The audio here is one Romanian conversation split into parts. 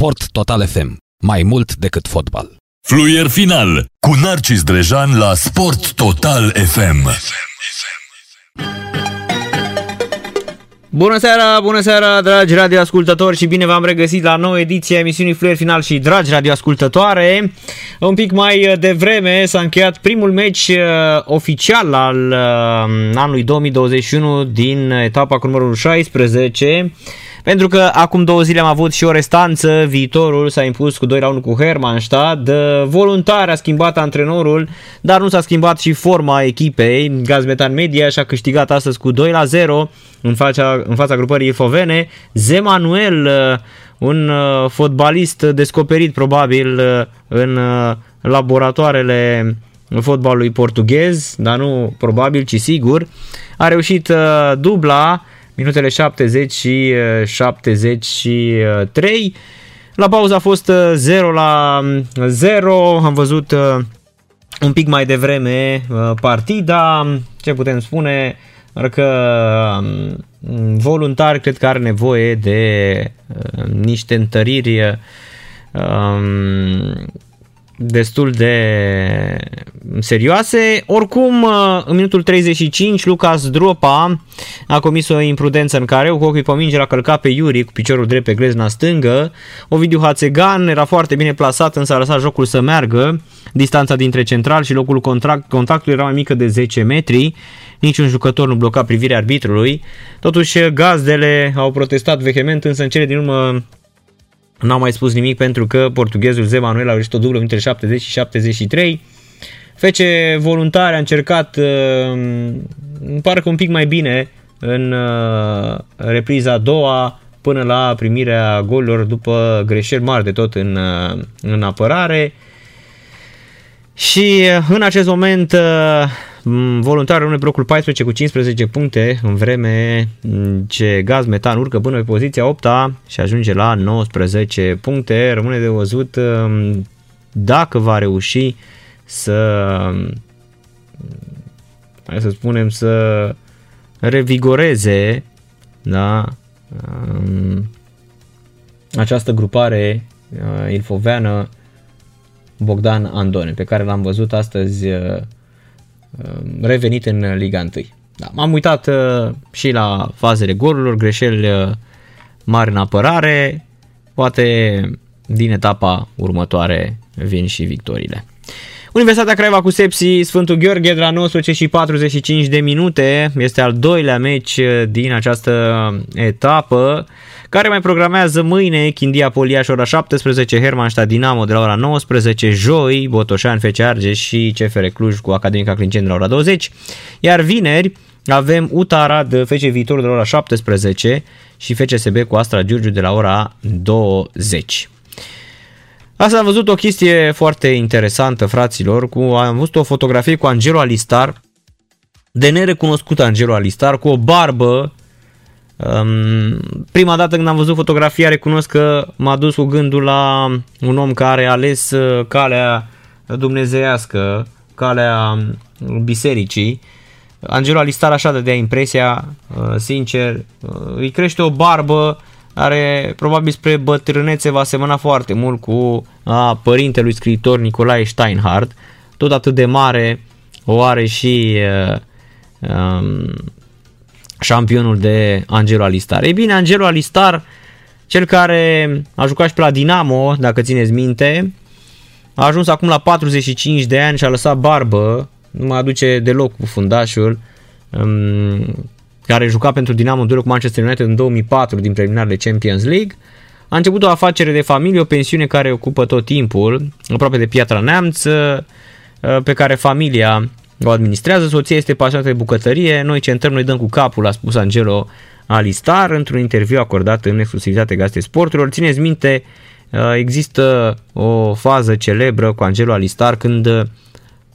Sport Total FM. Mai mult decât fotbal. Fluier final cu Narcis Drejan la Sport Total FM. Bună seara, bună seara, dragi radioascultători și bine v-am regăsit la nouă ediție a emisiunii Fluier Final și dragi radioascultătoare. Un pic mai devreme s-a încheiat primul meci uh, oficial al uh, anului 2021 din etapa cu numărul 16 pentru că acum două zile am avut și o restanță, viitorul s-a impus cu 2 la 1 cu Hermannstad, voluntar a schimbat antrenorul, dar nu s-a schimbat și forma echipei. Gazmetan Media și-a câștigat astăzi cu 2 la 0 în fața, în fața grupării Ifovene. Zemanuel, uh, un uh, fotbalist descoperit probabil uh, în laboratoarele fotbalului portughez, dar nu probabil, ci sigur, a reușit dubla minutele 70 și 73. La pauză a fost 0 la 0, am văzut un pic mai devreme partida, ce putem spune, că voluntar cred că are nevoie de niște întăriri destul de serioase. Oricum, uh, în minutul 35, Lucas Dropa a comis o imprudență în care cu ochii pe minge l-a călcat pe Iuri cu piciorul drept pe glezna stângă. Ovidiu Hațegan era foarte bine plasat, însă a lăsat jocul să meargă. Distanța dintre central și locul contract, contactului era mai mică de 10 metri. Niciun jucător nu bloca privirea arbitrului. Totuși, gazdele au protestat vehement, însă în cele din urmă N-am mai spus nimic pentru că portughezul Zé Manuel a reușit o dublă între 70 și 73. Fece voluntari a încercat uh, parcă un pic mai bine în uh, repriza a doua până la primirea golilor după greșeli mari de tot în, uh, în apărare. Și uh, în acest moment uh, Mm, voluntar rămâne blocul 14 cu 15 puncte în vreme ce gaz metan urcă până pe poziția 8 și ajunge la 19 puncte. Rămâne de văzut mm, dacă va reuși să hai să spunem să revigoreze da, mm, această grupare uh, ilfoveană Bogdan Andone, pe care l-am văzut astăzi uh, Um, revenit în Liga 1. Da, m-am uitat uh, și la fazele golurilor, greșeli uh, mari în apărare, poate din etapa următoare vin și victoriile. Universitatea Craiova cu Sepsi, Sfântul Gheorghe de la 19 și 45 de minute. Este al doilea meci uh, din această etapă care mai programează mâine Chindia Poliaș ora 17, Hermannstadt Dinamo de la ora 19, joi Botoșan, FC Argeș și CFR Cluj cu Academica Clinceni de la ora 20, iar vineri avem UTA Arad, FC Viitor de la ora 17 și FCSB cu Astra Giurgiu de la ora 20. Asta am văzut o chestie foarte interesantă, fraților, cu, am văzut o fotografie cu Angelo Alistar, de nerecunoscut Angelo Alistar, cu o barbă Um, prima dată când am văzut fotografia recunosc că m-a dus cu gândul la un om care a ales uh, calea dumnezeiască, calea um, bisericii. Angelo Alistar așa dădea impresia, uh, sincer, uh, îi crește o barbă, are probabil spre bătrânețe va semăna foarte mult cu a părintelui scriitor Nicolae Steinhardt, tot atât de mare o are și uh, um, șampionul de Angelo Alistar. Ei bine, Angelo Alistar, cel care a jucat și pe la Dinamo, dacă țineți minte, a ajuns acum la 45 de ani și a lăsat barbă, nu mai aduce deloc cu fundașul, um, care juca pentru Dinamo 2 cu Manchester United în 2004 din preliminarele Champions League. A început o afacere de familie, o pensiune care ocupă tot timpul, aproape de Piatra Neamț, uh, pe care familia o administrează, soția este pasionată de bucătărie, noi centrăm, noi dăm cu capul, a spus Angelo Alistar într-un interviu acordat în exclusivitate Gazete Sporturilor. Țineți minte, uh, există o fază celebră cu Angelo Alistar când uh,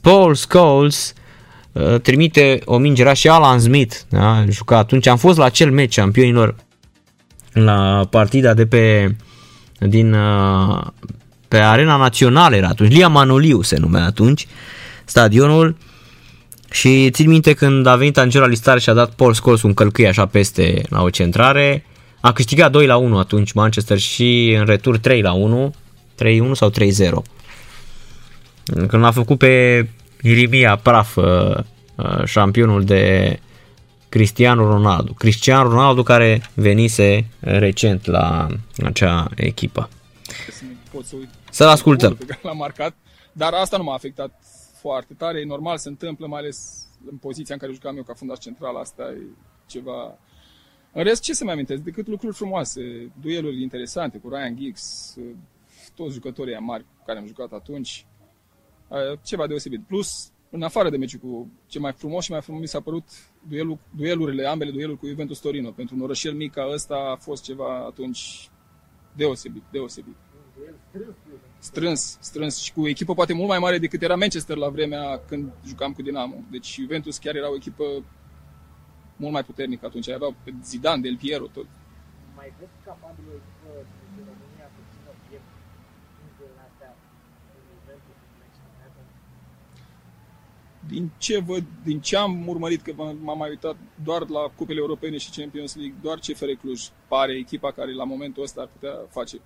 Paul Scholes uh, trimite o minge, și Alan Smith, da, juca atunci, am fost la acel meci campionilor la partida de pe din pe arena națională era atunci, Lia Manoliu se numea atunci, stadionul și țin minte când a venit Angela Listar și a dat Paul Scholes un călcâi așa peste la o centrare, A câștigat 2 la 1 atunci Manchester și în retur 3 la 1, 3-1 sau 3-0. Când l-a făcut pe Irimia praf uh, uh, șampionul de Cristiano Ronaldo. Cristiano Ronaldo care venise recent la acea echipă. Să-l ascultăm. L-a marcat, dar asta nu m-a afectat foarte tare. E normal, se întâmplă, mai ales în poziția în care jucam eu ca fundaș central. Asta e ceva... În rest, ce să mai amintesc? Decât lucruri frumoase, dueluri interesante cu Ryan Giggs, toți jucătorii mari cu care am jucat atunci. Ceva deosebit. Plus, în afară de meciul cu ce mai frumos și mai frumos mi s-a părut duelul, duelurile, ambele dueluri cu Juventus Torino. Pentru un orășel mic ca ăsta a fost ceva atunci deosebit, deosebit. Strâns, strâns și cu o echipă poate mult mai mare decât era Manchester la vremea când jucam cu Dinamo. Deci Juventus chiar era o echipă mult mai puternică atunci. Aveau pe Zidane, Del Piero, tot. Mai vezi capabil o echipă din România să țină piept în astea în Juventus, din ce văd, din ce am urmărit, că m-am mai uitat doar la Cupele Europene și Champions League, doar CFR Cluj pare echipa care la momentul ăsta ar putea face.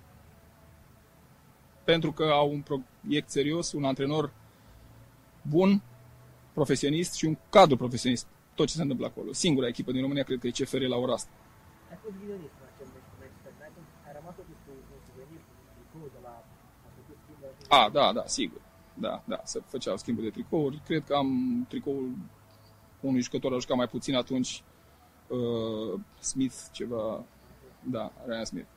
Pentru că au un proiect serios, un antrenor bun, profesionist și un cadru profesionist. Tot ce se întâmplă acolo. Singura echipă din România cred că e CFR la ora asta. Ai fost ghidanist în acel meci cu Manchester United? Ai rămas cu un suvenir, cu de la... A, da, da, sigur da, da, se făceau schimburi de tricouri. Cred că am tricoul unui jucător a jucat mai puțin atunci, uh, Smith, ceva, da, Ryan Smith.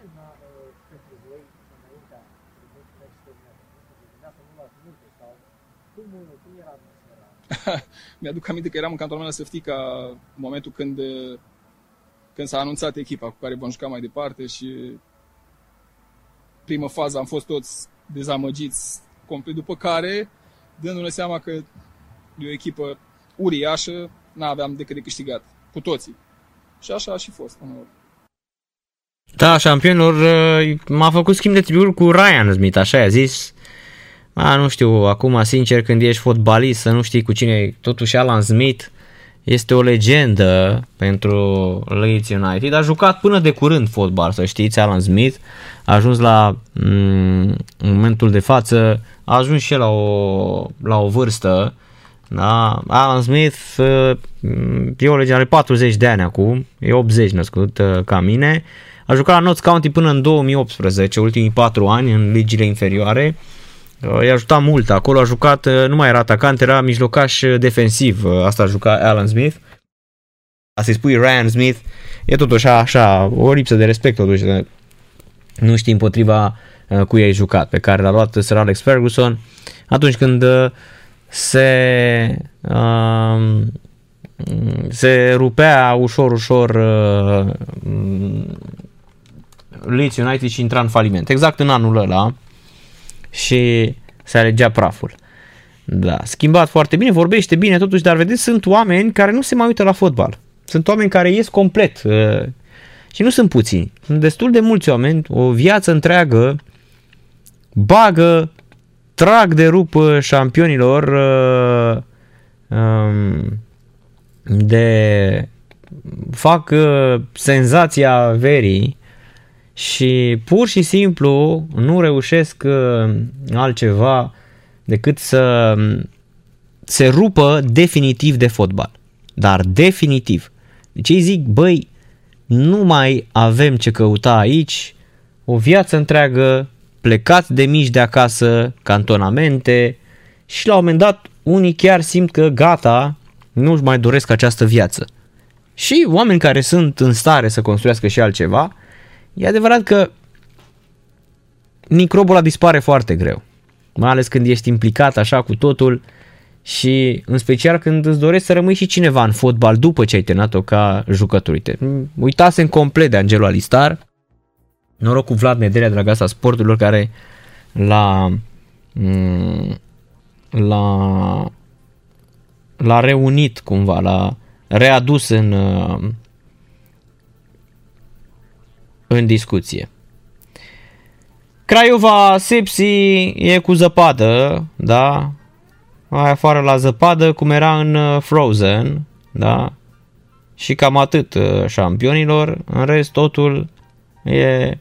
Ce însemna uh, pentru voi înaintea sau cum, cum era atmosfera? Mi-aduc aminte că eram în cantonamentul Săftica în momentul când, uh, când s-a anunțat echipa cu care vom juca mai departe și primă fază am fost toți dezamăgiți complet, după care, dându-ne seama că e o echipă uriașă, n-aveam decât de câștigat, cu toții. Și așa a și fost uneori. Da, șampionilor, uh, m-a făcut schimb de triburi cu Ryan Smith, așa i-a zis. A, nu știu, acum, sincer, când ești fotbalist, să nu știi cu cine totuși Alan Smith este o legendă pentru Leeds United. A jucat până de curând fotbal, să știți, Alan Smith. A ajuns la mm, momentul de față, a ajuns și el la o, la o vârstă. Da? Alan Smith mm, e o legendă, are 40 de ani acum, e 80 născut uh, ca mine. A jucat la Notts County până în 2018, ultimii 4 ani în ligile inferioare. Uh, i-a ajutat mult. Acolo a jucat, uh, nu mai era atacant, era mijlocaș uh, defensiv. Asta a jucat Alan Smith. A să-i spui Ryan Smith, e totuși așa, o lipsă de respect totuși. Nu știi împotriva cui ai jucat, pe care l-a luat Sir Alex Ferguson atunci când se uh, se rupea ușor, ușor uh, Leeds United și intra în faliment. Exact în anul ăla, și se alegea praful. Da, schimbat foarte bine, vorbește bine totuși, dar vedeți, sunt oameni care nu se mai uită la fotbal. Sunt oameni care ies complet uh, și nu sunt puțini. Sunt destul de mulți oameni, o viață întreagă, bagă, trag de rup șampionilor uh, um, de fac uh, senzația verii și pur și simplu nu reușesc uh, altceva decât să um, se rupă definitiv de fotbal. Dar definitiv. Deci ei zic, băi, nu mai avem ce căuta aici, o viață întreagă, plecați de mici de acasă, cantonamente și la un moment dat unii chiar simt că gata, nu-și mai doresc această viață. Și oameni care sunt în stare să construiască și altceva, E adevărat că microbul ăla dispare foarte greu. Mai ales când ești implicat așa cu totul și în special când îți dorești să rămâi și cineva în fotbal după ce ai terminat-o ca jucător. Uite, uitasem complet de Angelo Alistar. Noroc cu Vlad Nederea, dragasa sporturilor, care l-a, mm, l-a, l-a reunit cumva, l-a readus în, în discuție. Craiova Sepsi e cu zăpadă, da? Mai afară la zăpadă, cum era în uh, Frozen, da? și cam atât uh, șampionilor, în rest totul e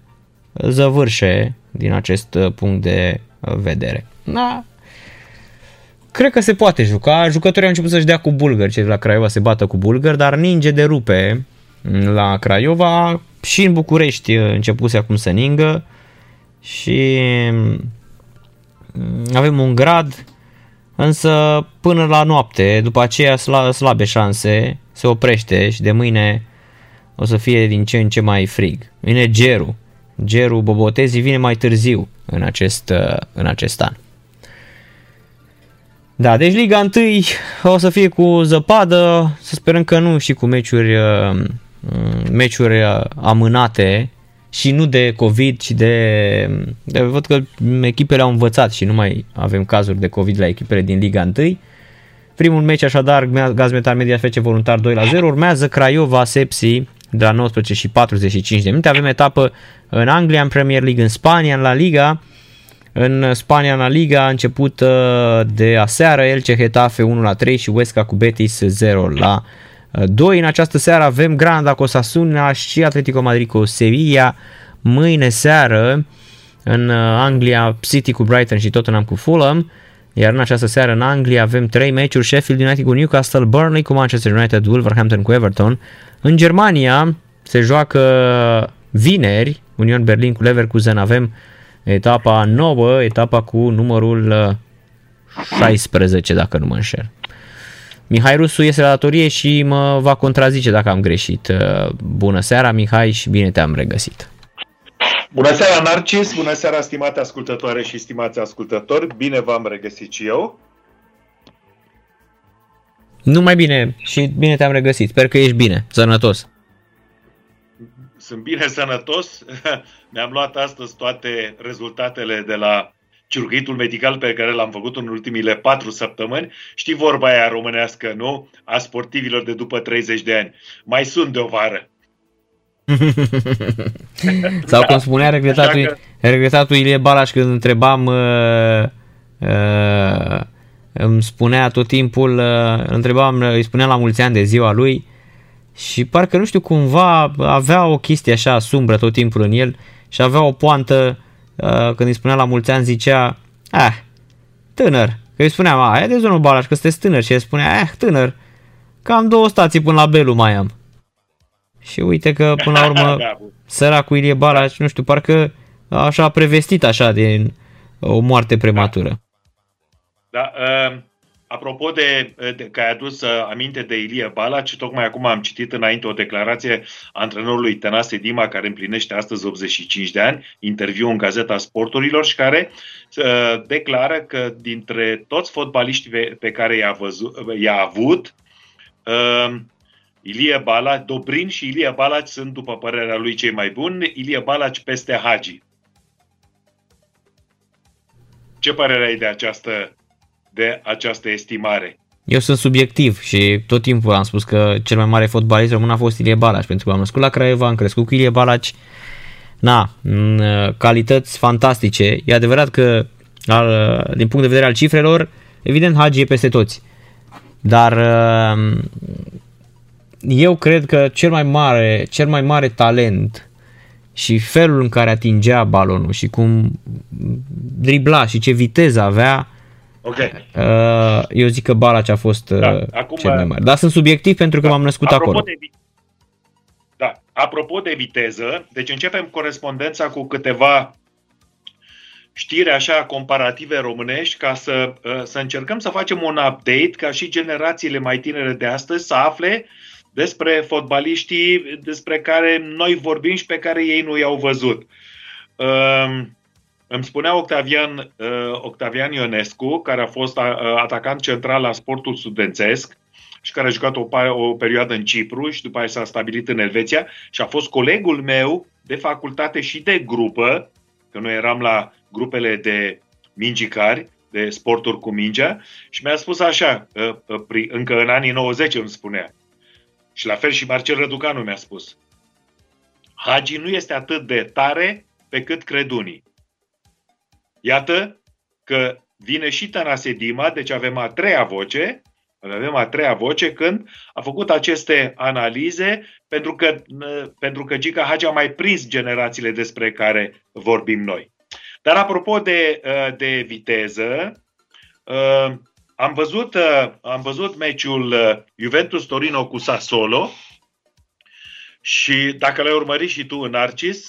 zăvârșe din acest uh, punct de vedere. Da, cred că se poate juca. Jucătorii au început să-și dea cu bulgări, cei de la Craiova se bată cu bulgări, dar ninge de rupe la Craiova și în București începuse acum să ningă și mm, avem un grad, însă până la noapte, după aceea slabe șanse, se oprește și de mâine o să fie din ce în ce mai frig. Vine gerul. Gerul Bobotezii vine mai târziu în acest, în acest an. Da, deci Liga 1 o să fie cu zăpadă, să sperăm că nu și cu meciuri, uh, meciuri uh, amânate și nu de COVID, ci de, de... Văd că echipele au învățat și nu mai avem cazuri de COVID la echipele din Liga 1. Primul meci așadar, Gaz Metal Media face voluntar 2 la 0, urmează Craiova Sepsi de la 19 și 45 de minute. Avem etapă în Anglia, în Premier League, în Spania, în La Liga, în Spania, în La Liga, a început uh, de aseară, Elche Getafe 1 la 3 și Huesca cu Betis 0 la 2. Uh, în această seară avem Granda cu Osasuna și Atletico Madrid cu Sevilla. Mâine seară în uh, Anglia City cu Brighton și Tottenham cu Fulham. Iar în această seară în Anglia avem 3 meciuri, Sheffield United cu Newcastle, Burnley cu Manchester United, Wolverhampton cu Everton. În Germania se joacă vineri, Union Berlin cu Leverkusen, avem etapa nouă, etapa cu numărul 16, uh, dacă nu mă înșel. Mihai Rusu este la datorie și mă va contrazice dacă am greșit. Uh, bună seara, Mihai, și bine te-am regăsit. Bună seara, Narcis! Bună seara, stimate ascultătoare și stimați ascultători! Bine v-am regăsit și eu! Nu mai bine și bine te-am regăsit. Sper că ești bine, sănătos sunt bine sănătos. Mi-am luat astăzi toate rezultatele de la circuitul medical pe care l-am făcut în ultimile patru săptămâni. Știi vorba aia românească, nu? A sportivilor de după 30 de ani. Mai sunt de o vară. Sau cum spunea regretatul, că... regretatul Ilie Balaș când întrebam uh, uh, îmi spunea tot timpul uh, întrebam, îi spuneam la mulți ani de ziua lui și parcă nu știu cumva avea o chestie așa sumbră tot timpul în el și avea o poantă uh, când îi spunea la mulți ani zicea ah, tânăr, că îi spuneam, aia de zonul Balaș, că sunteți tânăr și el spunea, ah, tânăr, cam două stații până la Belu mai am. Și uite că până la urmă da, săracul Ilie Balaș, nu știu, parcă așa a prevestit așa din o moarte prematură. Da, uh, Apropo de, de că ai adus uh, aminte de Ilie Balaci, tocmai acum am citit înainte o declarație a antrenorului Tănase Dima, care împlinește astăzi 85 de ani, interviu în Gazeta Sporturilor și care uh, declară că dintre toți fotbaliștii pe, pe care i-a, văzut, i-a avut, uh, Ilie Balaci, Dobrin și Ilie Balaci sunt, după părerea lui, cei mai buni, Ilie Balaci peste Hagi. Ce părere ai de această de această estimare. Eu sunt subiectiv și tot timpul am spus că cel mai mare fotbalist român a fost Ilie Balaci, pentru că am născut la Craiova, am crescut cu Ilie Balaci. Na, calități fantastice. E adevărat că din punct de vedere al cifrelor, evident Hagi e peste toți. Dar eu cred că cel mai mare, cel mai mare talent și felul în care atingea balonul și cum dribla și ce viteză avea, Ok. Uh, eu zic că Balaci a fost uh, da, acum, cel mai mare. Dar sunt subiectiv pentru că da, m-am născut acolo. De, da, apropo de viteză, deci începem corespondența cu câteva știri așa comparative românești ca să, uh, să încercăm să facem un update ca și generațiile mai tinere de astăzi să afle despre fotbaliștii despre care noi vorbim și pe care ei nu i-au văzut. Uh, îmi spunea Octavian, uh, Octavian Ionescu, care a fost uh, atacant central la sportul studențesc și care a jucat o, o perioadă în Cipru și după aceea s-a stabilit în Elveția și a fost colegul meu de facultate și de grupă, că noi eram la grupele de mingicari, de sporturi cu mingea, și mi-a spus așa, uh, uh, încă în anii 90 îmi spunea, și la fel și Marcel Răducanu mi-a spus, Hagi nu este atât de tare pe cât cred unii. Iată că vine și Tănase Dima, deci avem a treia voce, Îl avem a treia voce când a făcut aceste analize pentru că, pentru că Gica Hagi a mai prins generațiile despre care vorbim noi. Dar apropo de, de viteză, am văzut, am văzut meciul Juventus Torino cu Sassuolo și dacă l-ai urmărit și tu, Narcis,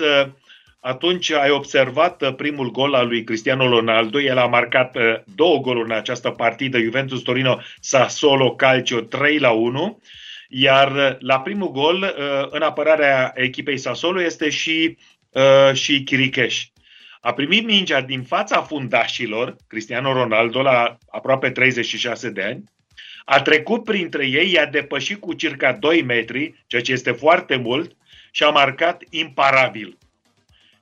atunci ai observat uh, primul gol al lui Cristiano Ronaldo. El a marcat uh, două goluri în această partidă, Juventus Torino Sassuolo Calcio 3 la 1. Iar uh, la primul gol, în apărarea echipei Sassuolo, este și, și Chiricheș. A primit mingea din fața fundașilor, Cristiano Ronaldo, la aproape 36 de ani, a trecut printre ei, i-a depășit cu circa 2 metri, ceea ce este foarte mult, și a marcat imparabil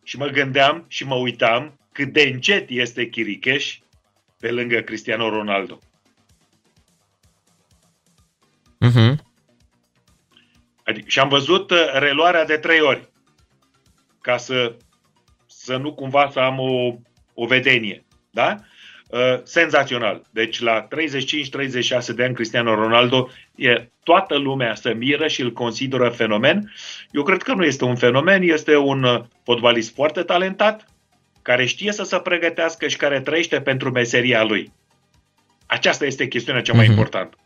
și mă gândeam și mă uitam cât de încet este Chiricheș pe lângă Cristiano Ronaldo. Uh-huh. Adică, și am văzut uh, reluarea de trei ori ca să, să nu cumva să am o, o vedenie. Da? Uh, senzațional. Deci la 35-36 de ani Cristiano Ronaldo e toată lumea să miră și îl consideră fenomen. Eu cred că nu este un fenomen, este un uh, fotbalist foarte talentat, care știe să se pregătească și care trăiește pentru meseria lui. Aceasta este chestiunea cea mai uh-huh. importantă.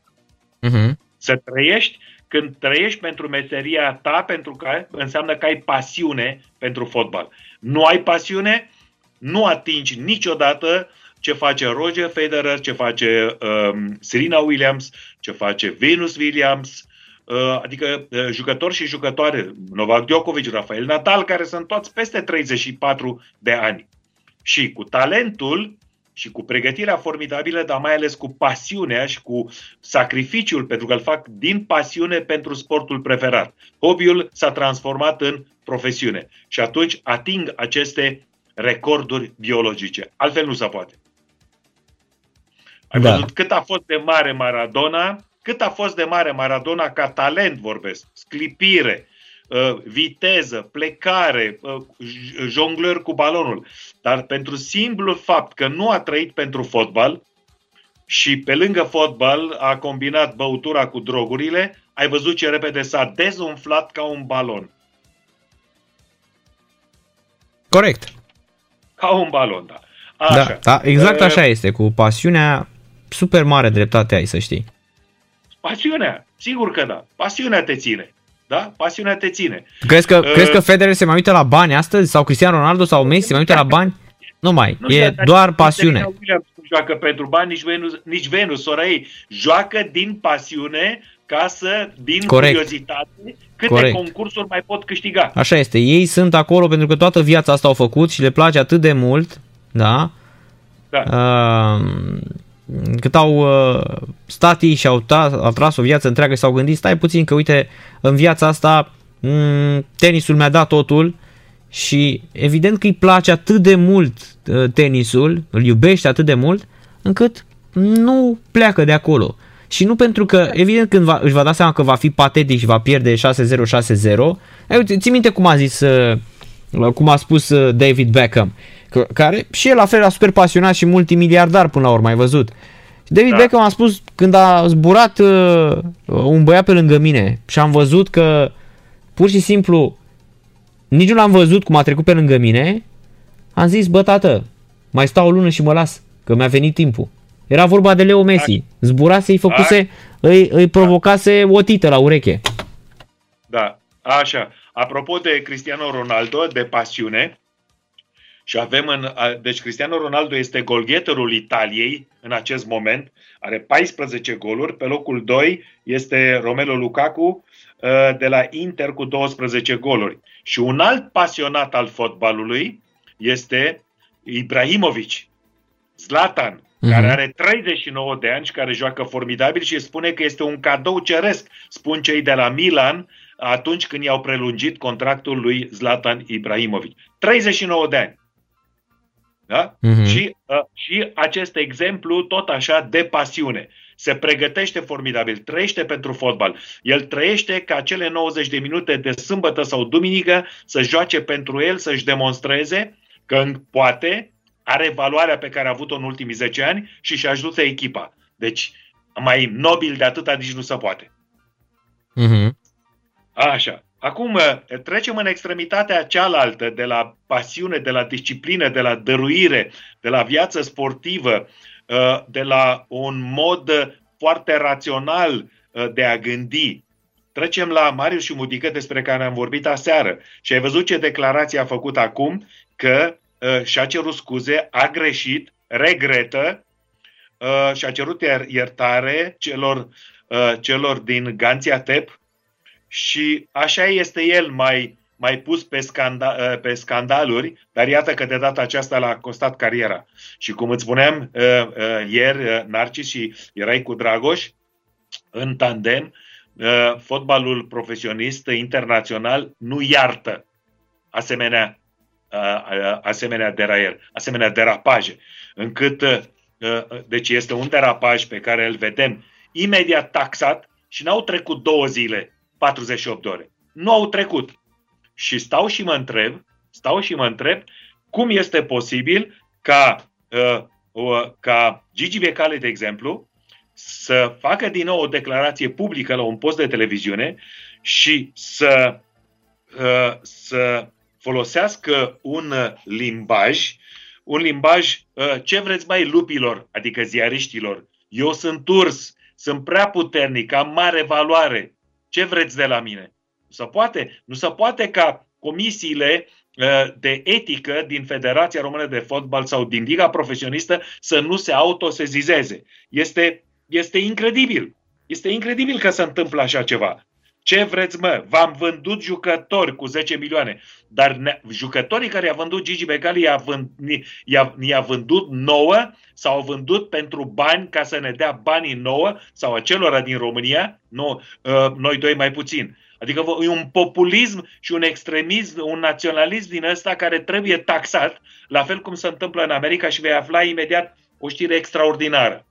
Uh-huh. Să trăiești când trăiești pentru meseria ta, pentru că înseamnă că ai pasiune pentru fotbal. Nu ai pasiune, nu atingi niciodată ce face Roger Federer, ce face um, Serena Williams, ce face Venus Williams, uh, adică uh, jucători și jucătoare, Novak Djokovic, Rafael Nadal, care sunt toți peste 34 de ani. Și cu talentul și cu pregătirea formidabilă, dar mai ales cu pasiunea și cu sacrificiul, pentru că îl fac din pasiune pentru sportul preferat. Hobby-ul s-a transformat în profesiune și atunci ating aceste recorduri biologice. Altfel nu se poate. Ai da. văzut cât a fost de mare Maradona, cât a fost de mare Maradona ca talent vorbesc, sclipire, uh, viteză, plecare, uh, jongleur cu balonul. Dar pentru simplul fapt că nu a trăit pentru fotbal și pe lângă fotbal a combinat băutura cu drogurile, ai văzut ce repede s-a dezumflat ca un balon. Corect. Ca un balon, da. Așa. Da, da, exact uh, așa este. Cu pasiunea super mare dreptate ai, să știi. Pasiunea, sigur că da. Pasiunea te ține. Da? Pasiunea te ține. Crezi că, uh, crezi că Federer se mai uită la bani astăzi? Sau Cristiano Ronaldo sau Messi se mai uită la bani? Nu mai, nu e știu, doar pasiune. Nu joacă pentru bani, nici Venus, nici Venus, sora ei. Joacă din pasiune ca să, din Corect. curiozitate, câte Corect. concursuri mai pot câștiga. Așa este. Ei sunt acolo pentru că toată viața asta au făcut și le place atât de mult, da? Da. Uh, cât au uh, stat ei și au, ta, au tras o viață întreagă și s-au gândit, stai puțin că uite, în viața asta m- mm, tenisul mi-a dat totul și evident că îi place atât de mult uh, tenisul, îl iubește atât de mult, încât nu pleacă de acolo. Și nu pentru că, evident, când va, își va da seama că va fi patetic și va pierde 6-0-6-0, ții minte cum a zis, uh, cum a spus uh, David Beckham, care și el la fel era super pasionat și multimiliardar până la urmă, ai văzut. David da. Beckham a spus când a zburat uh, un băiat pe lângă mine și am văzut că pur și simplu nici nu l-am văzut cum a trecut pe lângă mine, am zis, bă tată, mai stau o lună și mă las, că mi-a venit timpul. Era vorba de Leo Messi. Zburase, îi făcuse, îi, îi provocase o tită la ureche. Da, așa. Apropo de Cristiano Ronaldo, de pasiune, și avem în. Deci Cristiano Ronaldo este golgheterul Italiei în acest moment, are 14 goluri. Pe locul 2 este Romelu Lukaku ă, de la Inter cu 12 goluri. Și un alt pasionat al fotbalului este Ibrahimovic, Zlatan, uh-huh. care are 39 de ani și care joacă formidabil și spune că este un cadou ceresc, spun cei de la Milan, atunci când i-au prelungit contractul lui Zlatan Ibrahimovic. 39 de ani. Da? Uh-huh. Și, uh, și acest exemplu, tot așa, de pasiune. Se pregătește formidabil, trăiește pentru fotbal. El trăiește ca cele 90 de minute de sâmbătă sau duminică să joace pentru el, să-și demonstreze că poate, are valoarea pe care a avut-o în ultimii 10 ani și și ajută echipa. Deci, Mai nobil de atâta nici nu se poate. Uh-huh. Așa. Acum trecem în extremitatea cealaltă, de la pasiune, de la disciplină, de la dăruire, de la viață sportivă, de la un mod foarte rațional de a gândi. Trecem la Marius și Mudică despre care am vorbit aseară. Și ai văzut ce declarație a făcut acum? Că uh, și-a cerut scuze, a greșit, regretă uh, și-a cerut iertare celor, uh, celor din Tep și așa este el mai, mai pus pe, scanda, uh, pe scandaluri, dar iată că de data aceasta l-a costat cariera. Și cum îți spuneam uh, uh, ieri, uh, Narcis, și erai cu Dragoș, în tandem, uh, fotbalul profesionist internațional nu iartă asemenea, uh, uh, asemenea deraier, asemenea derapaje, încât uh, uh, deci este un derapaj pe care îl vedem imediat taxat și n-au trecut două zile, 48 de ore. Nu au trecut. Și stau și mă întreb, stau și mă întreb cum este posibil ca, uh, uh, ca Gigi Becale, de exemplu, să facă din nou o declarație publică la un post de televiziune și să, uh, să folosească un limbaj, un limbaj, uh, ce vreți mai lupilor, adică ziariștilor, eu sunt urs, sunt prea puternic, am mare valoare, ce vreți de la mine? Nu se poate, nu se poate ca comisiile uh, de etică din Federația Română de Fotbal sau din Liga Profesionistă să nu se autosezizeze. Este este incredibil. Este incredibil că se întâmplă așa ceva. Ce vreți, mă? V-am vândut jucători cu 10 milioane, dar ne- jucătorii care i-a vândut Gigi Becali i-a, vând, i-a, i-a vândut nouă sau au vândut pentru bani ca să ne dea banii nouă sau acelora din România, nu, uh, noi doi mai puțin. Adică e un populism și un extremism, un naționalism din ăsta care trebuie taxat, la fel cum se întâmplă în America și vei afla imediat o știre extraordinară.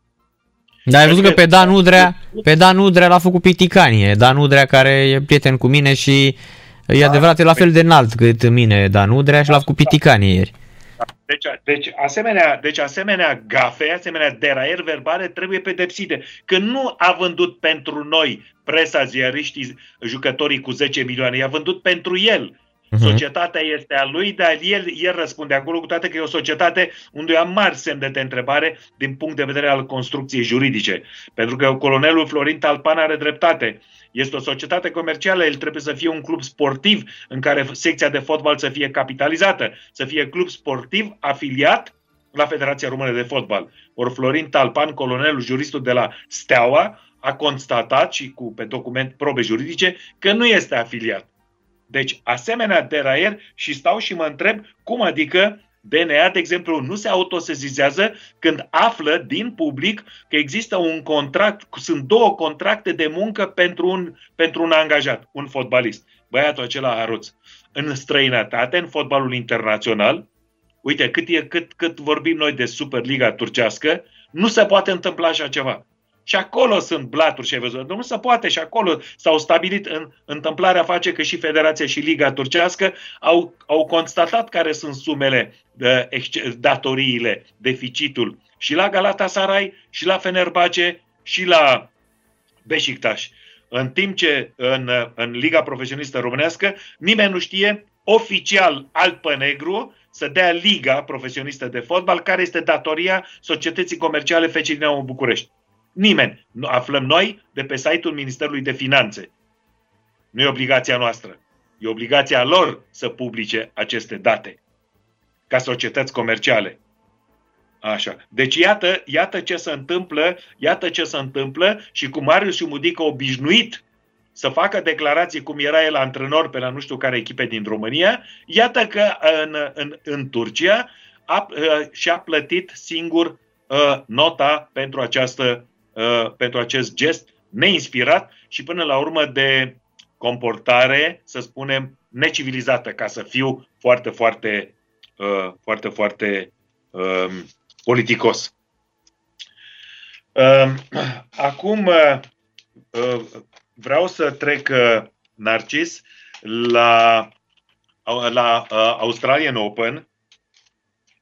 Dar ai văzut că pe Dan Udrea, pe Dan Udrea l-a făcut piticanie. Dan Udrea care e prieten cu mine și e da, adevărat, e la fel de înalt cât mine Dan Udrea și l-a făcut piticanie ieri. Deci, deci, asemenea, deci asemenea gafe, asemenea deraieri verbale trebuie pedepsite. Că nu a vândut pentru noi presa, ziariștii, jucătorii cu 10 milioane, i-a vândut pentru el. Uh-huh. Societatea este a lui, dar el, el răspunde acolo, cu toate că e o societate unde am mari semn de întrebare din punct de vedere al construcției juridice. Pentru că colonelul Florin Talpan are dreptate. Este o societate comercială, el trebuie să fie un club sportiv în care secția de fotbal să fie capitalizată, să fie club sportiv afiliat la Federația Română de Fotbal. Ori Florin Talpan, colonelul juristul de la Steaua, a constatat și cu pe document probe juridice că nu este afiliat. Deci, asemenea deraier și stau și mă întreb cum adică DNA, de exemplu, nu se autosezizează când află din public că există un contract, sunt două contracte de muncă pentru un, pentru un angajat, un fotbalist. Băiatul acela Haruț. În străinătate, în fotbalul internațional, uite, cât, e, cât, cât vorbim noi de Superliga turcească, nu se poate întâmpla așa ceva. Și acolo sunt blaturi și ai văzut. Nu se poate și acolo s-au stabilit în întâmplarea face că și Federația și Liga Turcească au, au constatat care sunt sumele, de, datoriile, deficitul și la Galatasaray, și la Fenerbahce, și la Beşiktaş. În timp ce în, în Liga Profesionistă Românească nimeni nu știe oficial alb pe negru să dea Liga Profesionistă de Fotbal care este datoria societății comerciale FC Dinamo București. Nimeni. Nu aflăm noi de pe site-ul Ministerului de Finanțe. Nu e obligația noastră. E obligația lor să publice aceste date ca societăți comerciale. Așa. Deci iată, iată ce se întâmplă, iată ce se întâmplă și cu Marius și Mudică obișnuit să facă declarații cum era el antrenor pe la nu știu care echipe din România, iată că în, în, în Turcia a, uh, și-a plătit singur uh, nota pentru această Uh, pentru acest gest neinspirat și până la urmă de comportare, să spunem, necivilizată, ca să fiu foarte, foarte, uh, foarte, foarte uh, politicos. Uh, acum uh, uh, vreau să trec, uh, Narcis, la, la uh, Australian Open,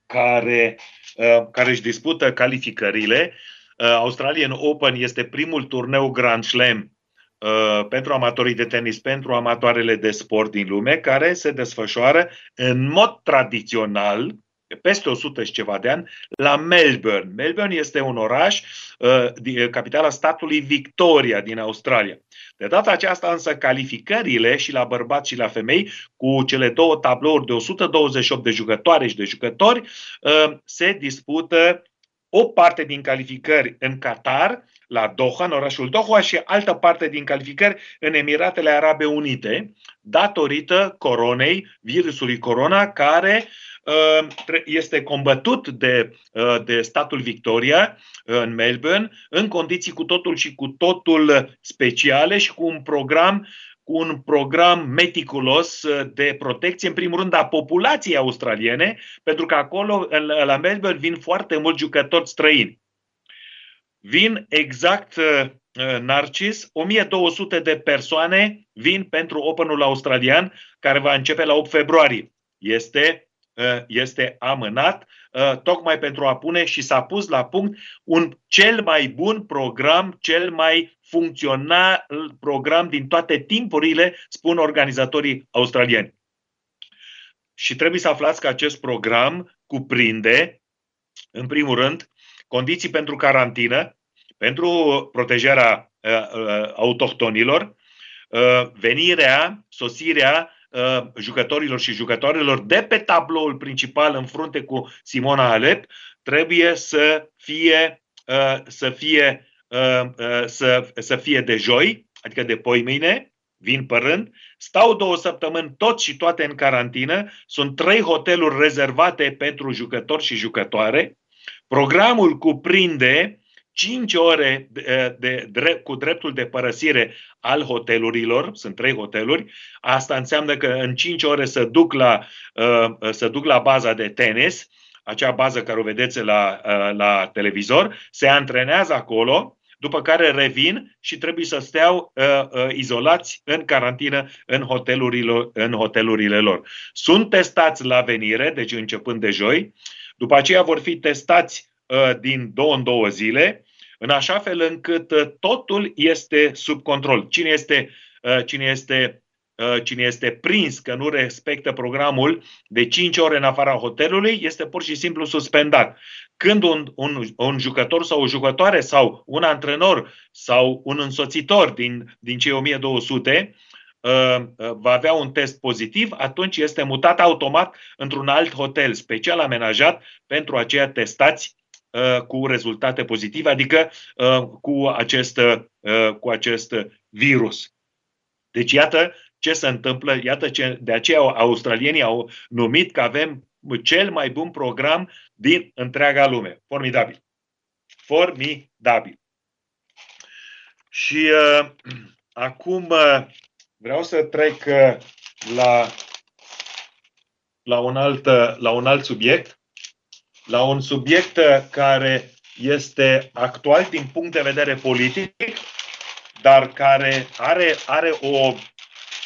care, uh, care își dispută calificările Australian Open este primul turneu Grand Slam Uh, pentru amatorii de tenis, pentru amatoarele de sport din lume, care se desfășoară în mod tradițional, peste 100 și ceva de ani, la Melbourne. Melbourne este un oraș, uh, capitala statului Victoria din Australia. De data aceasta însă calificările și la bărbați și la femei, cu cele două tablouri de 128 de jucătoare și de jucători, uh, se dispută o parte din calificări în Qatar la Doha, în orașul Doha și altă parte din calificări în Emiratele Arabe Unite, datorită coronei, virusului corona, care uh, este combătut de, uh, de statul Victoria uh, în Melbourne în condiții cu totul și cu totul speciale și cu un program cu un program meticulos de protecție, în primul rând, a populației australiene, pentru că acolo, la Melbourne, vin foarte mulți jucători străini vin exact, uh, uh, Narcis, 1200 de persoane vin pentru Openul australian, care va începe la 8 februarie. Este uh, este amânat tocmai pentru a pune și s-a pus la punct un cel mai bun program, cel mai funcțional program din toate timpurile, spun organizatorii australieni. Și trebuie să aflați că acest program cuprinde, în primul rând, condiții pentru carantină, pentru protejarea uh, uh, autohtonilor, uh, venirea, sosirea jucătorilor și jucătoarelor de pe tabloul principal în frunte cu Simona Alep trebuie să fie, să fie, să, să fie de joi, adică de poi mâine, vin pe rând, stau două săptămâni tot și toate în carantină, sunt trei hoteluri rezervate pentru jucători și jucătoare, Programul cuprinde 5 ore de, de, de, cu dreptul de părăsire al hotelurilor, sunt trei hoteluri, asta înseamnă că în 5 ore să duc la, uh, să duc la baza de tenis, acea bază care o vedeți la, uh, la televizor, se antrenează acolo, după care revin și trebuie să steau uh, uh, izolați în carantină în hotelurile, în hotelurile lor. Sunt testați la venire, deci începând de joi, după aceea vor fi testați uh, din două în două zile, în așa fel încât uh, totul este sub control. Cine este, uh, cine este uh, cine este prins că nu respectă programul de 5 ore în afara hotelului este pur și simplu suspendat. Când un, un, un jucător sau o jucătoare sau un antrenor sau un însoțitor din, din cei 1200 va avea un test pozitiv, atunci este mutat automat într-un alt hotel special amenajat pentru aceia testați Uh, cu rezultate pozitive, adică uh, cu acest, uh, cu acest virus. Deci iată ce se întâmplă, iată ce, de aceea australienii au numit că avem cel mai bun program din întreaga lume. Formidabil. Formidabil. Și uh, acum uh, vreau să trec uh, la, la, un alt, la un alt subiect la un subiect uh, care este actual din punct de vedere politic, dar care are, are, o,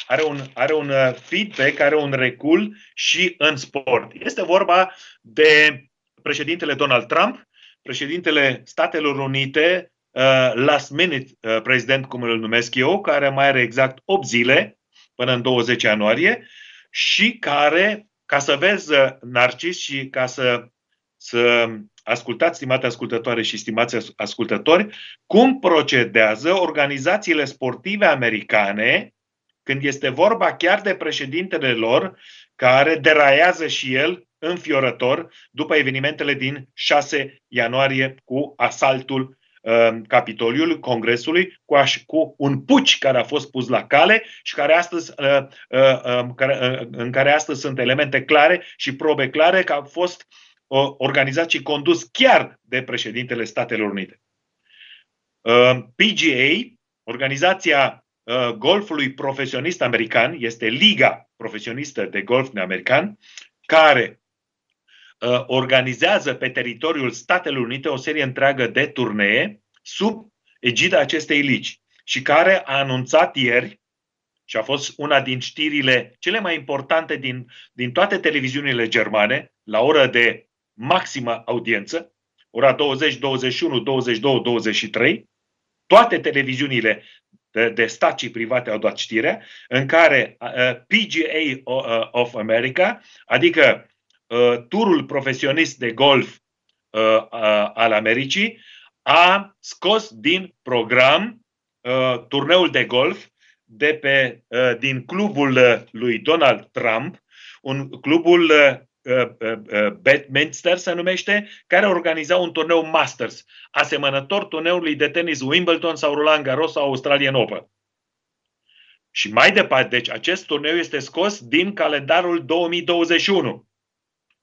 are, un, are un uh, feedback, are un recul și în sport. Este vorba de președintele Donald Trump, președintele Statelor Unite, uh, last minute uh, president, cum îl numesc eu, care mai are exact 8 zile până în 20 ianuarie și care, ca să vezi, uh, Narcis, și ca să să ascultați, stimate ascultătoare și stimați ascultători, cum procedează organizațiile sportive americane când este vorba chiar de președintele lor care deraiază și el înfiorător după evenimentele din 6 ianuarie cu asaltul uh, Capitoliului, Congresului, cu, aș, cu un puci care a fost pus la cale și care astăzi, uh, uh, uh, care, uh, în care astăzi sunt elemente clare și probe clare că a fost organizat și condus chiar de președintele Statelor Unite. Uh, PGA, organizația uh, golfului profesionist american, este Liga Profesionistă de Golf American, care uh, organizează pe teritoriul Statelor Unite o serie întreagă de turnee sub egida acestei ligi și care a anunțat ieri și a fost una din știrile cele mai importante din, din toate televiziunile germane, la oră de maximă audiență, ora 20, 21, 22, 23, toate televiziunile de, de stat și private au dat știrea, în care uh, PGA uh, of America, adică uh, turul profesionist de golf uh, uh, al Americii, a scos din program uh, turneul de golf de pe, uh, din clubul uh, lui Donald Trump, un clubul uh, uh, uh, Bedminster se numește, care organiza un turneu Masters, asemănător turneului de tenis Wimbledon sau Roland Garros sau Australian Open. Și mai departe, deci acest turneu este scos din calendarul 2021.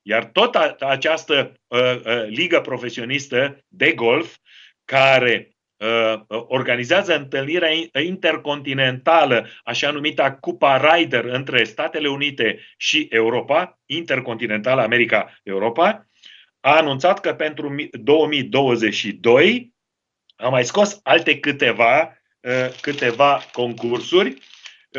Iar tot această uh, uh, ligă profesionistă de golf, care uh, organizează întâlnirea intercontinentală, așa numita Cupa Ryder între Statele Unite și Europa, intercontinentală America-Europa, a anunțat că pentru 2022 a mai scos alte câteva, uh, câteva concursuri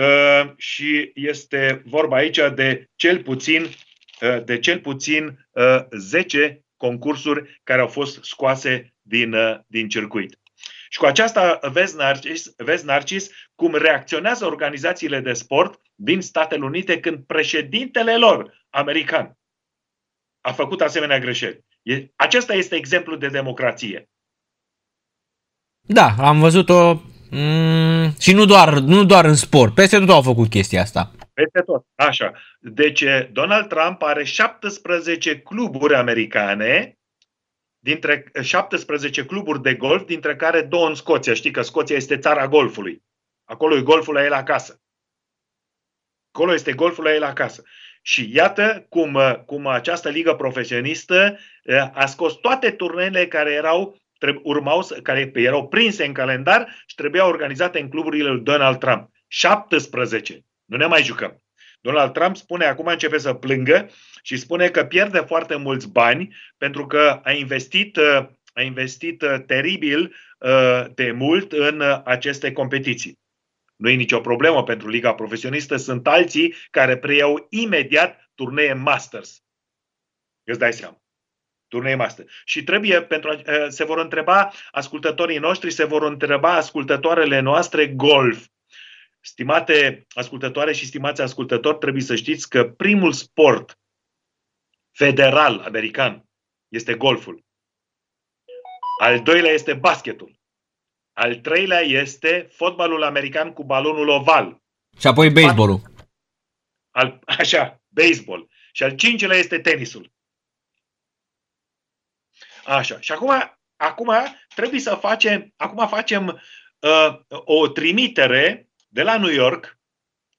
Uh, și este vorba aici de cel puțin, uh, de cel puțin 10 uh, concursuri care au fost scoase din, din circuit. Și cu aceasta vezi Narcis, vezi, Narcis, cum reacționează organizațiile de sport din Statele Unite când președintele lor, american, a făcut asemenea greșeli. Acesta este exemplu de democrație. Da, am văzut-o Mm, și nu doar, nu doar în sport, peste tot au făcut chestia asta. Peste tot, așa. Deci Donald Trump are 17 cluburi americane, dintre 17 cluburi de golf, dintre care două în Scoția. Știi că Scoția este țara golfului. Acolo e golful la el acasă. Acolo este golful la el acasă. Și iată cum, cum această ligă profesionistă eh, a scos toate turneele care erau urmau, care erau prinse în calendar și trebuiau organizate în cluburile lui Donald Trump. 17. Nu ne mai jucăm. Donald Trump spune, acum începe să plângă și spune că pierde foarte mulți bani pentru că a investit, a investit teribil de mult în aceste competiții. Nu e nicio problemă pentru Liga Profesionistă, sunt alții care preiau imediat turnee Masters. Îți dai seama turnee master. Și trebuie, pentru a, eh, se vor întreba ascultătorii noștri, se vor întreba ascultătoarele noastre golf. Stimate ascultătoare și stimați ascultători, trebuie să știți că primul sport federal american este golful. Al doilea este basketul. Al treilea este fotbalul american cu balonul oval. Și apoi baseballul. Al, așa, baseball. Și al cincilea este tenisul. Așa. Și acum, acum trebuie să facem, acum facem uh, o trimitere de la New York,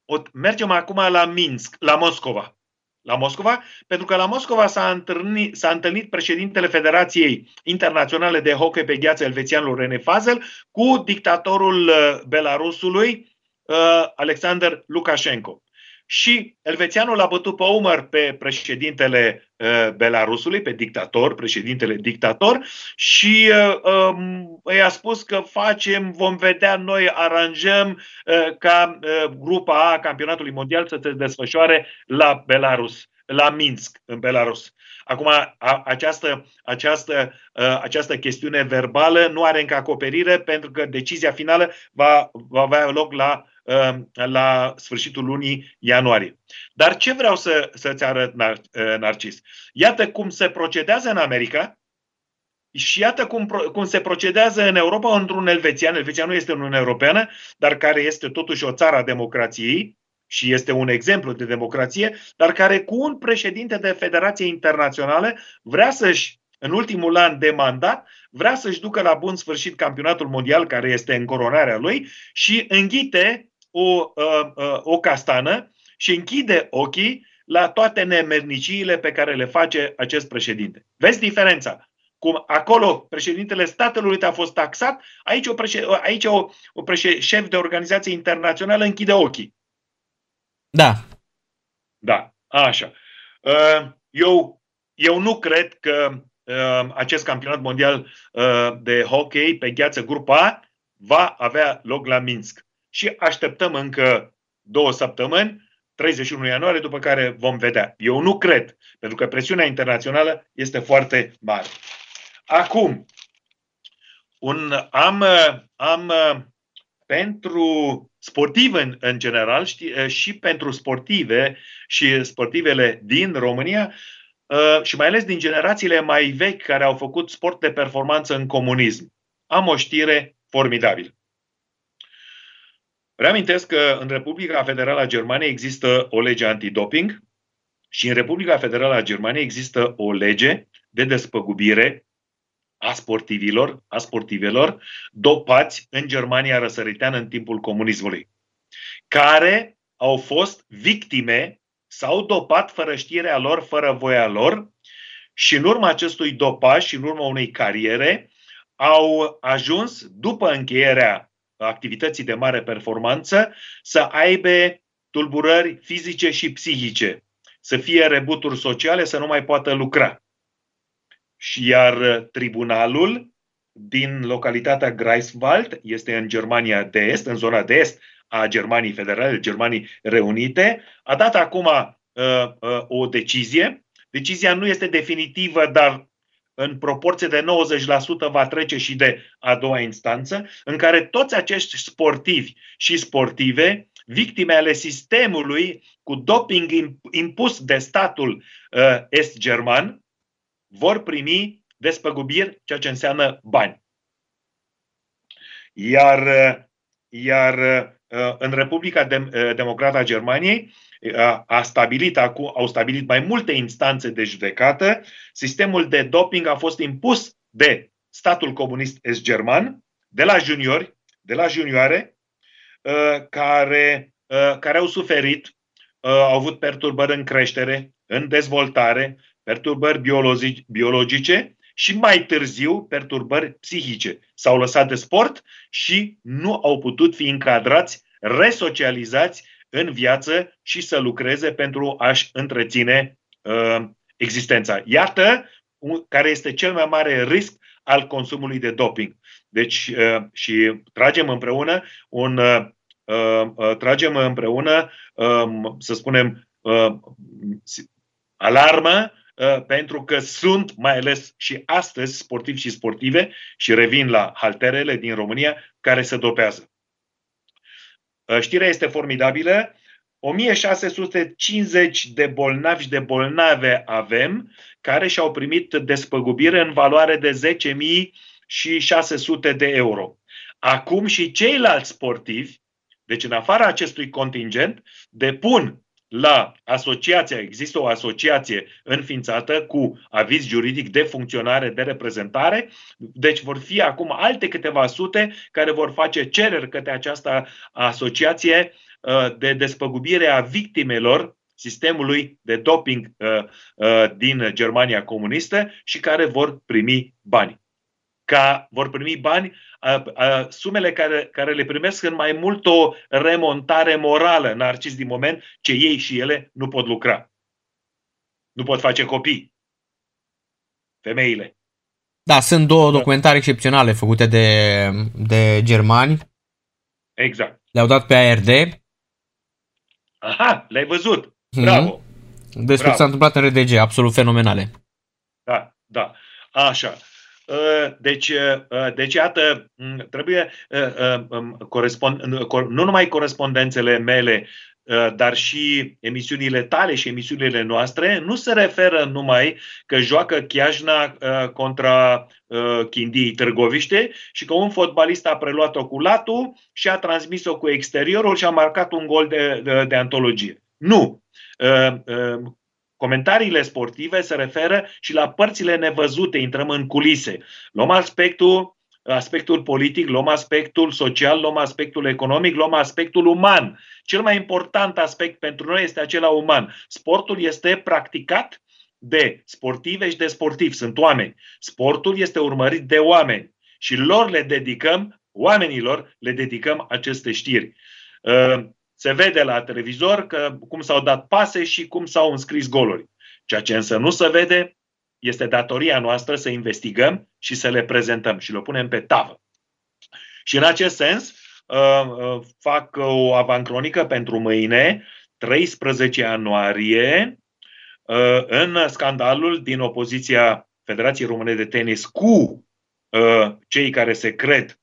o, mergem acum la Minsk, la Moscova. La Moscova, pentru că la Moscova s-a întâlnit, s-a întâlnit președintele Federației Internaționale de Hockey pe gheață elvețianul René Fazel cu dictatorul uh, Belarusului uh, Alexander Lukashenko și elvețianul a bătut pe umăr pe președintele uh, Belarusului, pe dictator, președintele dictator și uh, um, i-a spus că facem, vom vedea, noi aranjăm uh, ca uh, grupa A campionatului mondial să se desfășoare la Belarus, la Minsk, în Belarus. Acum, a, această, această, a, această chestiune verbală nu are încă acoperire pentru că decizia finală va, va avea loc la Um, la sfârșitul lunii ianuarie. Dar ce vreau să, să-ți arăt, uh, Narcis? Iată cum se procedează în America și iată cum, cum se procedează în Europa într-un elvețian. Elveția nu este Uniunea Europeană, dar care este totuși o țară a democrației și este un exemplu de democrație, dar care cu un președinte de Federație Internațională vrea să-și în ultimul an de mandat, vrea să-și ducă la bun sfârșit campionatul mondial, care este în coronarea lui, și înghite o, uh, uh, o castană și închide ochii la toate nemerniciile pe care le face acest președinte. Vezi diferența? Cum acolo președintele Statelor Unite a fost taxat, aici o, președ... aici o, o președ... șef de organizație internațională închide ochii. Da. Da, așa. Uh, eu, eu nu cred că acest campionat mondial de hockey pe gheață grupa A va avea loc la Minsk și așteptăm încă două săptămâni, 31 ianuarie, după care vom vedea. Eu nu cred, pentru că presiunea internațională este foarte mare. Acum, un, am, am pentru sportiv în, în general știi, și pentru sportive și sportivele din România și mai ales din generațiile mai vechi care au făcut sport de performanță în comunism. Am o știre formidabilă. Reamintesc că în Republica Federală a Germaniei există o lege antidoping și în Republica Federală a Germaniei există o lege de despăgubire a sportivilor, a sportivelor dopați în Germania răsăriteană în timpul comunismului, care au fost victime s-au dopat fără știrea lor, fără voia lor și în urma acestui dopaj și în urma unei cariere au ajuns, după încheierea activității de mare performanță, să aibă tulburări fizice și psihice, să fie rebuturi sociale, să nu mai poată lucra. Și iar tribunalul din localitatea Greifswald, este în Germania de Est, în zona de est a Germaniei Federale, Germanii Reunite, a dat acum uh, uh, o decizie. Decizia nu este definitivă, dar în proporție de 90% va trece și de a doua instanță, în care toți acești sportivi și sportive, victime ale sistemului cu doping impus de statul uh, est-german, vor primi despăgubiri, ceea ce înseamnă bani. Iar, uh, iar uh, în Republica uh, Democrată a Germaniei a stabilit acum, au stabilit mai multe instanțe de judecată, sistemul de doping a fost impus de statul comunist est-german, de la juniori, de la junioare, care, care au suferit, au avut perturbări în creștere, în dezvoltare, perturbări biologice și mai târziu perturbări psihice. S-au lăsat de sport și nu au putut fi încadrați, resocializați în viață și să lucreze pentru a-și întreține uh, existența. Iată un, care este cel mai mare risc al consumului de doping. Deci, uh, și tragem împreună un uh, uh, tragem împreună, uh, să spunem, uh, alarmă Uh, pentru că sunt mai ales și astăzi sportivi și sportive și revin la halterele din România care se dopează. Uh, știrea este formidabilă. 1650 de bolnavi și de bolnave avem care și-au primit despăgubire în valoare de 10.000 și 600 de euro. Acum și ceilalți sportivi, deci în afara acestui contingent, depun la asociația, există o asociație înființată cu aviz juridic de funcționare, de reprezentare, deci vor fi acum alte câteva sute care vor face cereri către această asociație uh, de despăgubire a victimelor sistemului de doping uh, uh, din Germania comunistă și care vor primi bani ca vor primi bani, a, a, sumele care, care le primesc în mai mult o remontare morală, narcis din moment ce ei și ele nu pot lucra. Nu pot face copii. Femeile. Da, sunt două documentare excepționale făcute de, de germani. Exact. Le-au dat pe ARD. Aha, le-ai văzut. Mhm. Bravo. Mm-hmm. Despre ce s-a întâmplat în RDG, absolut fenomenale. Da, da. Așa. Uh, deci, uh, deci iată, trebuie uh, um, corespond, nu numai corespondențele mele, dar și emisiunile tale și emisiunile noastre nu se referă numai că joacă Chiajna contra Chindii Târgoviște și că un fotbalist a preluat-o cu latul și a transmis-o cu exteriorul și a marcat un gol de, de, de antologie. Nu. Comentariile sportive se referă și la părțile nevăzute, intrăm în culise. Luăm aspectul, aspectul politic, luăm aspectul social, luăm aspectul economic, luăm aspectul uman. Cel mai important aspect pentru noi este acela uman. Sportul este practicat de sportive și de sportivi, sunt oameni. Sportul este urmărit de oameni și lor le dedicăm, oamenilor le dedicăm aceste știri. Se vede la televizor că, cum s-au dat pase și cum s-au înscris goluri. Ceea ce însă nu se vede este datoria noastră să investigăm și să le prezentăm și le punem pe tavă. Și în acest sens uh, uh, fac o avancronică pentru mâine, 13 ianuarie, uh, în scandalul din opoziția Federației Române de Tenis cu uh, cei care se cred uh,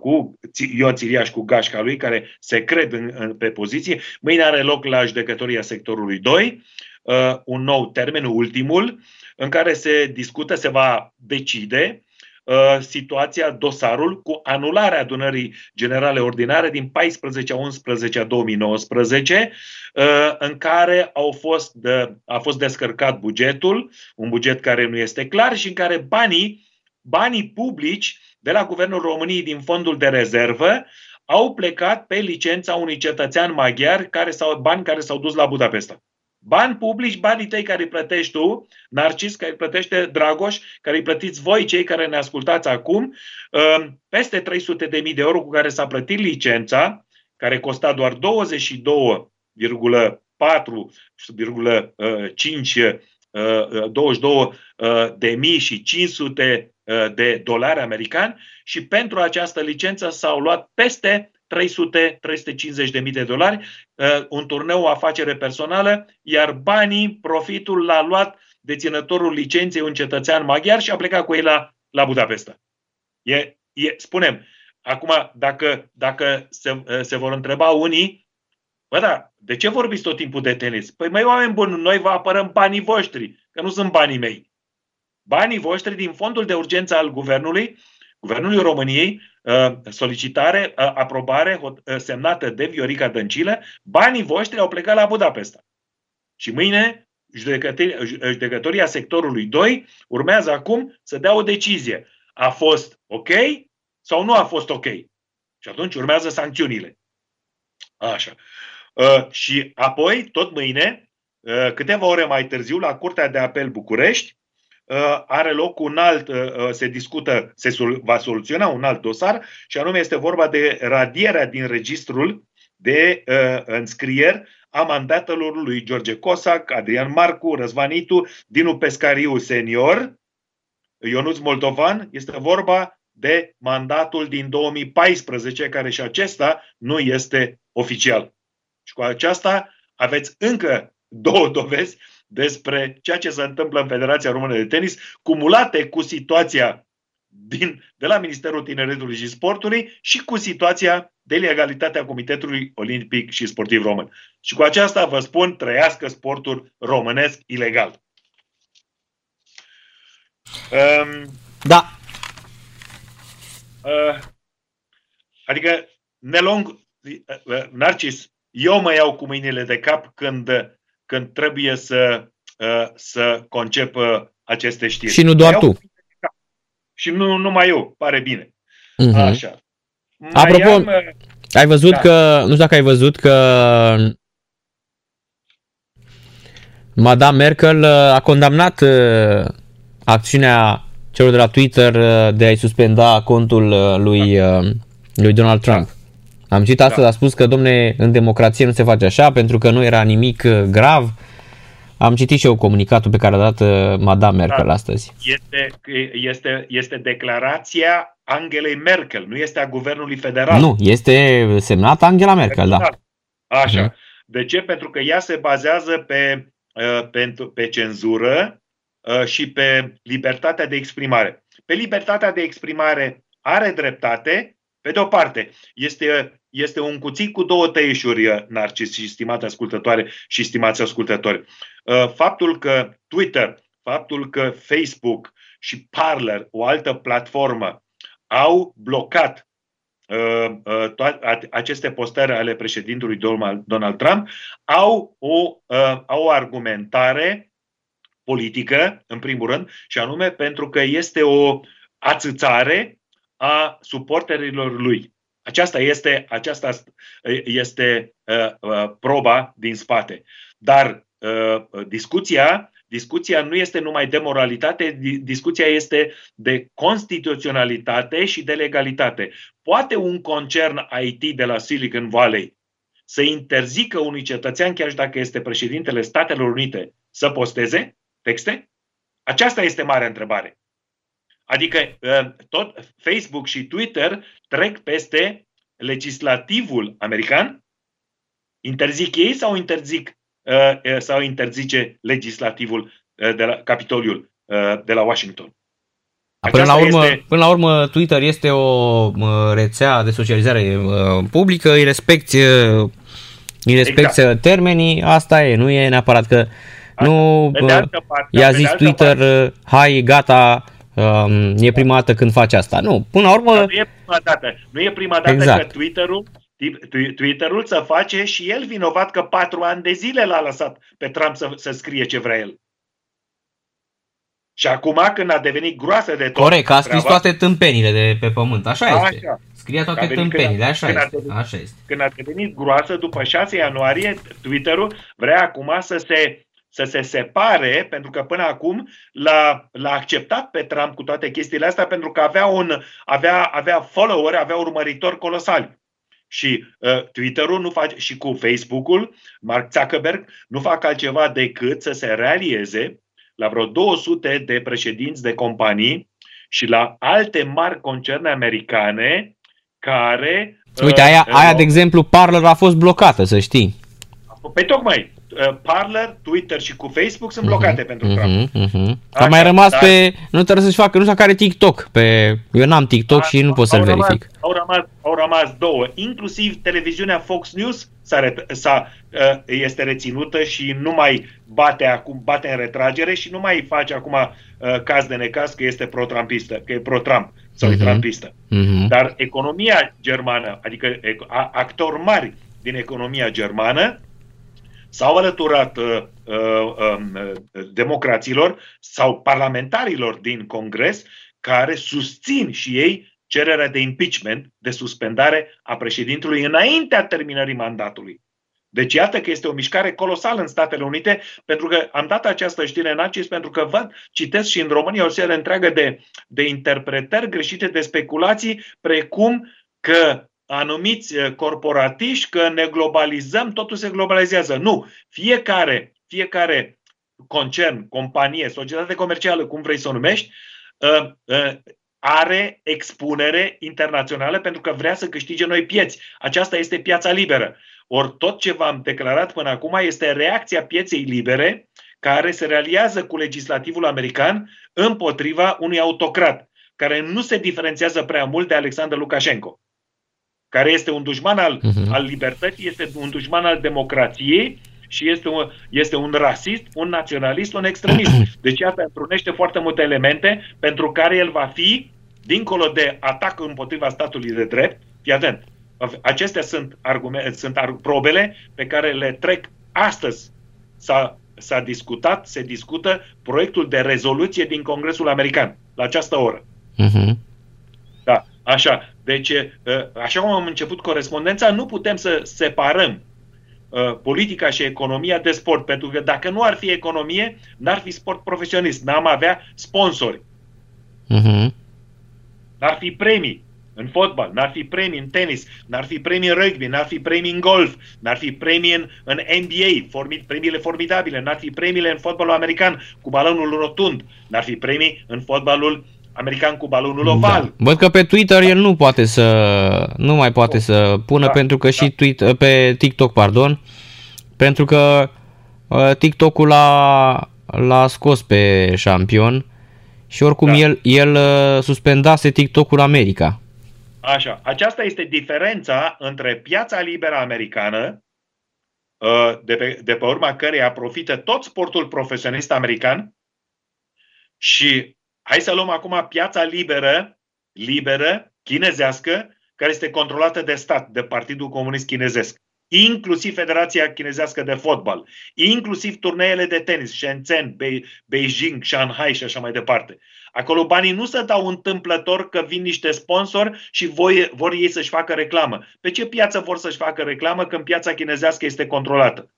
cu Ion Țiriaș cu gașca lui, care se cred în, în, pe poziție. Mâine are loc la judecătoria sectorului 2 uh, un nou termen, ultimul, în care se discută, se va decide Uh, situația, dosarul cu anularea adunării generale ordinare din 14 a 11 a 2019, uh, în care au fost de, a fost descărcat bugetul, un buget care nu este clar și în care banii, banii publici de la Guvernul României din fondul de rezervă au plecat pe licența unui cetățean maghiar, care s-au, bani care s-au dus la Budapesta. Bani publici, banii tăi care îi plătești tu, Narcis, care îi plătește Dragoș, care îi plătiți voi, cei care ne ascultați acum, uh, peste 300 de mii de euro cu care s-a plătit licența, care costa doar 22,4,5 22 de mii și 500 uh, de dolari americani și pentru această licență s-au luat peste 300-350 de mii de dolari, uh, un turneu o afacere personală, iar banii, profitul l-a luat deținătorul licenței, un cetățean maghiar și a plecat cu ei la, la Budapesta. E, e, spunem, acum, dacă, dacă se, uh, se vor întreba unii, bă da, de ce vorbiți tot timpul de tenis? Păi mai oameni buni, noi vă apărăm banii voștri, că nu sunt banii mei. Banii voștri din fondul de urgență al guvernului, guvernului României, Uh, solicitare, uh, aprobare uh, semnată de Viorica Dăncilă, banii voștri au plecat la Budapesta. Și mâine judecătoria sectorului 2 urmează acum să dea o decizie. A fost ok sau nu a fost ok? Și atunci urmează sancțiunile. Așa. și apoi, tot mâine, câteva ore mai târziu, la Curtea de Apel București, Uh, are loc un alt, uh, uh, se discută, se va soluționa un alt dosar și anume este vorba de radierea din registrul de înscrieri a mandatelor lui George Cosac, Adrian Marcu, Răzvanitu, Dinu Pescariu senior, Ionuț Moldovan, este vorba de mandatul din 2014, care și acesta nu este oficial. Și cu aceasta aveți încă două dovezi despre ceea ce se întâmplă în Federația Română de Tenis, cumulate cu situația din, de la Ministerul Tineretului și Sportului și cu situația de legalitate a Comitetului Olimpic și Sportiv Român. Și cu aceasta vă spun, trăiască sportul românesc ilegal. Um, da. Uh, adică, nelong, uh, Narcis, eu mă iau cu mâinile de cap când când trebuie să, uh, să concep aceste știri. Și nu doar tu. Și nu numai eu, pare bine. Uh-huh. Așa. Mai Apropo, am, uh, ai văzut da. că, nu știu dacă ai văzut că Madame Merkel uh, a condamnat acțiunea celor de la Twitter de a-i suspenda contul lui, lui Donald Trump. Am citit astăzi, da. a spus că, domne, în democrație nu se face așa pentru că nu era nimic uh, grav. Am citit și eu comunicatul pe care a dat uh, Madame Merkel da. astăzi. Este, este, este declarația Angelei Merkel, nu este a guvernului federal. Nu, este semnat Angela Merkel, da. Așa. Uh-huh. De ce? Pentru că ea se bazează pe, uh, pe, pe cenzură și pe libertatea de exprimare. Pe libertatea de exprimare are dreptate, pe de o parte, este, este un cuțit cu două tăieșuri, Narcis și stimate ascultătoare și stimați ascultători. Uh, faptul că Twitter, faptul că Facebook și Parler, o altă platformă, au blocat uh, uh, toate aceste postări ale președintelui Donald Trump, au o, au o argumentare politică, în primul rând, și anume pentru că este o ațățare a suporterilor lui. Aceasta este, aceasta este uh, uh, proba din spate. Dar uh, discuția, discuția nu este numai de moralitate, discuția este de constituționalitate și de legalitate. Poate un concern IT de la Silicon Valley să interzică unui cetățean, chiar și dacă este președintele Statelor Unite, să posteze texte? Aceasta este marea întrebare. Adică ă, tot Facebook și Twitter trec peste legislativul american? Interzic ei sau interzic ă, ă, sau interzice legislativul de la Capitoliul? de la Washington. Până la, urmă, este... până la urmă, Twitter este o rețea de socializare publică, îi respecti, îi respecti exact. termenii, asta e, nu e neapărat că nu parte, i-a zis Twitter, parte. hai, gata, um, e prima dată când faci asta. Nu, până la urmă... nu e prima dată, nu e prima dată exact. că Twitterul Twitterul să face și el vinovat că patru ani de zile l-a lăsat pe Trump să, să scrie ce vrea el. Și acum când a devenit groasă de tot... Corect, că a scris toate tâmpenile de pe pământ, așa, așa. este. Scria toate tâmpenile, așa, când este. devenit, așa este. Când a devenit groasă, după 6 ianuarie, Twitter-ul vrea acum să se, să se separe, pentru că până acum l-a, l-a acceptat pe Trump cu toate chestiile astea, pentru că avea, un, avea, avea follower, avea urmăritori colosali. Și uh, Twitter-ul nu face, și cu Facebook-ul, Mark Zuckerberg, nu fac altceva decât să se realieze la vreo 200 de președinți de companii și la alte mari concerne americane care... Uite, aia, uh, aia de exemplu, Parler a fost blocată, să știi. Păi tocmai, uh, Parler, Twitter și cu Facebook sunt blocate uh-huh, pentru Trump. Uh-huh, uh-huh. A mai rămas dar... pe... Nu trebuie să-și facă, nu știu care TikTok. Pe... Eu n-am TikTok a, și nu pot să-l rămas, verific. Au rămas, au rămas două. Inclusiv televiziunea Fox News s-a, s-a, uh, este reținută și nu mai bate acum, bate în retragere și nu mai face acum uh, caz de necaz că este pro-trumpistă, că e pro-Trump sau uh-huh. e trumpistă. Uh-huh. Dar economia germană, adică actori mari din economia germană, s-au alăturat uh, uh, uh, democraților sau parlamentarilor din Congres care susțin și ei cererea de impeachment, de suspendare a președintelui înaintea terminării mandatului. Deci iată că este o mișcare colosală în Statele Unite, pentru că am dat această știre în acest pentru că văd, citesc și în România o serie întreagă de, de interpretări greșite, de speculații, precum că anumiți eh, corporatiști că ne globalizăm, totul se globalizează. Nu, fiecare, fiecare concern, companie, societate comercială, cum vrei să o numești, eh, eh, are expunere internațională pentru că vrea să câștige noi pieți. Aceasta este piața liberă. Ori tot ce v-am declarat până acum este reacția pieței libere care se realizează cu legislativul american împotriva unui autocrat care nu se diferențiază prea mult de Alexander Lukashenko care este un dușman al, uh-huh. al libertății, este un dușman al democrației și este un, este un rasist, un naționalist, un extremist. Deci, iată, întrunește foarte multe elemente pentru care el va fi, dincolo de atac împotriva statului de drept, fii atent, acestea sunt, argumente, sunt probele pe care le trec astăzi. S-a, s-a discutat, se discută proiectul de rezoluție din Congresul American, la această oră. Uh-huh. Da, așa. Deci, așa cum am început corespondența, nu putem să separăm politica și economia de sport, pentru că dacă nu ar fi economie, n-ar fi sport profesionist, n-am avea sponsori. Uh-huh. N-ar fi premii în fotbal, n-ar fi premii în tenis, n-ar fi premii în rugby, n-ar fi premii în golf, n-ar fi premii în, în NBA, formi, premiile formidabile, n-ar fi premiile în fotbalul american cu balonul rotund, n-ar fi premii în fotbalul american cu balonul da. oval. Da. Văd că pe Twitter el nu poate să nu mai poate să pună da, pentru că da. și Twitter, pe TikTok, pardon, pentru că uh, TikTok-ul l-a, l-a scos pe șampion și oricum da. el, el uh, suspendase TikTok-ul America. Așa, aceasta este diferența între piața liberă americană, uh, de pe, de pe urma căreia profită tot sportul profesionist american și Hai să luăm acum piața liberă, liberă, chinezească, care este controlată de stat, de Partidul Comunist Chinezesc. Inclusiv Federația Chinezească de Fotbal, inclusiv turneele de tenis, Shenzhen, Be- Beijing, Shanghai și așa mai departe. Acolo banii nu se dau întâmplător că vin niște sponsori și voi, vor ei să-și facă reclamă. Pe ce piață vor să-și facă reclamă când piața chinezească este controlată?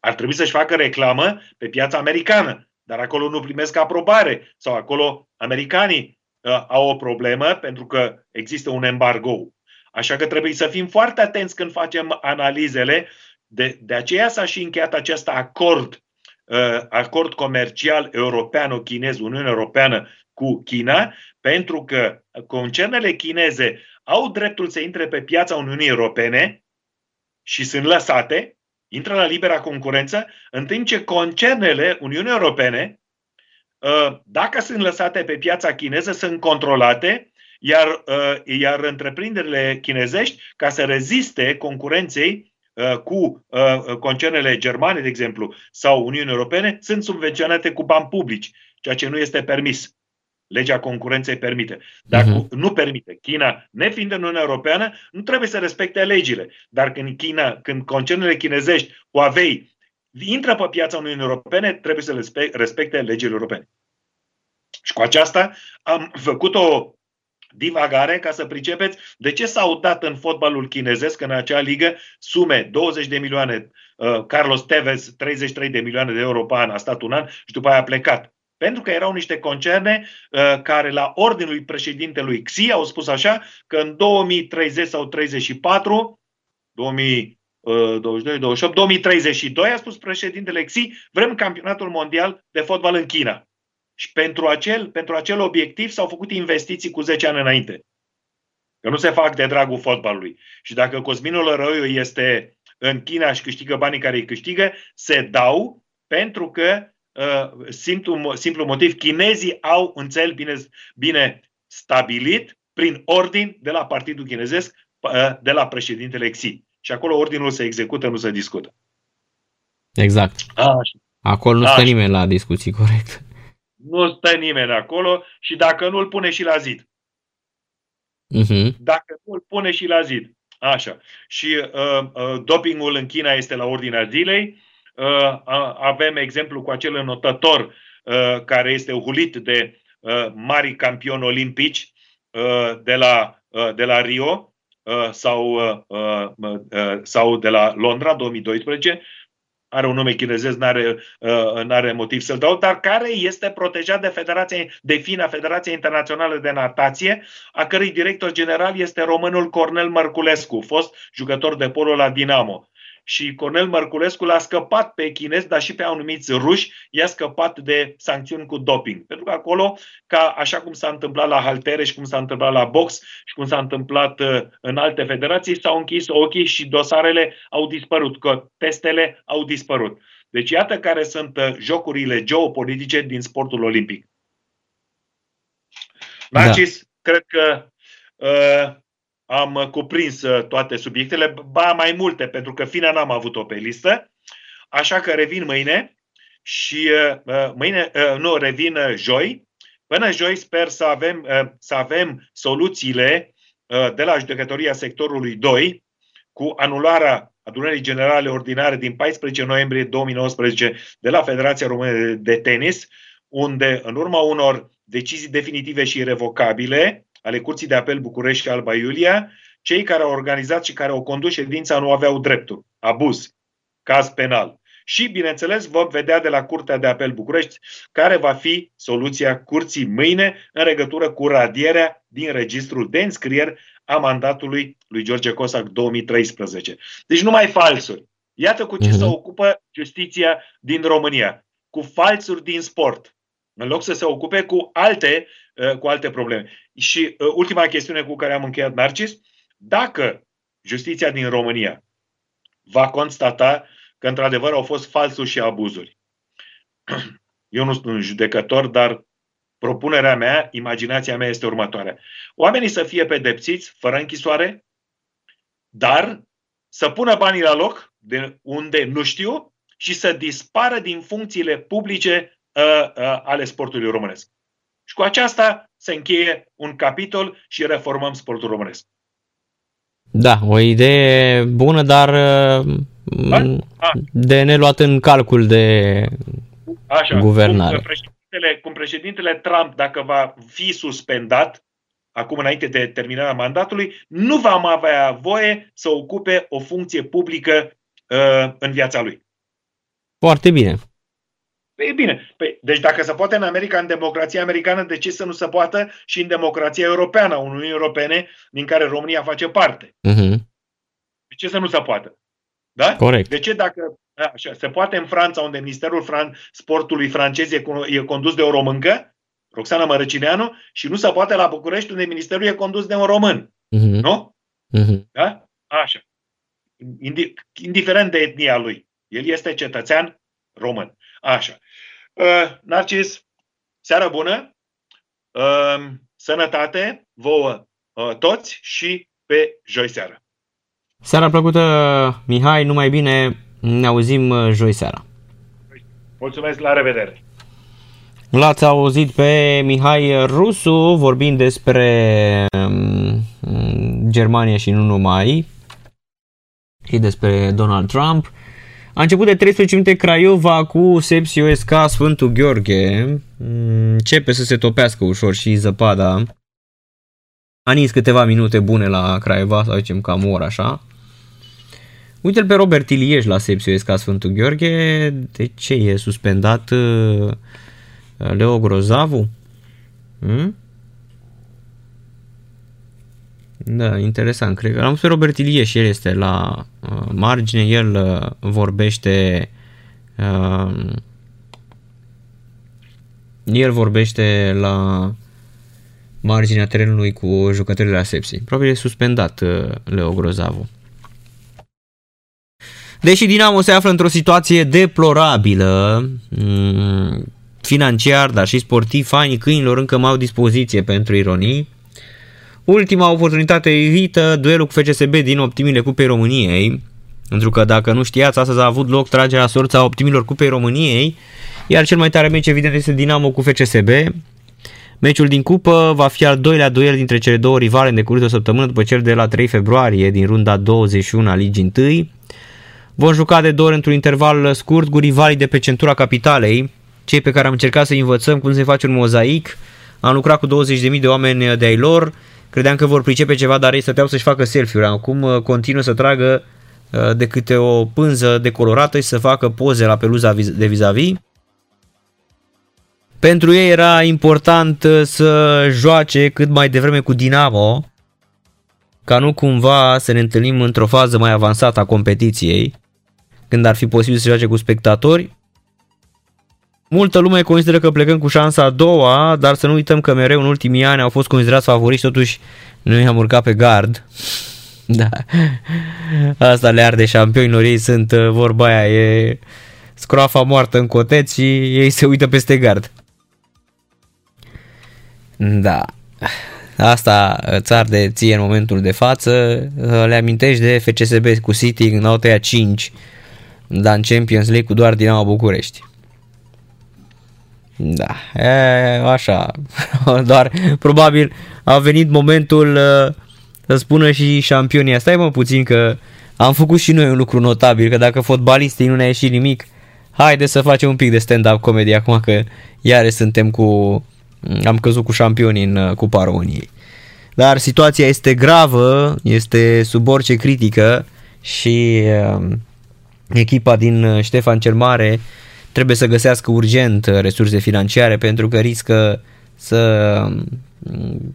Ar trebui să-și facă reclamă pe piața americană, dar acolo nu primesc aprobare sau acolo americanii uh, au o problemă pentru că există un embargo. Așa că trebuie să fim foarte atenți când facem analizele. De, de aceea s-a și încheiat acest acord, uh, acord comercial europeano-chinez, Uniunea Europeană cu China, pentru că concernele chineze au dreptul să intre pe piața Uniunii Europene și sunt lăsate, intră la libera concurență, în timp ce concernele Uniunii Europene uh, dacă sunt lăsate pe piața chineză, sunt controlate, iar, uh, iar întreprinderile chinezești, ca să reziste concurenței cu concernele germane, de exemplu, sau Uniunii Europene, sunt subvenționate cu bani publici, ceea ce nu este permis. Legea concurenței permite. Dacă uh-huh. nu permite, China, nefiind în Uniunea Europeană, nu trebuie să respecte legile. Dar când China, când concernele chinezești, Huawei, intră pe piața Uniunii Europene, trebuie să respecte legile europene. Și cu aceasta am făcut o divagare ca să pricepeți de ce s-au dat în fotbalul chinezesc, în acea ligă, sume 20 de milioane, uh, Carlos Tevez 33 de milioane de euro pe an, a stat un an și după aia a plecat. Pentru că erau niște concerne uh, care la ordinul președintelui Xi au spus așa că în 2030 sau 34, 2022, 28, 2032 a spus președintele Xi, vrem campionatul mondial de fotbal în China. Și pentru acel, pentru acel obiectiv s-au făcut investiții cu 10 ani înainte. Că nu se fac de dragul fotbalului. Și dacă Cosminul Răoiu este în China și câștigă banii care îi câștigă, se dau pentru că uh, simplu, simplu motiv, chinezii au un cel bine, bine stabilit prin ordin de la Partidul Chinezesc, uh, de la președintele Xi. Și acolo ordinul se execută, nu se discută. Exact. A, Acolo nu stă nimeni la discuții, corect. Nu stă nimeni acolo și dacă nu îl pune și la zid. Uh-huh. Dacă nu îl pune și la zid. Așa. Și uh, uh, dopingul în China este la ordinea zilei. Uh, avem exemplu cu acel înotător uh, care este hulit de uh, mari campioni olimpici uh, de, la, uh, de la Rio uh, sau, uh, uh, sau de la Londra 2012 are un nume chinezesc, n-are, uh, n-are motiv să-l dau, dar care este protejat de Federația, de FINA, Federația Internațională de Natație, a cărei director general este românul Cornel Mărculescu, fost jucător de polo la Dinamo și Cornel Mărculescu l-a scăpat pe chinez, dar și pe anumiți ruși, i-a scăpat de sancțiuni cu doping. Pentru că acolo, ca așa cum s-a întâmplat la haltere și cum s-a întâmplat la box și cum s-a întâmplat uh, în alte federații, s-au închis ochii și dosarele au dispărut, că testele au dispărut. Deci iată care sunt uh, jocurile geopolitice din sportul olimpic. Narcis, da. cred că uh, am uh, cuprins uh, toate subiectele, ba mai multe, pentru că fina n-am avut-o pe listă, așa că revin mâine și uh, mâine, nu, revin joi. Până joi sper să avem, să avem soluțiile de la judecătoria sectorului 2 cu anularea adunării generale ordinare din 14 noiembrie 2019 de la Federația Română de Tenis, unde în urma unor decizii definitive și irrevocabile, ale Curții de Apel București și Alba Iulia, cei care au organizat și care au condus ședința nu aveau dreptul. Abuz. Caz penal. Și, bineînțeles, vom vedea de la Curtea de Apel București care va fi soluția curții mâine în legătură cu radierea din registrul de înscrieri a mandatului lui George Cosac 2013. Deci numai falsuri. Iată cu ce uh-huh. se ocupă justiția din România. Cu falsuri din sport. În loc să se ocupe cu alte Uh, cu alte probleme. Și uh, ultima chestiune cu care am încheiat, Narcis, dacă justiția din România va constata că într-adevăr au fost falsuri și abuzuri. Eu nu sunt un judecător, dar propunerea mea, imaginația mea este următoarea. Oamenii să fie pedepsiți fără închisoare, dar să pună banii la loc de unde nu știu și să dispară din funcțiile publice uh, uh, ale sportului românesc. Și cu aceasta se încheie un capitol și reformăm sportul românesc. Da, o idee bună, dar uh, de neluat în calcul de Așa, guvernare. Cum președintele, cum președintele Trump, dacă va fi suspendat, acum înainte de terminarea mandatului, nu va mai avea voie să ocupe o funcție publică uh, în viața lui. Foarte bine. E bine. Păi, deci dacă se poate în America, în democrația americană, de ce să nu se poată și în democrația europeană, a Uniunii Europene, din care România face parte? Uh-huh. De ce să nu se poată? Da? Corect. De ce dacă așa, se poate în Franța, unde Ministerul Fran- Sportului francez e, e condus de o româncă, Roxana Mărăcineanu, și nu se poate la București, unde Ministerul e condus de un român. Uh-huh. Nu? Uh-huh. Da? Așa. Indiferent de etnia lui. El este cetățean român. Așa. Uh, Narcis, seară bună, uh, sănătate vouă uh, toți și pe joi seară. Seara plăcută, Mihai, numai bine, ne auzim uh, joi seara. Mulțumesc, la revedere! L-ați auzit pe Mihai Rusu vorbind despre um, Germania și nu numai, și despre Donald Trump. A început de 13 minute Craiova cu Sepsi OSK Sfântul Gheorghe. Mm, începe să se topească ușor și zăpada. A nins câteva minute bune la Craiova, să zicem cam o oră așa. Uite-l pe Robert Ilieș la Sepsi OSK Sfântul Gheorghe. De ce e suspendat uh, Leo Grozavu? Hmm? Da, interesant. Cred că am spus Robert Ilieș, el este la uh, margine, el uh, vorbește uh, el vorbește la marginea terenului cu jucătorii la Sepsi. Probabil e suspendat uh, Leo Grozavu. Deși Dinamo se află într-o situație deplorabilă, mm, financiar, dar și sportiv, fanii câinilor încă mai au dispoziție pentru ironii. Ultima oportunitate evită duelul cu FCSB din optimile Cupei României, pentru că dacă nu știați, astăzi a avut loc tragerea sorța optimilor Cupei României, iar cel mai tare meci evident este Dinamo cu FCSB. Meciul din cupă va fi al doilea duel dintre cele două rivale în decurs de o săptămână după cel de la 3 februarie din runda 21 a ligii 1. Vom juca de două ori într-un interval scurt cu rivalii de pe centura capitalei, cei pe care am încercat să învățăm cum se face un mozaic. Am lucrat cu 20.000 de oameni de ai lor, credeam că vor pricepe ceva, dar ei stăteau să-și facă selfie-uri. Acum uh, continuă să tragă uh, de câte o pânză decolorată și să facă poze la peluza de vis-a-vis. Pentru ei era important uh, să joace cât mai devreme cu Dinamo, ca nu cumva să ne întâlnim într-o fază mai avansată a competiției, când ar fi posibil să joace cu spectatori. Multă lume consideră că plecăm cu șansa a doua, dar să nu uităm că mereu în ultimii ani au fost considerați favoriți, totuși noi am urcat pe gard. Da. Asta le arde șampionilor, ei sunt uh, vorba aia, e scroafa moartă în coteți și ei se uită peste gard. Da. Asta îți arde ție în momentul de față. Le amintești de FCSB cu City în au tăiat 5, dar în Champions League cu doar Dinamo București. Da, e, așa, doar probabil a venit momentul uh, să spună și șampionia. Stai mă puțin că am făcut și noi un lucru notabil, că dacă fotbalistii nu ne-a ieșit nimic, haide să facem un pic de stand-up comedy acum că iară suntem cu am căzut cu șampioni în uh, Cupa României. Dar situația este gravă, este sub orice critică și uh, echipa din uh, Ștefan cel Mare trebuie să găsească urgent resurse financiare pentru că riscă să um,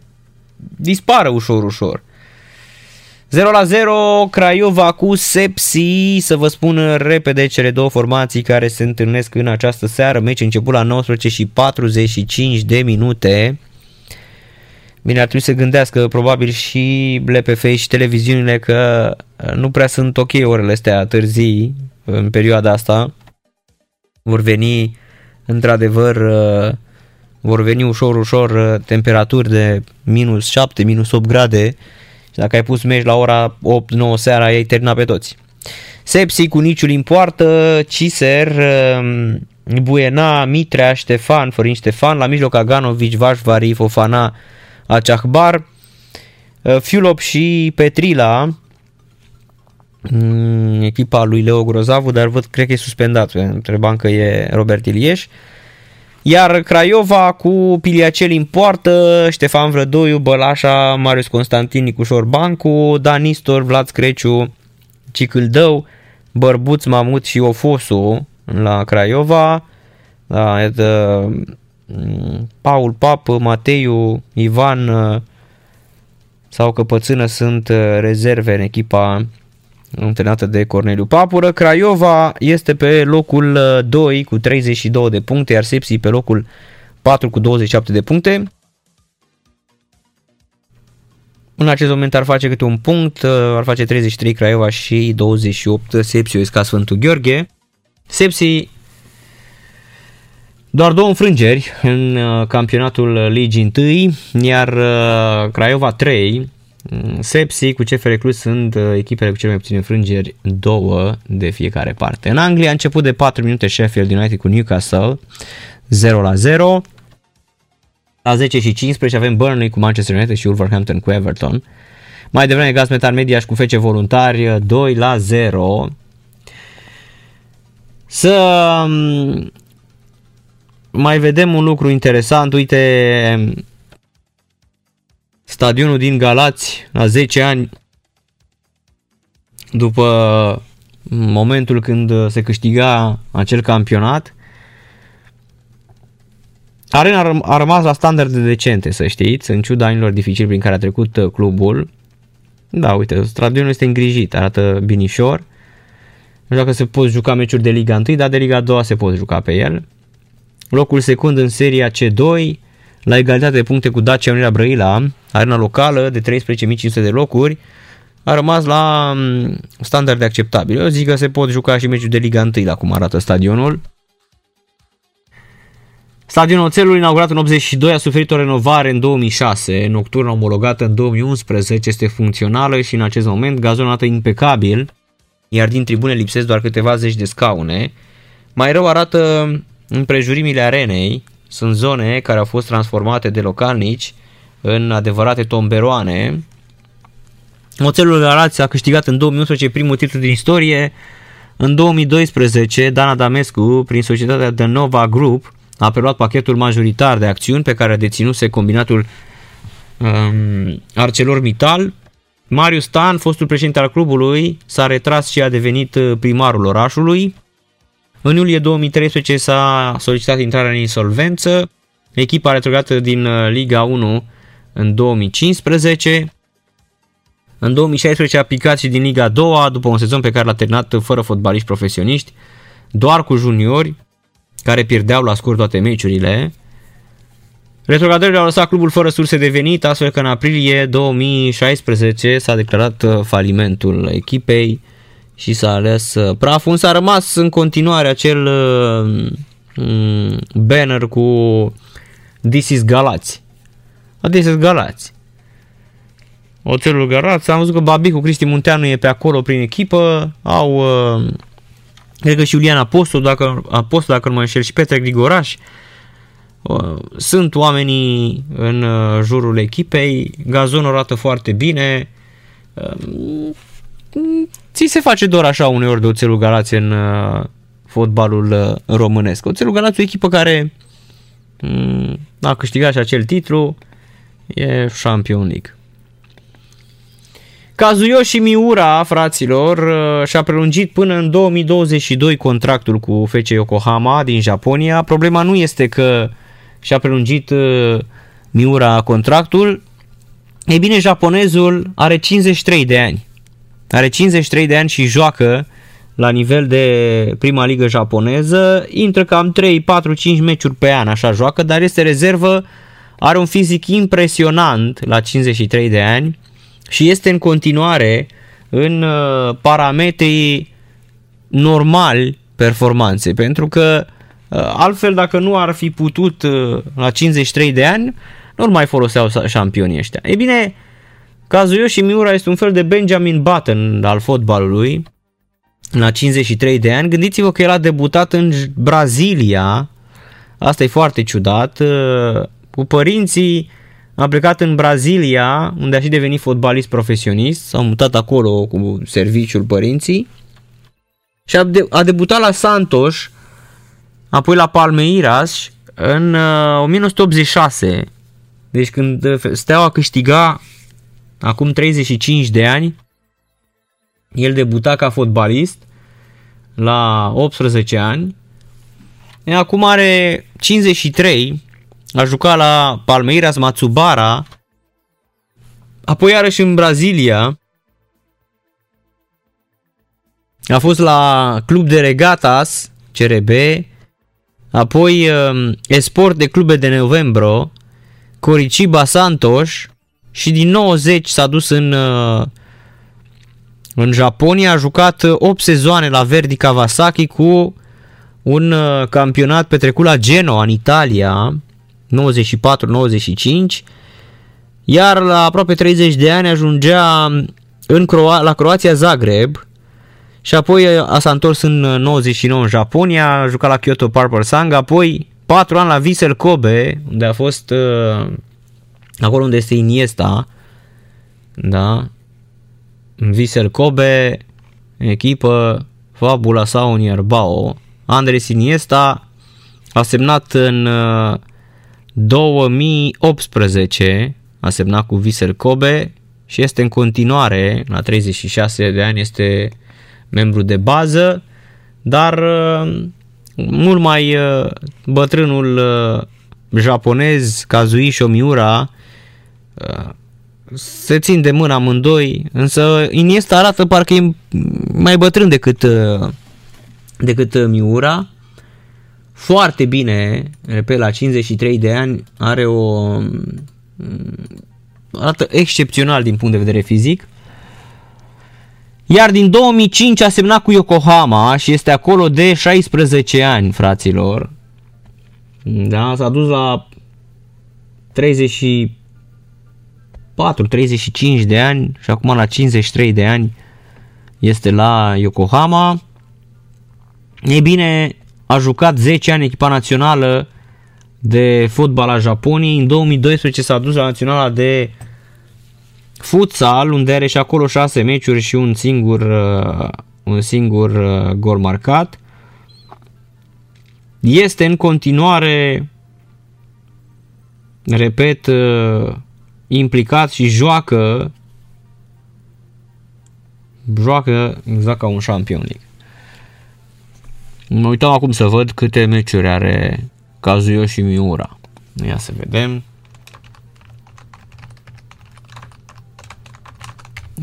dispară ușor, ușor. 0 la 0, Craiova cu Sepsi, să vă spun repede cele două formații care se întâlnesc în această seară. Meci început la 19 și 45 de minute. Bine, ar trebui să gândească probabil și LPF și televiziunile că nu prea sunt ok orele astea târzii în perioada asta. Vor veni într-adevăr vor veni ușor, ușor temperaturi de minus 7, minus 8 grade și dacă ai pus meci la ora 8-9 seara, ai terminat pe toți. Sepsi cu niciul în poartă, Ciser, um, Buena, Mitrea, Ștefan, Florin Ștefan, la mijloc Aganovic, Vașvari, Fofana, Acahbar, uh, Fiulop și Petrila, mm, echipa lui Leo Grozavu, dar văd, cred că e suspendat, întrebam că e Robert Ilieș. Iar Craiova cu Piliaceli în poartă, Ștefan Vrădoiu, Bălașa, Marius Constantin, Nicușor Bancu, Danistor, Vlad Screciu, Cicâldău, Bărbuț, Mamut și Ofosu la Craiova. Da, iată, mm, Paul Pap, Mateiu, Ivan sau Căpățână sunt rezerve în echipa antrenată de Corneliu Papură. Craiova este pe locul 2 uh, cu 32 de puncte, iar Sepsi pe locul 4 cu 27 de puncte. În acest moment ar face câte un punct, uh, ar face 33 Craiova și 28 Sepsi ca Sfântul Gheorghe. Sepsi Doar două înfrângeri în uh, campionatul Ligii 1, iar uh, Craiova 3, mm, Sepsi cu CFR Cluj sunt uh, echipele cu cele mai puține înfrângeri, două de fiecare parte. În Anglia a început de 4 minute Sheffield United cu Newcastle, 0 la 0. La 10 și 15 avem Burnley cu Manchester United și Wolverhampton cu Everton. Mai devreme Gaz Metal Media și cu Fece Voluntari 2 la 0. Să mm, mai vedem un lucru interesant. Uite, stadionul din Galați, la 10 ani, după momentul când se câștiga acel campionat, Arena a rămas la standarde decente, să știți, în ciuda anilor dificili prin care a trecut uh, clubul. Da, uite, stadionul este îngrijit, arată binișor. Nu știu dacă se pot juca meciuri de Liga 1, dar de Liga 2 se pot juca pe el. Locul secund în seria C2, la egalitate de puncte cu Dacia Unirea Brăila, arena locală de 13.500 de locuri, a rămas la mm, standarde acceptabile. Eu zic că se pot juca și meciuri de Liga 1 la cum arată stadionul. Stadionul Oțelului, inaugurat în 82, a suferit o renovare în 2006, nocturna omologată în 2011, este funcțională și în acest moment gazonată impecabil, iar din tribune lipsesc doar câteva zeci de scaune. Mai rău arată împrejurimile arenei, sunt zone care au fost transformate de localnici în adevărate tomberoane. Oțelul Galați a câștigat în 2011 primul titlu din istorie. În 2012, Dana Damescu, prin societatea The Nova Group, a preluat pachetul majoritar de acțiuni pe care a deținuse combinatul um, ArcelorMittal. Marius Stan, fostul președinte al clubului, s-a retras și a devenit uh, primarul orașului. În iulie 2013 s-a solicitat intrarea în insolvență. Echipa a retrogat din uh, Liga 1 în 2015. În 2016 a picat și din Liga 2 după un sezon pe care l-a terminat fără fotbaliști profesioniști, doar cu juniori, care pierdeau la scurt toate meciurile. Retrogradările au lăsat clubul fără surse de venit, astfel că în aprilie 2016 s-a declarat uh, falimentul echipei și s-a ales uh, praful, însă a rămas în continuare acel uh, mm, banner cu This is Galați. This is Galați. Oțelul Galați, am văzut că Babicu Cristi Munteanu e pe acolo prin echipă, au Cred că și Iulian Apostol, dacă, Apostol, dacă nu mă înșel, și Petre Grigoraș. Uh, sunt oamenii în uh, jurul echipei, gazonul arată foarte bine. Uh, ți se face doar așa uneori de Oțelul Galați în fotbalul românesc. Oțelul Galați o echipă care mm, a câștigat și acel titlu, e Champion League. Kazuyoshi Miura, fraților, uh, și-a prelungit până în 2022 contractul cu FC Yokohama din Japonia. Problema nu este că și-a prelungit uh, Miura contractul. Ei bine, japonezul are 53 de ani. Are 53 de ani și joacă la nivel de prima ligă japoneză. Intră cam 3, 4, 5 meciuri pe an, așa joacă, dar este rezervă. Are un fizic impresionant la 53 de ani și este în continuare în uh, parametrii normali performanțe, pentru că uh, altfel dacă nu ar fi putut uh, la 53 de ani, nu mai foloseau șampionii ăștia. Ei bine, cazul Yoshi Miura este un fel de Benjamin Button al fotbalului, la 53 de ani. Gândiți-vă că el a debutat în Brazilia, asta e foarte ciudat, cu părinții a plecat în Brazilia, unde a și devenit fotbalist profesionist, s-a mutat acolo cu serviciul părinții și a, de- a debutat la Santos, apoi la Palmeiras în uh, 1986. Deci când uh, Steaua câștiga acum 35 de ani, el debuta ca fotbalist la 18 ani. E, acum are 53 a jucat la Palmeiras Matsubara, apoi iarăși în Brazilia, a fost la Club de Regatas, CRB, apoi um, Esport de Clube de Novembro, Coriciba Santos și din 90 s-a dus în, uh, în Japonia, a jucat 8 sezoane la Verdi Kawasaki cu un uh, campionat petrecut la Genoa în Italia, 94-95, iar la aproape 30 de ani ajungea în Croa- la Croația Zagreb și apoi a s-a întors în 99 în Japonia, a jucat la Kyoto Purple Sang, apoi 4 ani la Vissel Kobe, unde a fost uh, acolo unde este Iniesta, da, Vissel Kobe, echipă Fabula sau Nierbao. Andres Iniesta a semnat în 2018, a semnat cu Vissel Kobe și este în continuare, la 36 de ani, este membru de bază, dar mult mai bătrânul japonez Kazuhiko Miura se țin de mână amândoi, însă Iniesta arată parcă e mai bătrân decât, decât Miura. Foarte bine, repet, la 53 de ani, are o... arată excepțional din punct de vedere fizic. Iar din 2005 a semnat cu Yokohama și este acolo de 16 ani, fraților. Da, s-a dus la 30 34-35 de ani și acum la 53 de ani este la Yokohama. Ei bine, a jucat 10 ani echipa națională de fotbal a Japoniei. În 2012 s-a dus la naționala de futsal, unde are și acolo 6 meciuri și un singur, uh, un singur uh, gol marcat. Este în continuare, repet, uh, implicat și joacă joacă exact ca un Champion League. Mă uitam acum să văd câte meciuri are Kazuyo și Miura. Ia să vedem.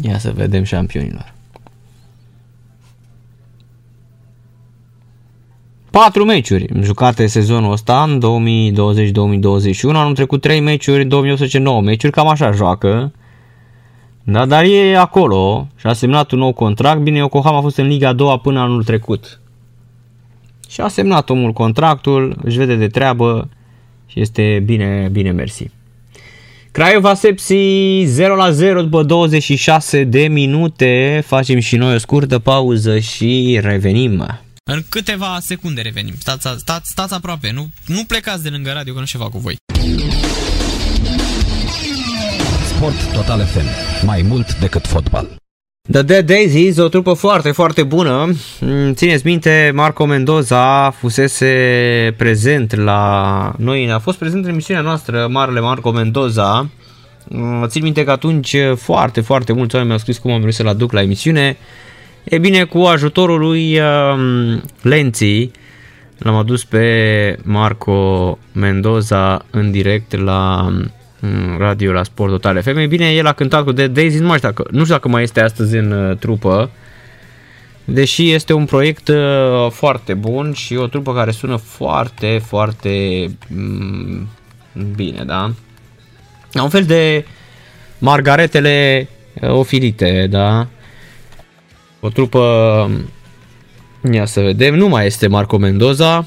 Ia să vedem șampionilor. 4 meciuri jucate sezonul ăsta, în 2020-2021, anul trecut 3 meciuri, 2018 9 meciuri, cam așa joacă. Da, dar e acolo și a semnat un nou contract. Bine, Yokohama a fost în Liga a doua până anul trecut. Și a semnat omul contractul, își vede de treabă și este bine, bine mersi. Craiova Sepsi 0 la 0 după 26 de minute. Facem și noi o scurtă pauză și revenim. În câteva secunde revenim. Stați, stați, stați aproape, nu, nu plecați de lângă radio că nu ceva cu voi. Sport Total FM. Mai mult decât fotbal. The Dead Daisies, o trupă foarte, foarte bună. Mm, țineți minte, Marco Mendoza fusese prezent la noi, a fost prezent în emisiunea noastră, Marele Marco Mendoza. Mm, țin minte că atunci foarte, foarte mulți oameni mi-au scris cum am reușit să-l aduc la emisiune. E bine, cu ajutorul lui um, Lenții, l-am adus pe Marco Mendoza în direct la um, radio la Sport Total FM. E bine, el a cântat cu Dead Daisy, nu, mai știu dacă, nu știu dacă mai este astăzi în uh, trupă, deși este un proiect uh, foarte bun și o trupă care sună foarte, foarte um, bine, da? Un fel de margaretele uh, ofilite, da? O trupă, ia să vedem, nu mai este Marco Mendoza.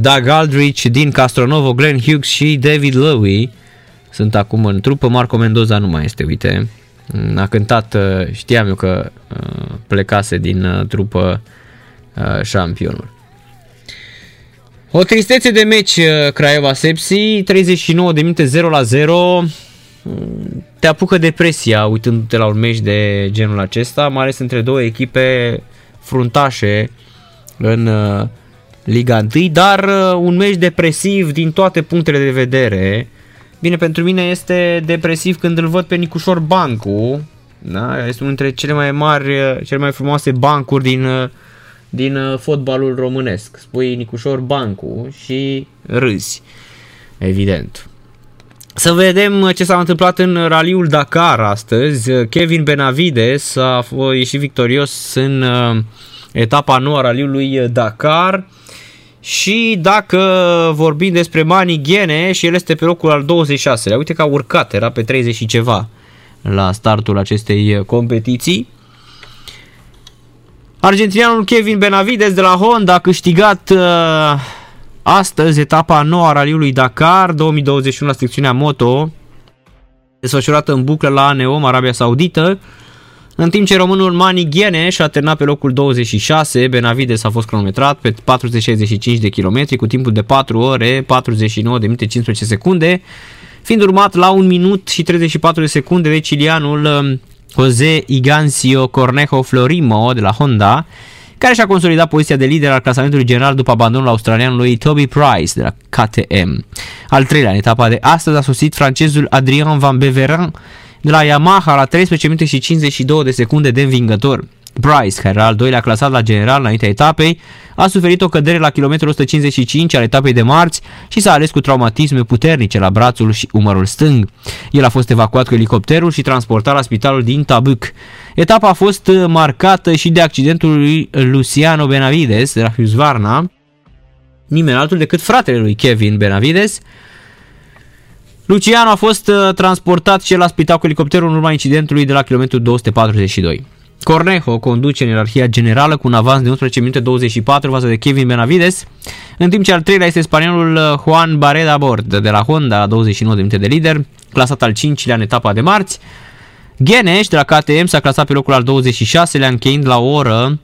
Doug Aldrich, Dean Castronovo, Glenn Hughes și David Lowy sunt acum în trupă. Marco Mendoza nu mai este, uite. A cântat, știam eu că plecase din trupă șampionul. O tristețe de meci Craiova Sepsi, 39 de minute 0 la 0 te apucă depresia uitându-te la un meci de genul acesta, mai ales între două echipe fruntașe în uh, Liga 1, dar uh, un meci depresiv din toate punctele de vedere. Bine, pentru mine este depresiv când îl văd pe Nicușor Bancu, da? este unul dintre cele mai mari, uh, cele mai frumoase bancuri din, din fotbalul românesc. Spui Nicușor Bancu și râzi, evident. Să vedem ce s-a întâmplat în raliul Dakar astăzi. Kevin Benavides a ieșit victorios în uh, etapa nouă a raliului Dakar. Și dacă vorbim despre Mani Ghene și el este pe locul al 26-lea, uite că a urcat, era pe 30 și ceva la startul acestei competiții. Argentinianul Kevin Benavides de la Honda a câștigat uh, astăzi etapa nouă a raliului Dakar 2021 la secțiunea moto, desfășurată în buclă la Neom, Arabia Saudită. În timp ce românul Mani Gheneș a terminat pe locul 26, Benavides a fost cronometrat pe 465 de kilometri cu timpul de 4 ore, 49 de minute 15 secunde, fiind urmat la 1 minut și 34 de secunde de cilianul um, Jose Igancio Cornejo Florimo de la Honda, care și-a consolidat poziția de lider al clasamentului general după abandonul australianului Toby Price de la KTM. Al treilea în etapa de astăzi a sosit francezul Adrien Van Beveren de la Yamaha la 13 minute și 52 de secunde de învingător. Bryce, care era al doilea clasat la general înaintea etapei, a suferit o cădere la kilometrul 155 al etapei de marți și s-a ales cu traumatisme puternice la brațul și umărul stâng. El a fost evacuat cu elicopterul și transportat la spitalul din Tabuc. Etapa a fost marcată și de accidentul lui Luciano Benavides de la Husqvarna, nimeni altul decât fratele lui Kevin Benavides, Luciano a fost uh, transportat și la spital cu elicopterul în urma incidentului de la kilometrul 242. Cornejo conduce în ierarhia generală cu un avans de 11 minute 24 față de Kevin Benavides, în timp ce al treilea este spaniolul uh, Juan Barreda Bord de la Honda la 29 de minute de lider, clasat al 5-lea în etapa de marți. Geneș de la KTM s-a clasat pe locul al 26-lea încheind la o oră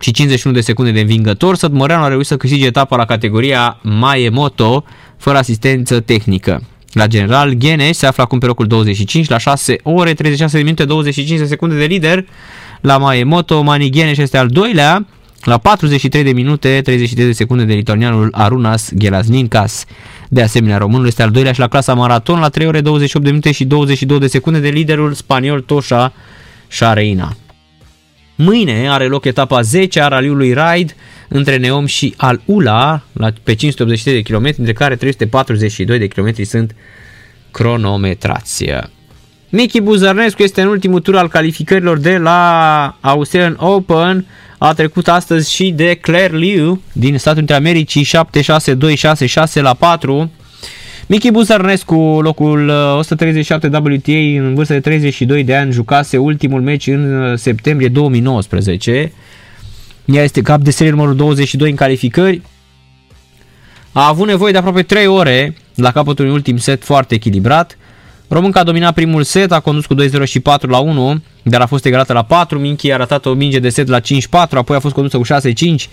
și 51 de secunde de învingător. Sătmăreanu a reușit să câștige etapa la categoria Mae Moto fără asistență tehnică. La general, Gheneș se află acum pe locul 25 la 6 ore 36 de minute 25 de secunde de lider. La Maemoto, Mani Gheneș este al doilea la 43 de minute 33 de secunde de lituanianul Arunas Gelasninkas. De asemenea, românul este al doilea și la clasa maraton la 3 ore 28 de minute și 22 de secunde de liderul spaniol Toșa Șareina. Mâine are loc etapa 10 a raliului Ride între Neom și Al Ula la, pe 583 de km, dintre care 342 de km sunt cronometrați. Michi Buzărnescu este în ultimul tur al calificărilor de la Australian Open. A trecut astăzi și de Claire Liu din Statele Unite Americii 7-6-2-6-6 la 4. Michi Buzărnescu, locul 137 uh, WTA în vârstă de 32 de ani, jucase ultimul meci în uh, septembrie 2019. Ea este cap de serie numărul 22 în calificări. A avut nevoie de aproape 3 ore la capătul unui ultim set foarte echilibrat. Românca a dominat primul set, a condus cu 2-0 și 4 la 1, dar a fost egalată la 4. Minchi a ratat o minge de set la 5-4, apoi a fost condusă cu 6-5.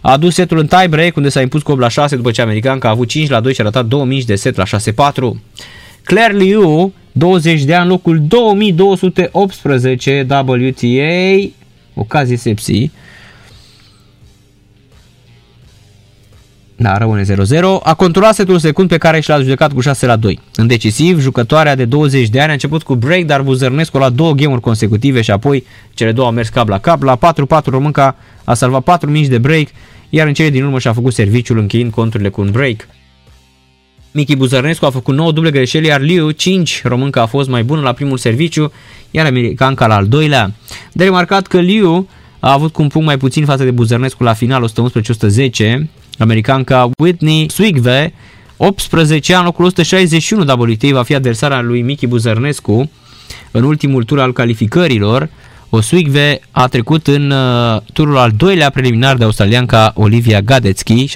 A adus setul în tie-break, unde s-a impus cu 8 la 6 după ce americanca a avut 5 la 2 și a ratat 2 mingi de set la 6-4. Claire Liu, 20 de ani, locul 2218 WTA, ocazie sepsi. Da, rămâne 0-0. A controlat setul secund pe care și l-a judecat cu 6 la 2. În decisiv, jucătoarea de 20 de ani a început cu break, dar Buzărnescu la două game consecutive și apoi cele două au mers cap la cap. La 4-4 Românca a salvat 4 mici de break, iar în cele din urmă și-a făcut serviciul încheind conturile cu un break. Michi Buzărnescu a făcut 9 duble greșeli, iar Liu 5, românca a fost mai bună la primul serviciu, iar americanca la al doilea. De remarcat că Liu a avut cu un punct mai puțin față de Buzărnescu la final 111-110, Americanca Whitney Swigve, 18 ani, locul 161 WTA, va fi adversarea lui Miki Buzărnescu în ultimul tur al calificărilor. O Swigve a trecut în uh, turul al doilea preliminar de australianca Olivia Gadetsky, 6-2-6-4.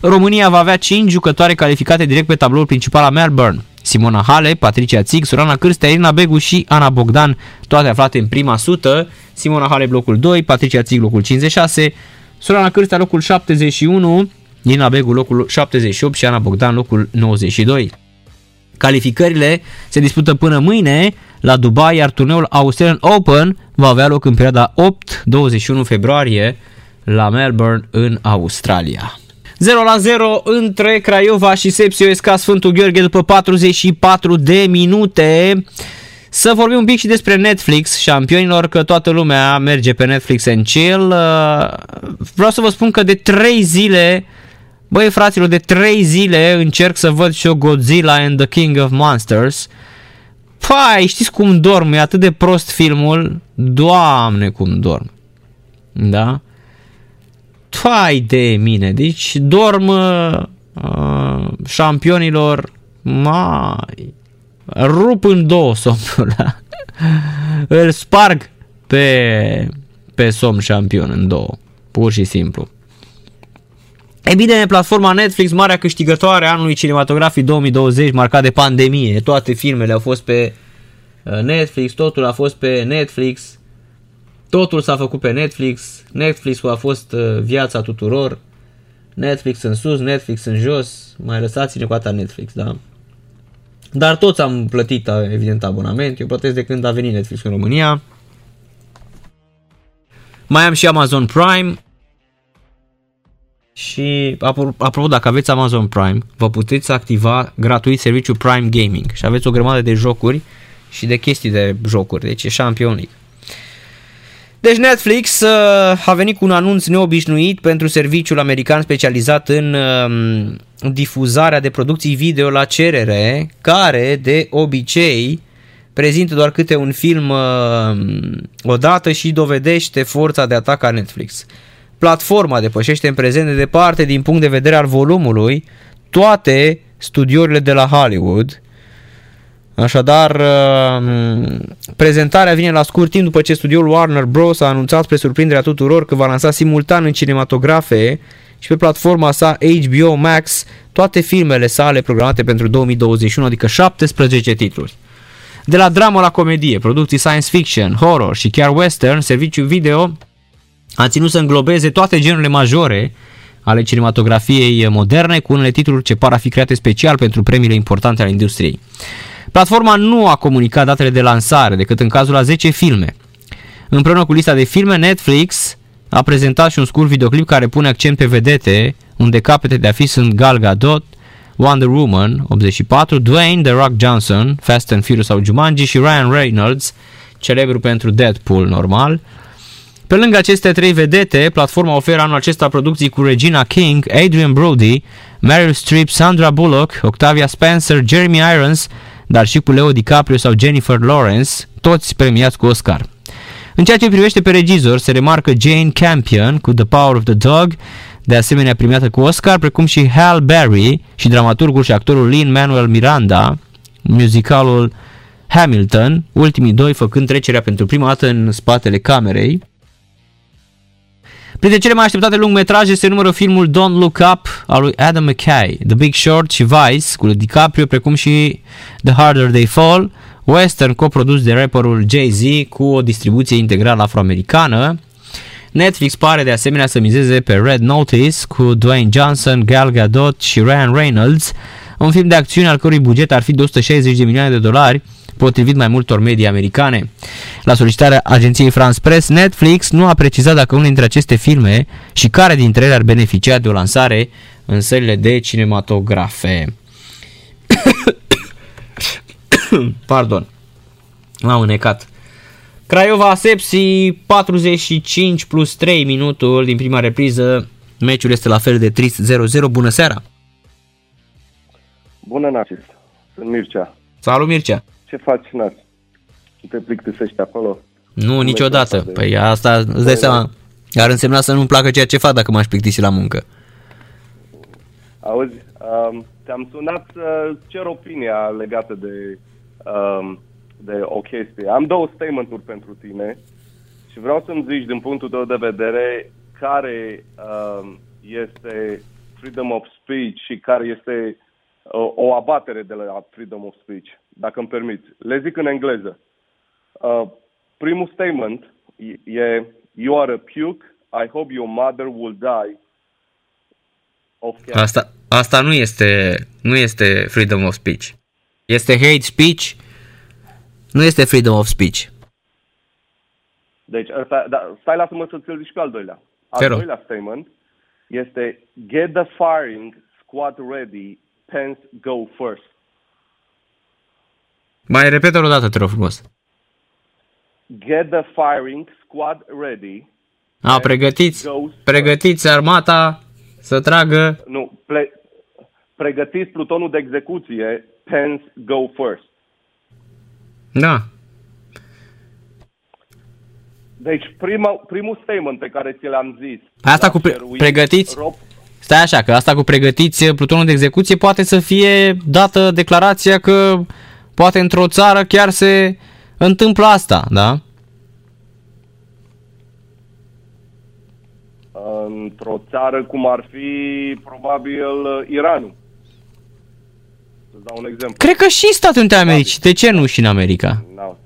România va avea 5 jucătoare calificate direct pe tabloul principal a Melbourne. Simona Hale, Patricia Țig, Sorana Cârstea, Irina Begu și Ana Bogdan, toate aflate în prima sută. Simona Hale blocul 2, Patricia Țig locul 56, Sorana Cârstea locul 71, Nina Begu locul 78 și Ana Bogdan locul 92. Calificările se dispută până mâine la Dubai, iar turneul Australian Open va avea loc în perioada 8-21 februarie la Melbourne în Australia. 0 la 0 între Craiova și Sepsio Esca Sfântul Gheorghe după 44 de minute. Să vorbim un pic și despre Netflix, șampionilor, că toată lumea merge pe Netflix and chill. Uh, vreau să vă spun că de 3 zile, băi fraților, de 3 zile încerc să văd și eu Godzilla and the King of Monsters. Pai, știți cum dorm, e atât de prost filmul, doamne cum dorm. Da? Pai de mine, deci dorm uh, șampionilor, mai, rup în două somnul ăla. Îl sparg pe, pe somn șampion în două. Pur și simplu. E bine, platforma Netflix, marea câștigătoare a anului cinematografic 2020, marcat de pandemie. Toate filmele au fost pe uh, Netflix, totul a fost pe Netflix, totul s-a făcut pe Netflix, Netflix a fost uh, viața tuturor, Netflix în sus, Netflix în jos, mai lăsați-ne cu atâta Netflix, da? Dar toți am plătit, evident, abonament, eu plătesc de când a venit Netflix în România. Mai am și Amazon Prime, și apropo, dacă aveți Amazon Prime, vă puteți activa gratuit serviciul Prime Gaming și aveți o grămadă de jocuri și de chestii de jocuri, deci e Champion League. Deci Netflix uh, a venit cu un anunț neobișnuit pentru serviciul american specializat în uh, difuzarea de producții video la cerere, care de obicei prezintă doar câte un film uh, odată și dovedește forța de atac a Netflix. Platforma depășește în prezent de departe din punct de vedere al volumului toate studiourile de la Hollywood. Așadar, uh, prezentarea vine la scurt timp după ce studioul Warner Bros. a anunțat spre surprinderea tuturor că va lansa simultan în cinematografe și pe platforma sa HBO Max toate filmele sale programate pentru 2021, adică 17 titluri. De la dramă la comedie, producții science fiction, horror și chiar western, serviciul video a ținut să înglobeze toate genurile majore ale cinematografiei moderne cu unele titluri ce par a fi create special pentru premiile importante ale industriei. Platforma nu a comunicat datele de lansare decât în cazul a 10 filme. Împreună cu lista de filme, Netflix a prezentat și un scurt videoclip care pune accent pe vedete, unde capete de a fi sunt Gal Gadot, Wonder Woman, 84, Dwayne The Rock Johnson, Fast and Furious sau Jumanji și Ryan Reynolds, celebru pentru Deadpool normal, pe lângă aceste trei vedete, platforma oferă anul acesta producții cu Regina King, Adrian Brody, Meryl Streep, Sandra Bullock, Octavia Spencer, Jeremy Irons, dar și cu Leo DiCaprio sau Jennifer Lawrence, toți premiați cu Oscar. În ceea ce privește pe regizor, se remarcă Jane Campion cu The Power of the Dog, de asemenea premiată cu Oscar, precum și Hal Berry și dramaturgul și actorul Lin-Manuel Miranda, musicalul Hamilton, ultimii doi făcând trecerea pentru prima dată în spatele camerei. Printre cele mai așteptate lungmetraje se numără filmul Don't Look Up al lui Adam McKay, The Big Short și Vice cu DiCaprio, precum și The Harder They Fall, western coprodus de rapperul Jay-Z cu o distribuție integrală afroamericană. Netflix pare de asemenea să mizeze pe Red Notice cu Dwayne Johnson, Gal Gadot și Ryan Reynolds, un film de acțiune al cărui buget ar fi de 160 de milioane de dolari, potrivit mai multor medii americane. La solicitarea agenției France Press, Netflix nu a precizat dacă unul dintre aceste filme și care dintre ele ar beneficia de o lansare în sălile de cinematografe. Pardon, m-am înecat. Craiova Sepsi 45 plus 3 minutul din prima repriză. Meciul este la fel de trist 0-0. Bună seara! Bună, Narcis! Sunt Mircea. Salut, Mircea! Ce faci, Nas? Te plictisești acolo? Nu, niciodată. Păi asta, îți dai seama, ar însemna să nu-mi placă ceea ce fac dacă m-aș plictisi la muncă. Auzi, um, te-am sunat să cer opinia legată de, um, de o chestie. Am două statement-uri pentru tine și vreau să-mi zici din punctul tău de vedere care um, este freedom of speech și care este uh, o abatere de la freedom of speech dacă îmi permiți. Le zic în engleză. Uh, primul statement e You are a puke, I hope your mother will die of cancer. Asta, asta nu este, nu este freedom of speech. Este hate speech, nu este freedom of speech. Deci, asta, da, stai lasă-mă să ți-l zici pe al doilea. Al doilea statement este Get the firing squad ready, Pence go first. Mai repetă o dată, te rog frumos. Get the firing squad ready. A, pregătiți, pregătiți armata să tragă... Nu, ple, pregătiți plutonul de execuție, Pence go first. Da. Deci prima, primul statement pe care ți l-am zis... Asta cu pre- pregătiți... Rob, Stai așa, că asta cu pregătiți plutonul de execuție poate să fie dată declarația că Poate într-o țară chiar se întâmplă asta, da? într-o țară cum ar fi probabil Iranul. Să dau un exemplu. Cred că și în Statele Unite ale Americii. De ce nu și în America? No.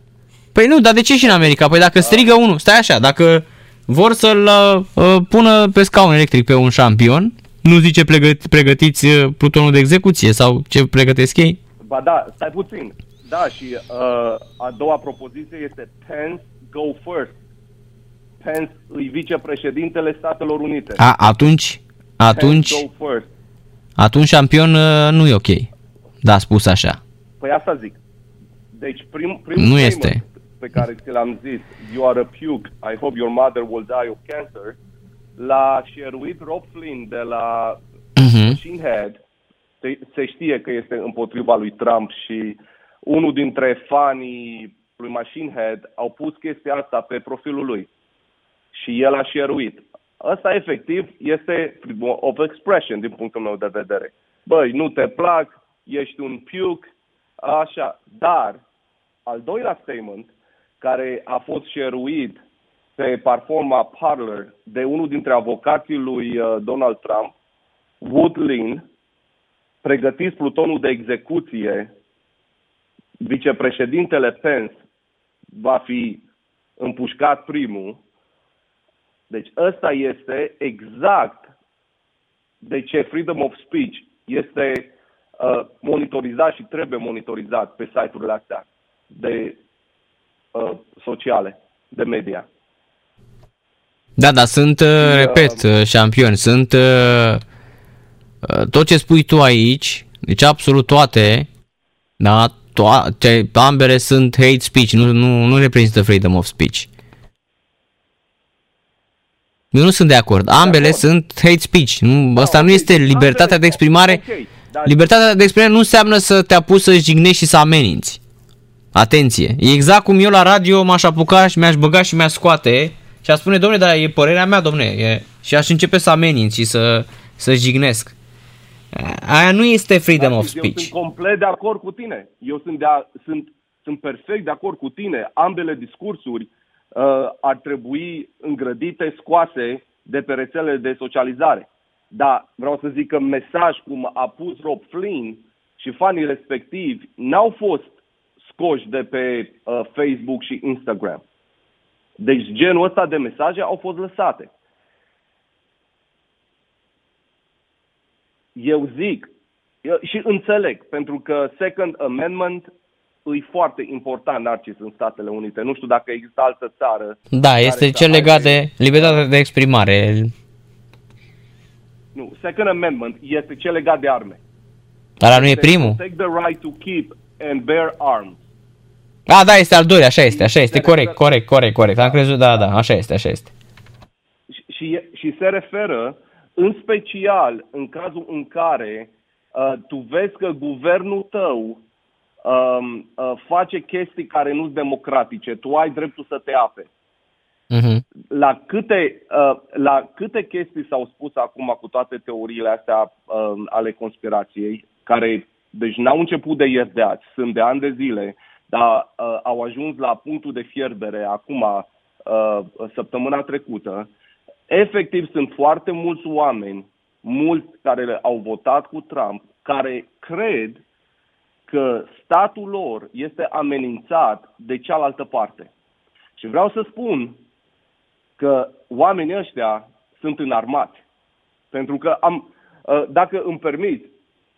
Păi nu, dar de ce și în America? Păi dacă strigă unul, stai așa, dacă vor să-l uh, pună pe scaun electric pe un șampion, nu zice pregăti, pregătiți uh, plutonul de execuție sau ce pregătesc ei? Ba da, stai puțin. Da, și uh, a doua propoziție este Pence go first. Pence îi vicepreședintele Statelor Unite. A, atunci, atunci, Pence go first. atunci șampion uh, nu e ok. Da, spus așa. Păi asta zic. Deci prim, primul Nu statement este. pe care ți l-am zis, you are a puke, I hope your mother will die of cancer, l-a șeruit Rob Flynn de la Mhm. Machine Head, se, se știe că este împotriva lui Trump și unul dintre fanii lui Machine Head au pus chestia asta pe profilul lui și el a șeruit. Asta efectiv este freedom of expression din punctul meu de vedere. Băi, nu te plac, ești un puke, așa. Dar al doilea statement care a fost șeruit pe platforma Parler de unul dintre avocații lui uh, Donald Trump, Wood Lin, pregătiți plutonul de execuție, vicepreședintele Pence va fi împușcat primul. Deci ăsta este exact de ce freedom of speech este uh, monitorizat și trebuie monitorizat pe site-urile astea de uh, sociale, de media. Da, da, sunt, uh, repet, uh, șampioni, sunt uh, uh, tot ce spui tu aici, deci absolut toate, da, toate, ambele sunt hate speech, nu, nu, nu reprezintă freedom of speech. Eu nu sunt de acord. Ambele acord. sunt hate speech. Nu, asta nu ok. este libertatea Ambele- de exprimare. ok, dar- Libertatea de exprimare nu înseamnă să te apuci să jignești și să ameninți. Atenție. E exact cum eu la radio m-aș apuca și mi-aș băga și mi-aș scoate și aș spune, domne, dar e părerea mea, domne. E... Și aș începe să ameninț și să, să jignesc. Aia nu este freedom of Eu speech. sunt complet de acord cu tine. Eu sunt, de a, sunt, sunt perfect de acord cu tine. Ambele discursuri uh, ar trebui îngrădite, scoase de pe rețelele de socializare. Dar vreau să zic că mesaj cum a pus Rob Flynn și fanii respectivi n-au fost scoși de pe uh, Facebook și Instagram. Deci genul ăsta de mesaje au fost lăsate. Eu zic eu, și înțeleg, pentru că Second Amendment e foarte important, Narcis, în Statele Unite. Nu știu dacă există altă țară. Da, este care să cel legat aibă- de libertatea de exprimare. Nu, Second Amendment este cel legat de arme. Dar nu e Este primul? Take the right to keep and bear arms. A, da, este al doilea, așa este, așa este, corect, corect, corect, corect. Am crezut, da, da, așa este, așa este. și, și, și se referă în special în cazul în care uh, tu vezi că guvernul tău um, uh, face chestii care nu sunt democratice, tu ai dreptul să te aperi. Mhm. La câte, uh, la câte chestii s-au spus acum cu toate teoriile astea uh, ale conspirației, care deci n-au început de ieri de azi, sunt de ani de zile, dar uh, au ajuns la punctul de fierbere acum, uh, săptămâna trecută, efectiv sunt foarte mulți oameni, mulți care au votat cu Trump, care cred că statul lor este amenințat de cealaltă parte. Și vreau să spun că oamenii ăștia sunt înarmați. Pentru că am, uh, dacă îmi permit,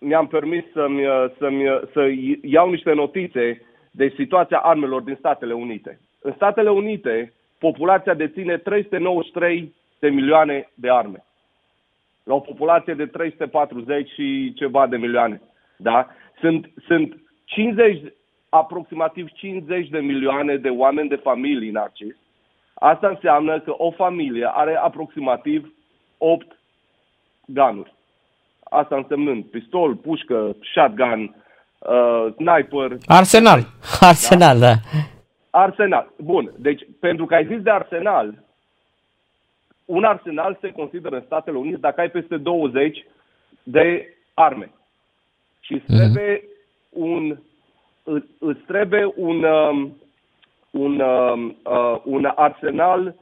mi-am permis să-mi, uh, să-mi, uh, să iau niște notițe de situația armelor din Statele Unite. În Statele Unite, populația deține 393 de milioane de arme. La o populație de 340 și ceva de milioane. Da? Sunt, sunt 50, aproximativ 50 de milioane de oameni de familii, Narcis. Asta înseamnă că o familie are aproximativ 8 ganuri. Asta însemnând pistol, pușcă, shotgun, uh, sniper, Arsenal, arsenal, da. Arsenal. Bun. Deci, pentru că ai zis de arsenal, un arsenal se consideră în Statele Unite dacă ai peste 20 de arme. Și îți trebuie un, î- îți trebuie un, um, un, um, uh, un arsenal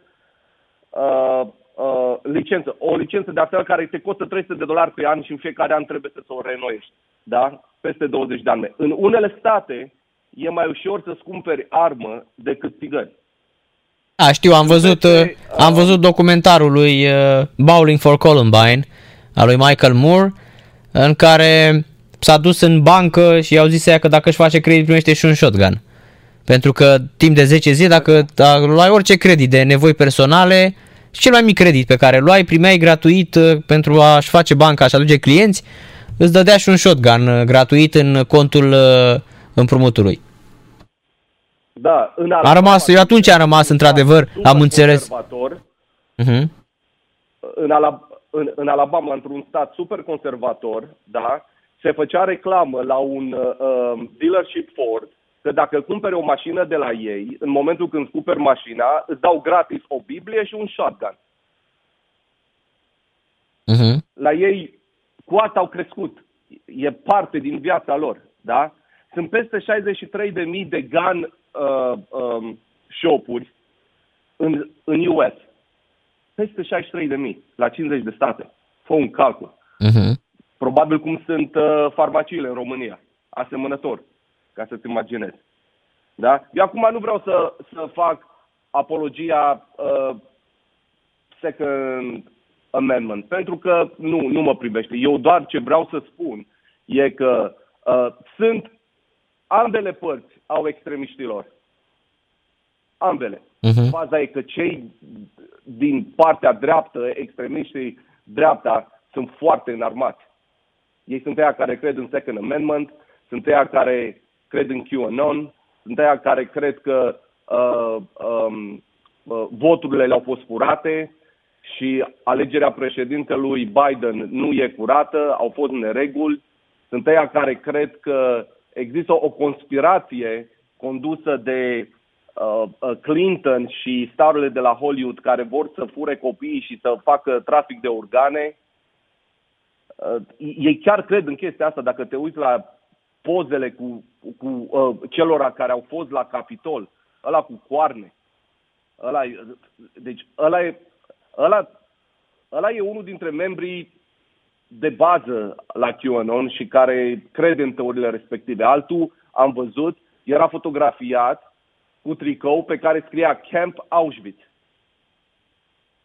uh, uh, licență. O licență de asta care te costă 300 de dolari pe an și în fiecare an trebuie să o reînnoiești. Da? Peste 20 de ani. În unele state e mai ușor să-ți cumperi armă decât țigări. A, știu, am văzut, Peste, uh, am văzut documentarul lui uh, Bowling for Columbine, al lui Michael Moore, în care s-a dus în bancă și i-au zis ea că dacă își face credit primește și un shotgun. Pentru că timp de 10 zile, dacă, dacă luai orice credit de nevoi personale, și cel mai mic credit pe care îl luai, primeai gratuit uh, pentru a-și face banca și aduce clienți, îți dădea și un shotgun uh, gratuit în contul uh, împrumutului. Da, în A rămas, eu atunci am rămas într-adevăr, super am înțeles. Conservator, Uh-huh. în, Alabama, în, în Alabama, într-un stat super conservator, da, se făcea reclamă la un uh, uh, dealership Ford că dacă cumperi o mașină de la ei, în momentul când cumperi mașina, îți dau gratis o Biblie și un shotgun. Uh-huh. La ei coata au crescut. E parte din viața lor, da? Sunt peste 63.000 de gun uh, um, shop-uri în, în US. Peste 63.000 la 50 de state. Fă un calcul. Uh-huh. Probabil cum sunt uh, farmaciile în România. Asemănător, ca să-ți imaginezi. Da? Eu acum nu vreau să, să fac apologia uh, Second Amendment, pentru că nu, nu mă privește. Eu doar ce vreau să spun e că uh, sunt ambele părți au extremiștilor. Ambele. Mhm. Faza e că cei din partea dreaptă, extremiștii dreapta, sunt foarte înarmați. Ei sunt aia care cred în Second Amendment, sunt aia care cred în QAnon, sunt aia care cred că uh, um, uh, voturile le-au fost furate și alegerea președintelui Biden nu e curată, au fost nereguli. Sunt aia care cred că există o conspirație condusă de uh, uh, Clinton și starurile de la Hollywood care vor să fure copiii și să facă trafic de organe. Uh, ei chiar cred în chestia asta. Dacă te uiți la pozele cu, cu uh, celor care au fost la Capitol, ăla cu coarne, ăla, e- deci ăla e, ăla, ăla e unul dintre membrii de bază la QAnon și care crede în teoriile respective. Altul, am văzut, era fotografiat cu tricou pe care scria Camp Auschwitz.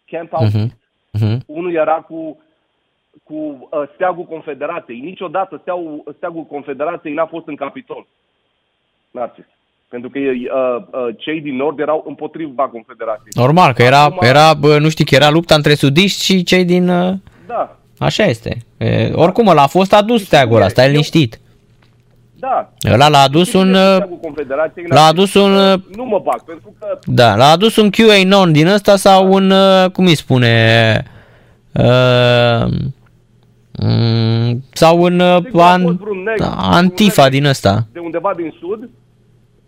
Camp Auschwitz. Uh-huh. Unul era cu, cu uh, steagul Confederației. Niciodată steagul, steagul Confederației n-a fost în Capitol. Narcis. Pentru că uh, uh, cei din Nord erau împotriva Confederației. Normal, că era, Acum- era, bă, nu știi, că era lupta între sudiști și cei din... uh, Da, Așa este. E, oricum, ăla a fost adus steagul ăla, stai Eu- liniștit. da. Ăla l-a adus un... uh, Steagul Confederației L-a adus un... uh, Nu mă bag, pentru că Da, l-a adus un QAnon din ăsta sau un... uh, Cum îi spune... Uh, mm, sau un uh, Sigur, a an, fost vreun neg- Antifa vreun neg- din ăsta. de undeva din Sud,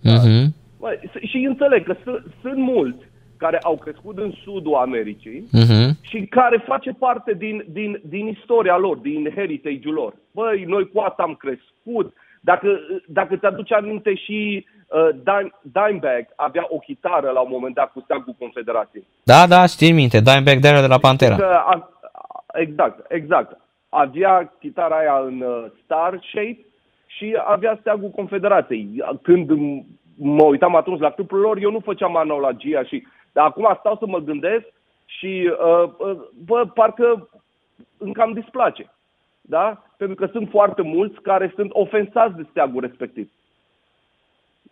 Mhm, bă, s- și înțeleg că s- sunt mulți care au crescut în Sudul Americii mhm. și care face parte din, din, din istoria lor, din heritage-ul lor. Băi, noi cu asta am crescut. Dacă, dacă ți-aduci aminte și uh, Dime, Dimebag avea o chitară la un moment dat cu steagul Confederației. Da, da, știi minte, Dimebag Darrell de la Pantera. Că a, exact, exact. Avea chitara aia în uh, star shape și avea steagul Confederației. Când m- mă uitam atunci la clipul lor, eu nu făceam analogia și dar acum stau să mă gândesc și uh, uh, bă, parcă îmi cam displace. Da? Pentru că sunt foarte mulți care sunt ofensați de steagul respectiv.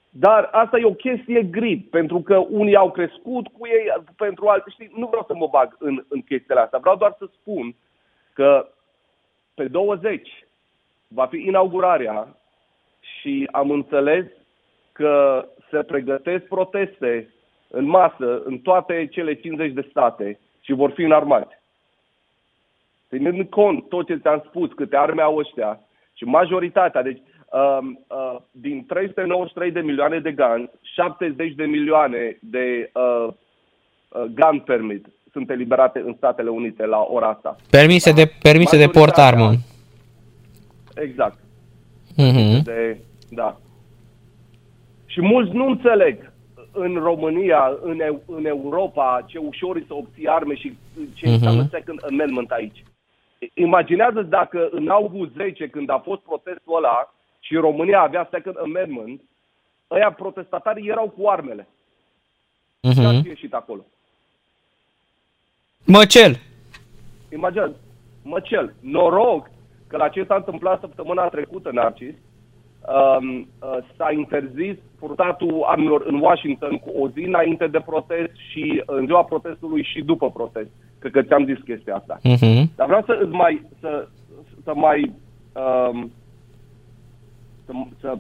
Dar asta e o chestie grid, pentru că unii au crescut cu ei, pentru alții, știi, nu vreau să mă bag în, în chestiile astea. Vreau doar să spun că pe 20 va fi inaugurarea și am înțeles că se pregătesc proteste în masă în toate cele 50 de state și vor fi înarmați. Ținând cont tot ce ți-am spus, câte arme au ăștia și majoritatea, deci um, uh, din 393 de milioane de guns, 70 de milioane de uh, uh, gun permit sunt eliberate în Statele Unite la ora asta. Permise de, permise de port Majoritatea- armă. Exact. Mhm. De, da. Și mulți nu înțeleg. în România, în, Eu- în Europa, ce ușor e să obții arme și ce Mhm. înseamnă Second Amendment aici. Imaginează dacă în august 10, când a fost protestul ăla și România avea Second Amendment, ăia protestatarii erau cu armele. Ce ar Mhm. fi ieșit acolo? Măcel. Imaginați, măcel, noroc că la ce s-a întâmplat săptămâna trecută, Narcis, um, uh, s-a interzis purtatul armelor în Washington cu o zi înainte de protest și în ziua protestului și după protest. Cred că ți-am zis chestia asta. Mhm. Dar vreau să îți mai, să, să mai, um, să, să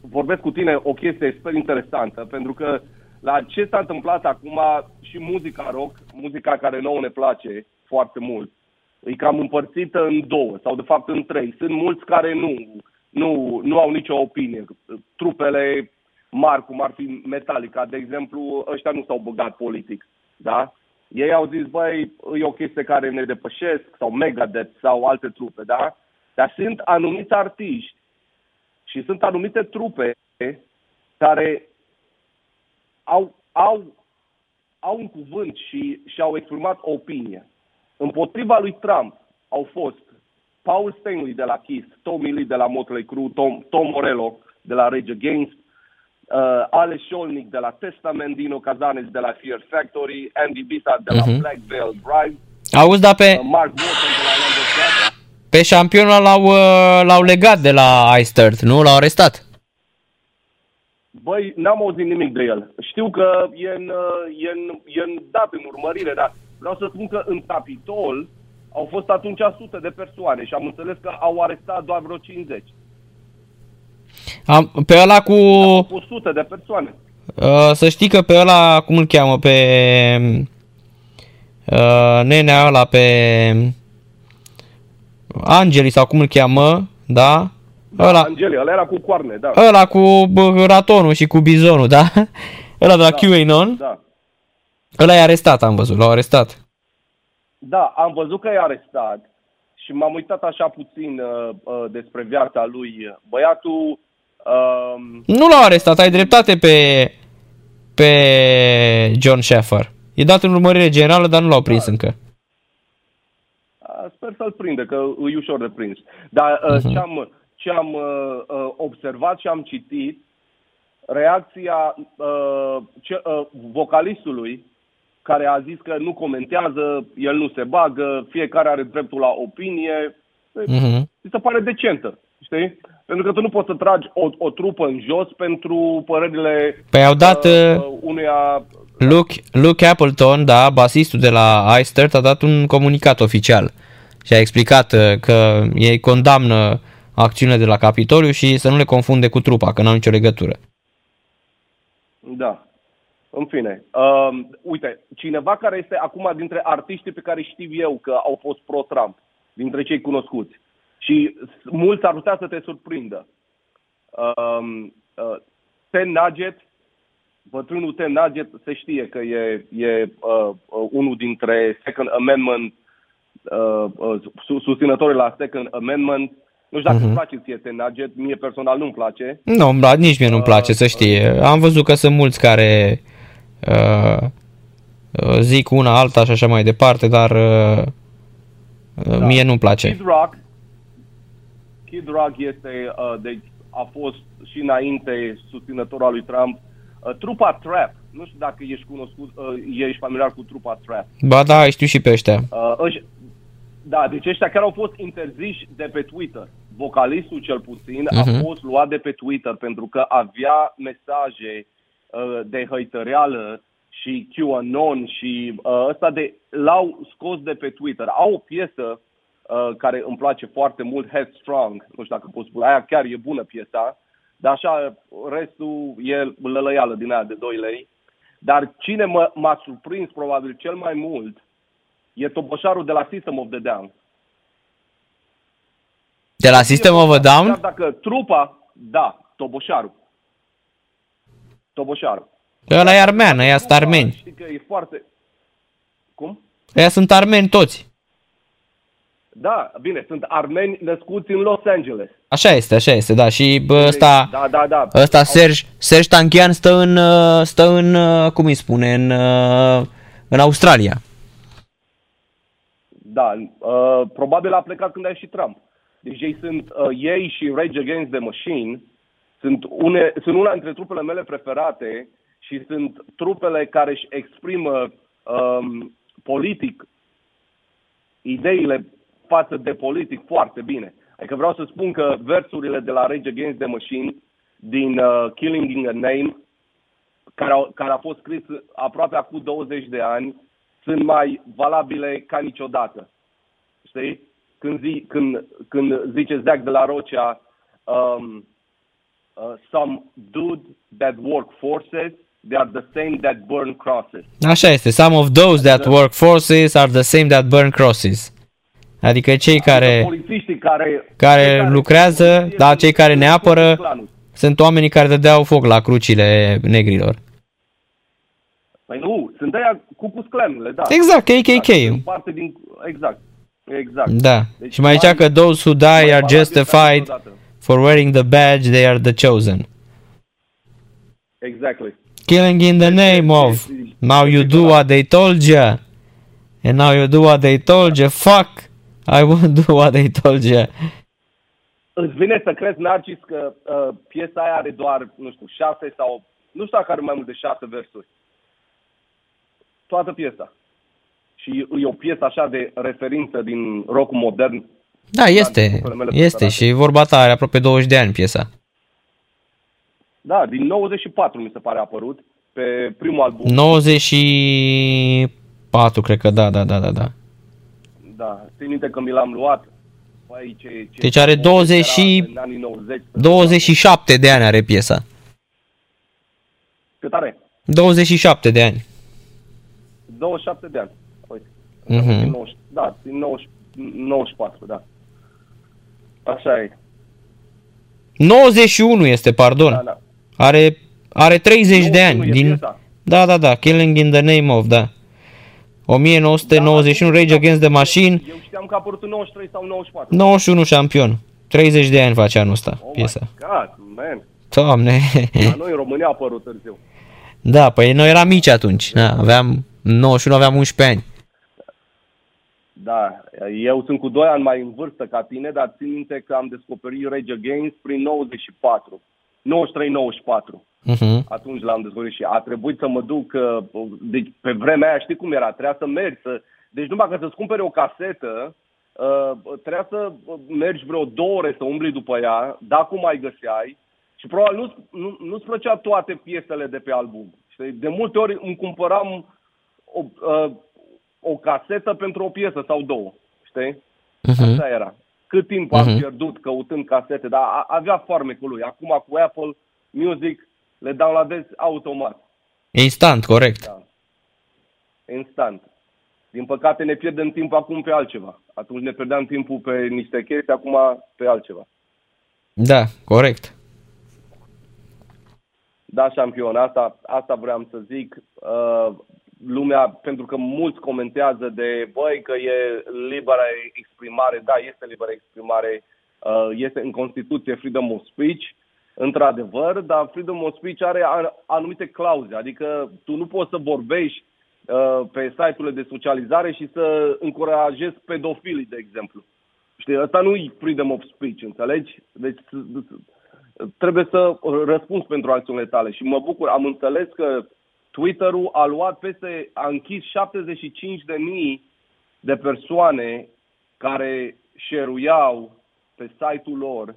vorbesc cu tine o chestie super interesantă, pentru că la ce s-a întâmplat acum și muzica rock, muzica care nouă ne place foarte mult, e cam împărțită în două, sau de fapt în trei. Sunt mulți care nu, nu, nu au nicio opinie. Trupele mari, cum ar fi Metallica, de exemplu, ăștia nu s-au băgat politic, da? Ei au zis, băi, e o chestie care ne depășesc, sau Megadeth, sau alte trupe, da? Dar sunt anumiți artiști și sunt anumite trupe care au, au, au un cuvânt și și-au exprimat o opinie. Împotriva lui Trump au fost Paul Stanley de la Kiss, Tommy Lee de la Motley Crue, Tom, Tom Morello de la Rage Against, uh, Ale Sholnick de la Testament, Dino Cazanes de la Fear Factory, Andy Bisa de la Mhm. Black Veil Brides, Auzi, dar pe, uh, Mark Walton de la Land of Gaza. pe șampionul ăla l-au, uh, l-au legat de la iStart, nu? L-au arestat. Băi, n-am auzit nimic de el. Știu că e în, uh, e în, e în dat în urmărire, dar vreau să spun că în Capitol au fost atunci sute de persoane și am înțeles că au arestat doar vreo 50. Am, pe ăla cu... Au fost sute de persoane. Uh, să știi că pe ăla, cum îl cheamă, pe uh, nenea ăla, pe Angeli sau cum îl cheamă, da? Ăla, Angeli, ăla era cu coarne, da. ăla cu bă, ratonul și cu bizonul, da? Ăla de la QAnon, Da. ăla e arestat, am văzut, l-au arestat. Da, am văzut că e arestat și m-am uitat așa puțin uh, uh, despre viața lui. Băiatul uh, Nu l-au arestat, ai dreptate pe, pe John Sheffer. E dat în urmărire generală, dar nu l-au prins încă. Uh, Sper să-l prindă, că e ușor de prins. Dar uh, Mhm. ce am, ce am uh, uh, observat și am citit, reacția uh, ce, uh, vocalistului, care a zis că nu comentează, el nu se bagă, fiecare are dreptul la opinie, Mhm. mi se pare decentă, știi? Pentru că tu nu poți să tragi o, o trupă în jos pentru părerile Păi au dat... uh, Uh, uh, uneia... Luke, Luke Appleton, da, basistul de la iStart, a dat un comunicat oficial și a explicat uh, că ei condamnă acțiunile de la Capitoliu și să nu le confunde cu trupa, că n-au nicio legătură. Da. În fine, uh, uite, cineva care este acum dintre artiștii pe care știu eu că au fost pro-Trump, dintre cei cunoscuți, și s- mulți ar putea să te surprindă. Uh, uh, Ten Nugget, bătrânul Ten Nugget, se știe că e, e uh, uh, unul dintre Second Amendment, uh, uh, sus- susținătorii la Second Amendment. Nu știu dacă uh-huh. îți place ție Ten Nugget, mie personal nu-mi place. Nu, îmi pla- nici mie nu-mi place să știe. Am văzut că sunt mulți care uh, uh, zic una alta și așa mai departe, dar uh, uh, mie nu-mi place. Kid Rock, Kid Rock este, uh, deci a fost și înainte susținător al lui Trump. Uh, trupa Trap, nu știu dacă ești cunoscut, uh, ești familiar cu trupa Trap. Ba da, știu și pe ăștia. Uh, își, da, deci ăștia care au fost interziși de pe Twitter. Vocalistul cel puțin uh-huh. a Mhm. fost luat de pe Twitter pentru că avea mesaje uh, de hăităreală și QAnon și uh, ăsta de l-au scos de pe Twitter. Au o piesă uh, care îmi place foarte mult, Headstrong, nu știu dacă pot spune, aia chiar e bună piesa, dar așa restul e lălăială din aia de 2 lei. Dar cine mă, m-a surprins probabil cel mai mult e toboșarul de la System of the Down. De la System of a Chiar Down? dacă trupa, da, toboșarul. Toboșarul. Ăla e armean, ăia sunt Trupa, armeni. Știi că e foarte... Cum? Ăia sunt armeni toți. Da, bine, sunt armeni născuți în Los Angeles. Așa este, așa este, da. Și bă, ăsta, Da, da, da. ăsta Serge, Serge Tanchian stă în, uh, stă în, uh, cum îi spune, în, uh, în Australia. Da, uh, probabil a plecat când a ieșit Trump. Deci ei sunt, uh, ei și Rage Against the Machine sunt, une, sunt una dintre trupele mele preferate și sunt trupele care își exprimă um, politic ideile față de politic foarte bine. Adică vreau să spun că versurile de la Rage Against the Machine din uh, Killing in the Name, care, au, care a fost scris aproape acum 20 de ani, sunt mai valabile ca niciodată. Știi? Când, zi, când, când zice Zac de la Rocea, um, uh, some dude that work forces, they are the same that burn crosses. Așa este. Some of those that work forces are the same that burn crosses. Adică cei care, Polițiștii care, care cei lucrează, sunt dar cei care ne apără clanul. sunt oamenii care dădeau foc la crucile negrilor. Păi nu, sunt aia cu cusclanurile, da. Exact, KKK. Sunt parte din... Exact. Exact. Da. Deci Și mai zicea că those who die mai are valabil ca justified niciodată. for wearing the badge, they are the chosen. Exactly. Killing in the name of. Now you do what they told you. And now you do what they told you. Fuck. I won't do what they told you. Îți vine să crezi, Narcis, că uh, piesa aia are doar, nu știu, șase sau... Nu știu dacă are mai mult de șase versuri. Toată piesa. Și e o piesă așa de referință din rock modern. Da, este. trupele mele Este preferate. și vorba ta are aproape 20 de ani piesa. Da, din 94 mi se pare a apărut pe primul album. 94, cred că da, da, da, da, da. Da, țin minte că mi l-am luat. Păi, ce, ce Deci are 20 și- era în anii 90. 27 de ani are piesa. Cât are? 27 de ani. 27 de ani. Uite. Mhm. Din 90, da, din 90, 94, da. Așa e. 91 este, pardon. Da, da. Are, are 30 de 91 ani. e Din, piesa. da, da, da. Killing in the name of, da. 1991 Rage Against the Machine. Eu știam că a apărut în 93 sau 94. 91 șampion. 30 de ani face anul ăsta Oh piesa. my God, man. Doamne. La noi în România a apărut târziu. Da, păi noi eram mici atunci. Da, aveam 91 aveam 11 ani. Da, eu sunt cu 2 ani mai în vârstă ca tine, dar țin minte că am descoperit Rage Against prin 94. 93-94. Uh-huh. Atunci l-am descoperit și a trebuit să mă duc, uh, deci pe vremea aia știi cum era, trebuia să mergi, să, deci numai ca să-ți cumpere o casetă, uh, trebuia să mergi vreo două ore să umbli după ea, dacă o mai găseai și probabil nu, nu, nu-ți plăcea toate piesele de pe album. Știi? De multe ori îmi cumpăram o, uh, o casetă pentru o piesă sau două, știi? Uh-huh. Așa era. Cât timp am Mhm. pierdut căutând casete, dar a- avea farmecul lui. Acum cu Apple Music le downloadezi automat, Instant, corect. da. instant. Din păcate ne pierdem timp acum pe altceva. Atunci ne pierdeam timpul pe niște chestii, acum pe altceva. Da, corect. Da, șampion, asta, asta vreau să zic. Uh, lumea, pentru că mulți comentează de, băi, că e liberă exprimare. Da, este liberă exprimare. Uh, este în Constituție freedom of speech, într-adevăr, dar freedom of speech are a- anumite clauze. Adică tu nu poți să vorbești uh, pe site-urile de socializare și să încurajezi pedofilii, de exemplu. Știi, asta nu e freedom of speech, înțelegi? Deci trebuie să răspunzi pentru acțiunile tale și mă bucur, am înțeles că Twitter-ul a luat peste, a închis 75 de mii de persoane care share-uiau pe site-ul lor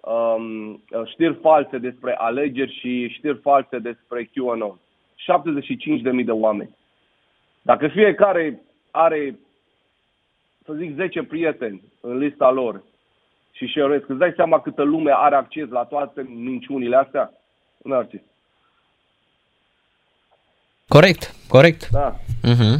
um, știri false despre alegeri și știri false despre QAnon. 75 de mii de oameni. Dacă fiecare are, să zic, 10 prieteni în lista lor și share îți dai seama câtă lume are acces la toate minciunile astea? Narcis. Corect, corect. Da. Uh-huh.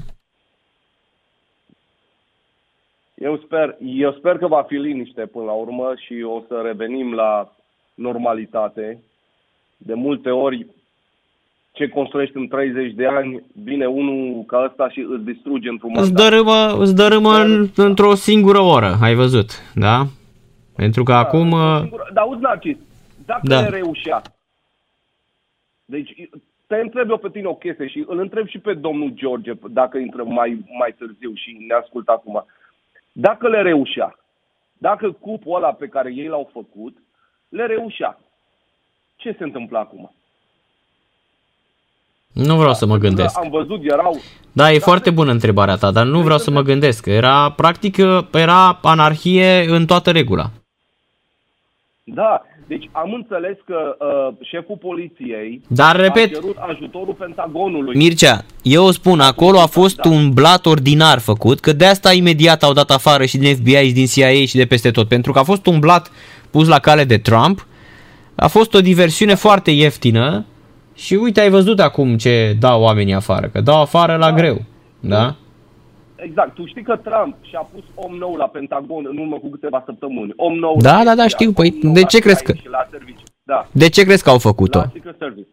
Eu sper, eu sper că va fi liniște până la urmă și o să revenim la normalitate. De multe ori ce construiești în 30 de ani, vine unul ca ăsta și îți distruge într-un Îți mandat. dărâmă, îți dărâmă în, într-o singură oră, ai văzut, da? Pentru că acum... uh, Dar auzi, Narcis, dacă Da. da. le reușea, deci te întreb eu pe tine o chestie și îl întreb și pe domnul George, dacă intră mai, mai târziu și ne ascultă acum. Dacă le reușea, dacă cupul ăla pe care ei l-au făcut, le reușea, ce se întâmplă acum? Nu vreau să mă gândesc. Am văzut, erau... Da, e foarte bună întrebarea ta, dar nu vreau să mă gândesc. Era, practic, era anarhie în toată regula. Da, deci am înțeles că uh, șeful poliției Dar, repet, a cerut ajutorul Pentagonului. Mircea, eu o spun, acolo a fost un blat ordinar făcut, că de asta imediat au dat afară și din FBI și din CIA și de peste tot, pentru că a fost un blat pus la cale de Trump, a fost o diversiune foarte ieftină și uite, ai văzut acum ce dau oamenii afară, că dau afară la greu, da? Exact. Tu știi că Trump și-a pus om nou la Pentagon în urmă cu câteva săptămâni. Om nou Da, la da, da, FBI, știu. om Păi, nou de la ce crezi CIA că- Și la serviciu. Da, De ce crezi că au făcut-o? la Secret Service.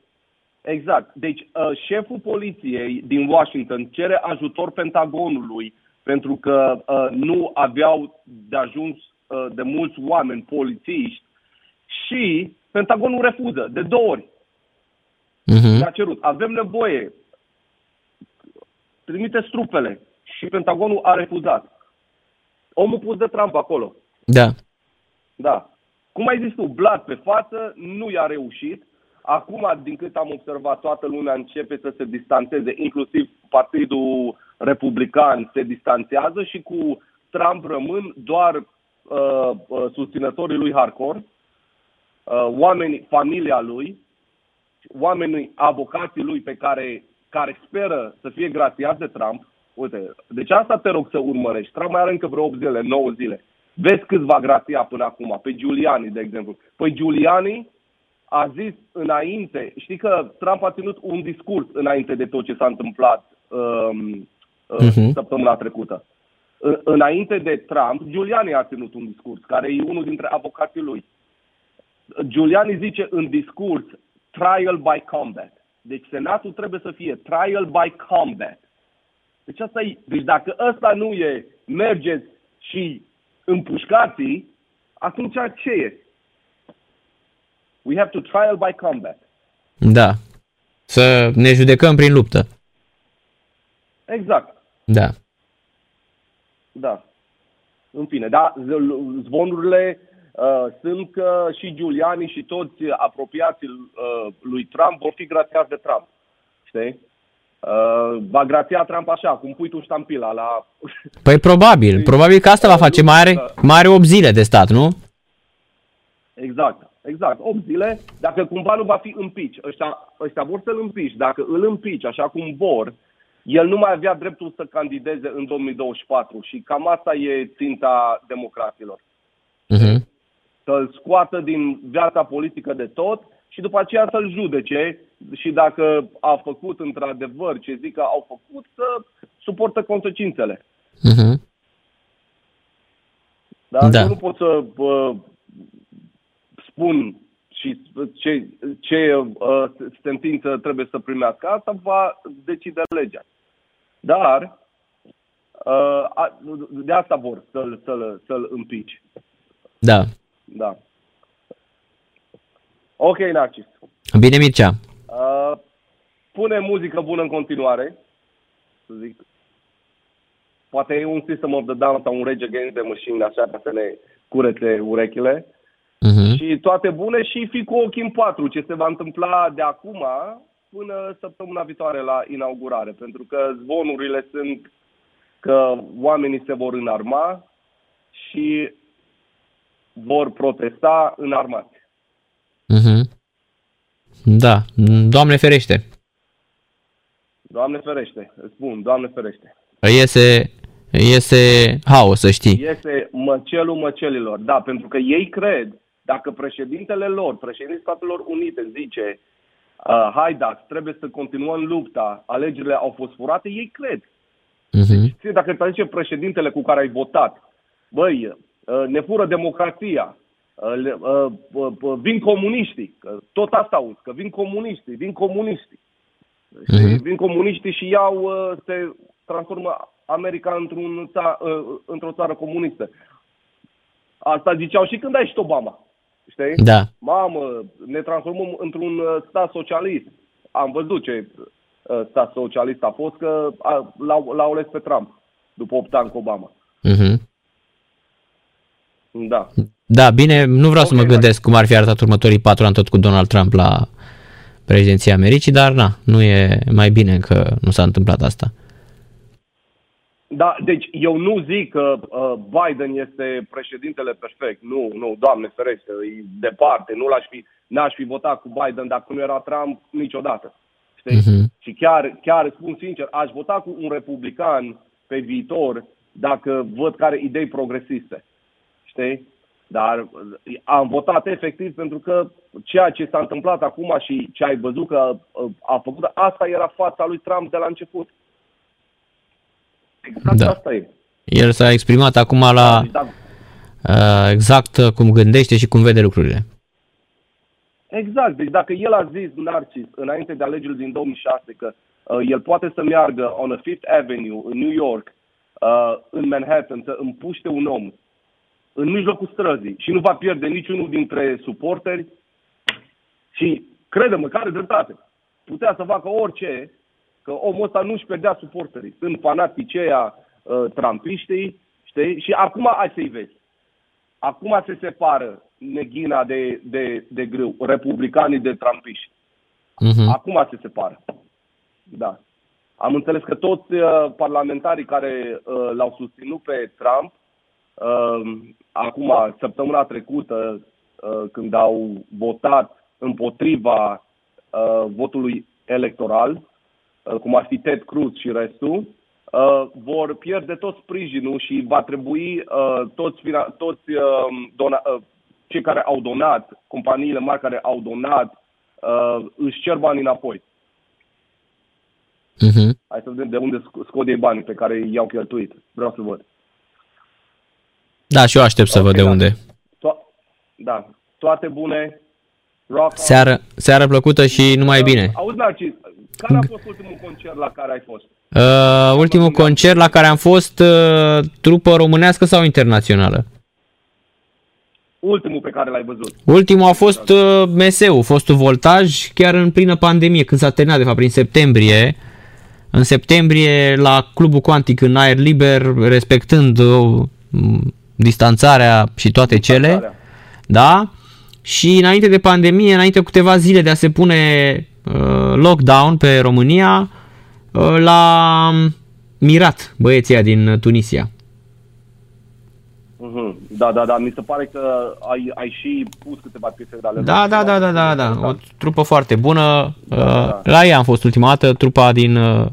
Exact. Deci, uh, șeful poliției din Washington cere ajutor Pentagonului pentru că uh, nu aveau de ajuns uh, de mulți oameni polițiști și Pentagonul refuză de două ori. Mhm. Ne-a cerut. Avem nevoie. Trimite trupele. Și Pentagonul a refuzat. Omul pus de Trump acolo. Da. Da. Cum ai zis tu, blat pe față, nu i-a reușit. Acum, din cât am observat, toată lumea începe să se distanțeze, inclusiv Partidul Republican se distanțează și cu Trump rămân doar uh, uh, susținătorii lui hardcore, uh, oamenii, familia lui, oamenii, avocații lui pe care, care speră să fie grațiați de Trump. Uite, deci asta te rog să urmărești. Trump mai are încă vreo 8 zile, 9 zile. Vezi cât va grația până acum. Pe Giuliani, de exemplu. Păi Giuliani a zis înainte, știi că Trump a ținut un discurs înainte de tot ce s-a întâmplat um, uh, Mhm. săptămâna trecută. În- Înainte de Trump, Giuliani a ținut un discurs, care e unul dintre avocații lui. Giuliani zice în discurs trial by combat. Deci senatul trebuie să fie trial by combat. Deci asta e. Deci dacă ăsta nu e mergeți și împușcați atunci ce e? We have to trial by combat. Da. Să ne judecăm prin luptă. Exact. Da. Da. În fine, da, z- zvonurile uh, sunt că și Giuliani și toți apropiații uh, lui Trump vor fi grațiați de Trump. Știi? Uh, va grația Trump așa, cum pui tu ștampila la... Păi probabil, probabil că asta va face. Mai are, mai are 8 zile de stat, nu? Exact, exact. 8 zile, dacă cumva nu va fi împici. Ăștia, ăștia vor să-l împici. Dacă îl împici așa cum vor, el nu mai avea dreptul să candideze în 2024 și cam asta e ținta democraților. Mhm. Să-l scoată din viața politică de tot și după aceea să-l judece și dacă a făcut într-adevăr ce zic că au făcut, să suportă consecințele. Mhm. Dar Da. eu nu pot să uh, spun și ce, ce uh, sentință trebuie să primească. Asta va decide legea. Dar uh, a, de asta vor să-l, să-l, să-l împici. Da. Da. Ok, Narcis. Bine, Mircea. Uh, pune muzică bună în continuare, să zic. Poate e un System of the Down sau un Rage Against the Machine, așa, ca să ne curețe urechile. Mhm. Și toate bune și fi cu ochii în patru ce se va întâmpla de acum până săptămâna viitoare la inaugurare. Pentru că zvonurile sunt că oamenii se vor înarma și vor protesta înarmați. Mhm. Da. Doamne ferește. Doamne ferește, îți spun, Doamne ferește. Iese, iese haos, să știi. Este măcelul măcelilor. Da, pentru că ei cred, dacă președintele lor, președintele Statelor Unite zice uh, haidați, trebuie să continuăm lupta, alegerile au fost furate, ei cred. Mhm. Ție, dacă îți zice președintele cu care ai votat, băi, uh, ne fură democrația, uh, le- uh, uh, uh, vin comuniștii, că tot asta auzi, că vin comuniștii, vin comuniștii. Știi? Mhm. Vin comuniștii și iau, uh, se transformă America într-un ța- uh, într-o țară comunistă. Asta ziceau și când a ieșit Obama. Știi? Da. Mamă, ne transformăm într-un uh, stat socialist. Am văzut ce uh, stat socialist a fost, că a, l-au, l-au ales pe Trump după 8 ani cu Obama. Mhm. Da. Da, bine, nu vreau să Ok, mă gândesc cum ar fi arătat următorii patru ani tot cu Donald Trump la președinția Americii, dar na, nu e mai bine că nu s-a întâmplat asta. Da, deci eu nu zic că uh, Biden este președintele perfect. Nu, nu, Doamne ferește, e departe. Nu l-aș fi, n-aș fi votat cu Biden dacă nu era Trump niciodată. Știi? Mhm. Și chiar, chiar spun sincer, aș vota cu un republican pe viitor dacă văd care idei progresiste. Știi? Dar uh, am votat efectiv pentru că ceea ce s-a întâmplat acum și ce ai văzut că uh, a făcut, asta era fața lui Trump de la început. Exact Da. asta e. El s-a exprimat acum la Deci, da, uh, exact cum gândește și cum vede lucrurile. exact. Deci dacă el a zis, Narcis, înainte de alegerile din 2006, că uh, el poate să meargă on a Fifth Avenue în New York, uh, în Manhattan, să împuște un om în mijlocul străzii și nu va pierde niciunul dintre suporteri și, crede-mă, care dreptate. Putea să facă orice, că omul ăsta nu-și pierdea suporterii. Sunt fanatici ăia, uh, trampiștii, știi? Și acum ai să-i vezi. Acum se separă neghina de, de, de grâu, republicanii de trampiști. Mhm. Acum se separă. Da. Am înțeles că toți uh, parlamentarii care uh, l-au susținut pe Trump, uh, acum, săptămâna trecută, uh, când au votat împotriva uh, votului electoral, uh, cum ar fi Ted Cruz și restul, uh, vor pierde tot sprijinul și va trebui uh, toți, fina- toți uh, dona, uh, cei care au donat, companiile mari care au donat, uh, își cer banii înapoi. Mhm. Hai să vedem de unde sc- scot ei banii pe care i-au cheltuit. Vreau să văd. Da, și eu aștept să Ok, văd de da. unde. To- da. Toate bune. Rock on. Seară, seară plăcută și numai bine. Auzi, Narcis, care a fost ultimul concert la care ai fost? Uh, ultimul concert la care am fost uh, trupă românească sau internațională? Ultimul pe care l-ai văzut. Ultimul a fost uh, Meseu, fostul voltaj, chiar în plină pandemie, când s-a terminat, de fapt, prin septembrie. În septembrie, la Clubul Quantic, în aer liber, respectând uh, m, distanțarea și toate cele. Distanțarea. Da? Și înainte de pandemie, înainte cu câteva zile de a se pune uh, lockdown pe România, uh, la Mirat, băieții ăia din Tunisia. Mhm. Da, da, da. Mi se pare că ai, ai și pus câteva piese de ale Da, lor. da, da, da, da, da. O trupă foarte bună. Da, da. Uh, La ea am fost ultima dată, trupa din uh,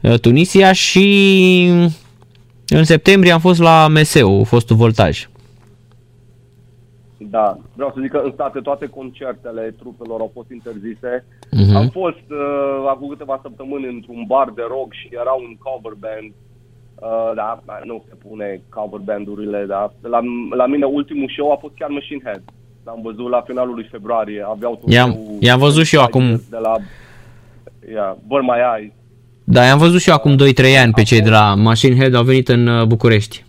uh, Tunisia și în septembrie am fost la Meseu, fostul voltaj. Da, vreau să zic că în state toate concertele trupelor au fost interzise. Mhm. Am fost uh, acum câteva săptămâni într-un bar de rock și era un cover band. Uh, da, nu se pune cover bandurile, da. La, la mine ultimul show a fost chiar Machine Head. L-am văzut la finalul lui februarie. Aveau I-am- turneul i-am văzut și eu acum. De la, yeah, Burn My Eyes. Da, i-am văzut și eu acum 2-3 ani pe cei de la Machine Head, au venit în uh, București.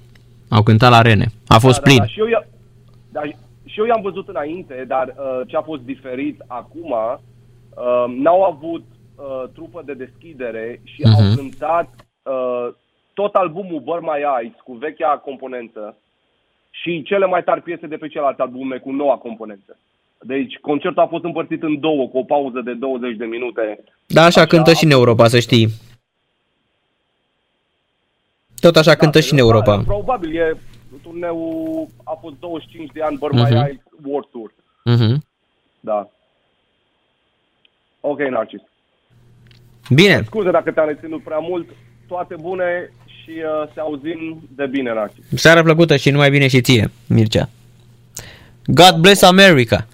Au cântat la Rene. A fost Da, plin. Da, da, și eu, i- da, și eu i-am văzut înainte, dar uh, ce a fost diferit acum, uh, n-au avut uh, trupă de deschidere și Mhm. au cântat uh, tot albumul Burn My Eyes cu vechea componentă și cele mai tari piese de pe celelalte albume cu noua componentă. Deci concertul a fost împărțit în două, cu o pauză de 20 de minute. Da, așa cântă și în Europa, să știi. Tot așa cântă și în Europa. Da, probabil e turneul a fost 25 de ani Burn My Mhm. Eyes World Tour. Mhm. Da. Ok, Narcis. Bine, Scuze dacă te-am reținut prea mult. Toate bune și uh, se auzim de bine, Narcis. seara plăcută și numai bine și ție, Mircea. God bless America.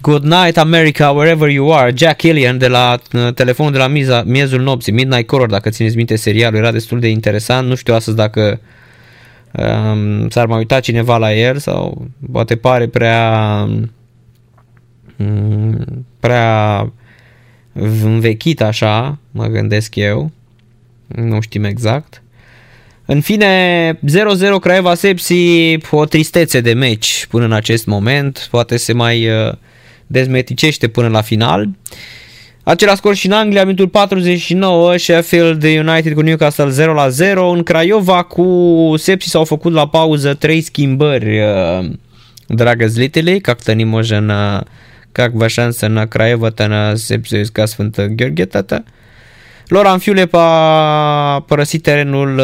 Good night America, wherever you are. Jack Killian de la uh, telefonul de la miza, miezul nopții, Midnight Color, dacă țineți minte serialul, era destul de interesant. Nu știu astăzi dacă um, s-ar mai uita cineva la el sau poate pare prea um, prea învechit așa, mă gândesc eu. Nu știm exact. În fine, 0-0 Craiova Sepsi, o tristețe de meci până în acest moment, poate se mai uh, dezmeticește până la final. Același scor și în Anglia, minutul 49, Sheffield United cu Newcastle 0 la 0. În Craiova cu Sepsi s-au făcut la pauză 3 schimbări, uh, dragă zlitele, как-то не можем, как вашанса на Краева-то на Sepsi ca Sfântă Gheorghe, tata. Loran Fiulep a părăsit terenul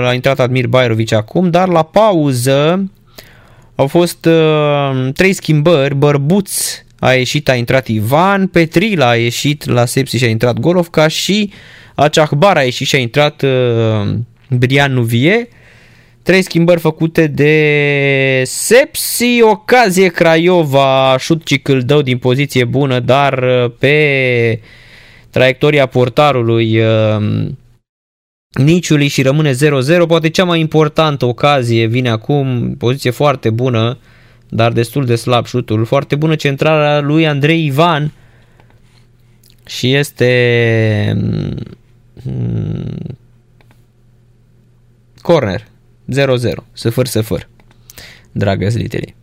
la intrat Admir Bairovici acum, dar la pauză au fost uh, trei schimbări, Bărbuț a ieșit, a intrat Ivan, Petrila a ieșit la Sepsi și a intrat Golovca și Acahbar a ieșit și a intrat uh, Brian Nuvie. Trei schimbări făcute de Sepsi, ocazie Craiova, șut Cicâldău din poziție bună, dar pe traiectoria portarului uh, Niciului și rămâne 0-0. Poate cea mai importantă ocazie vine acum, poziție foarte bună, dar destul de slab șutul. Foarte bună centrarea lui Andrei Ivan și este mm, corner 0-0, săfăr săfăr, dragă zliterii.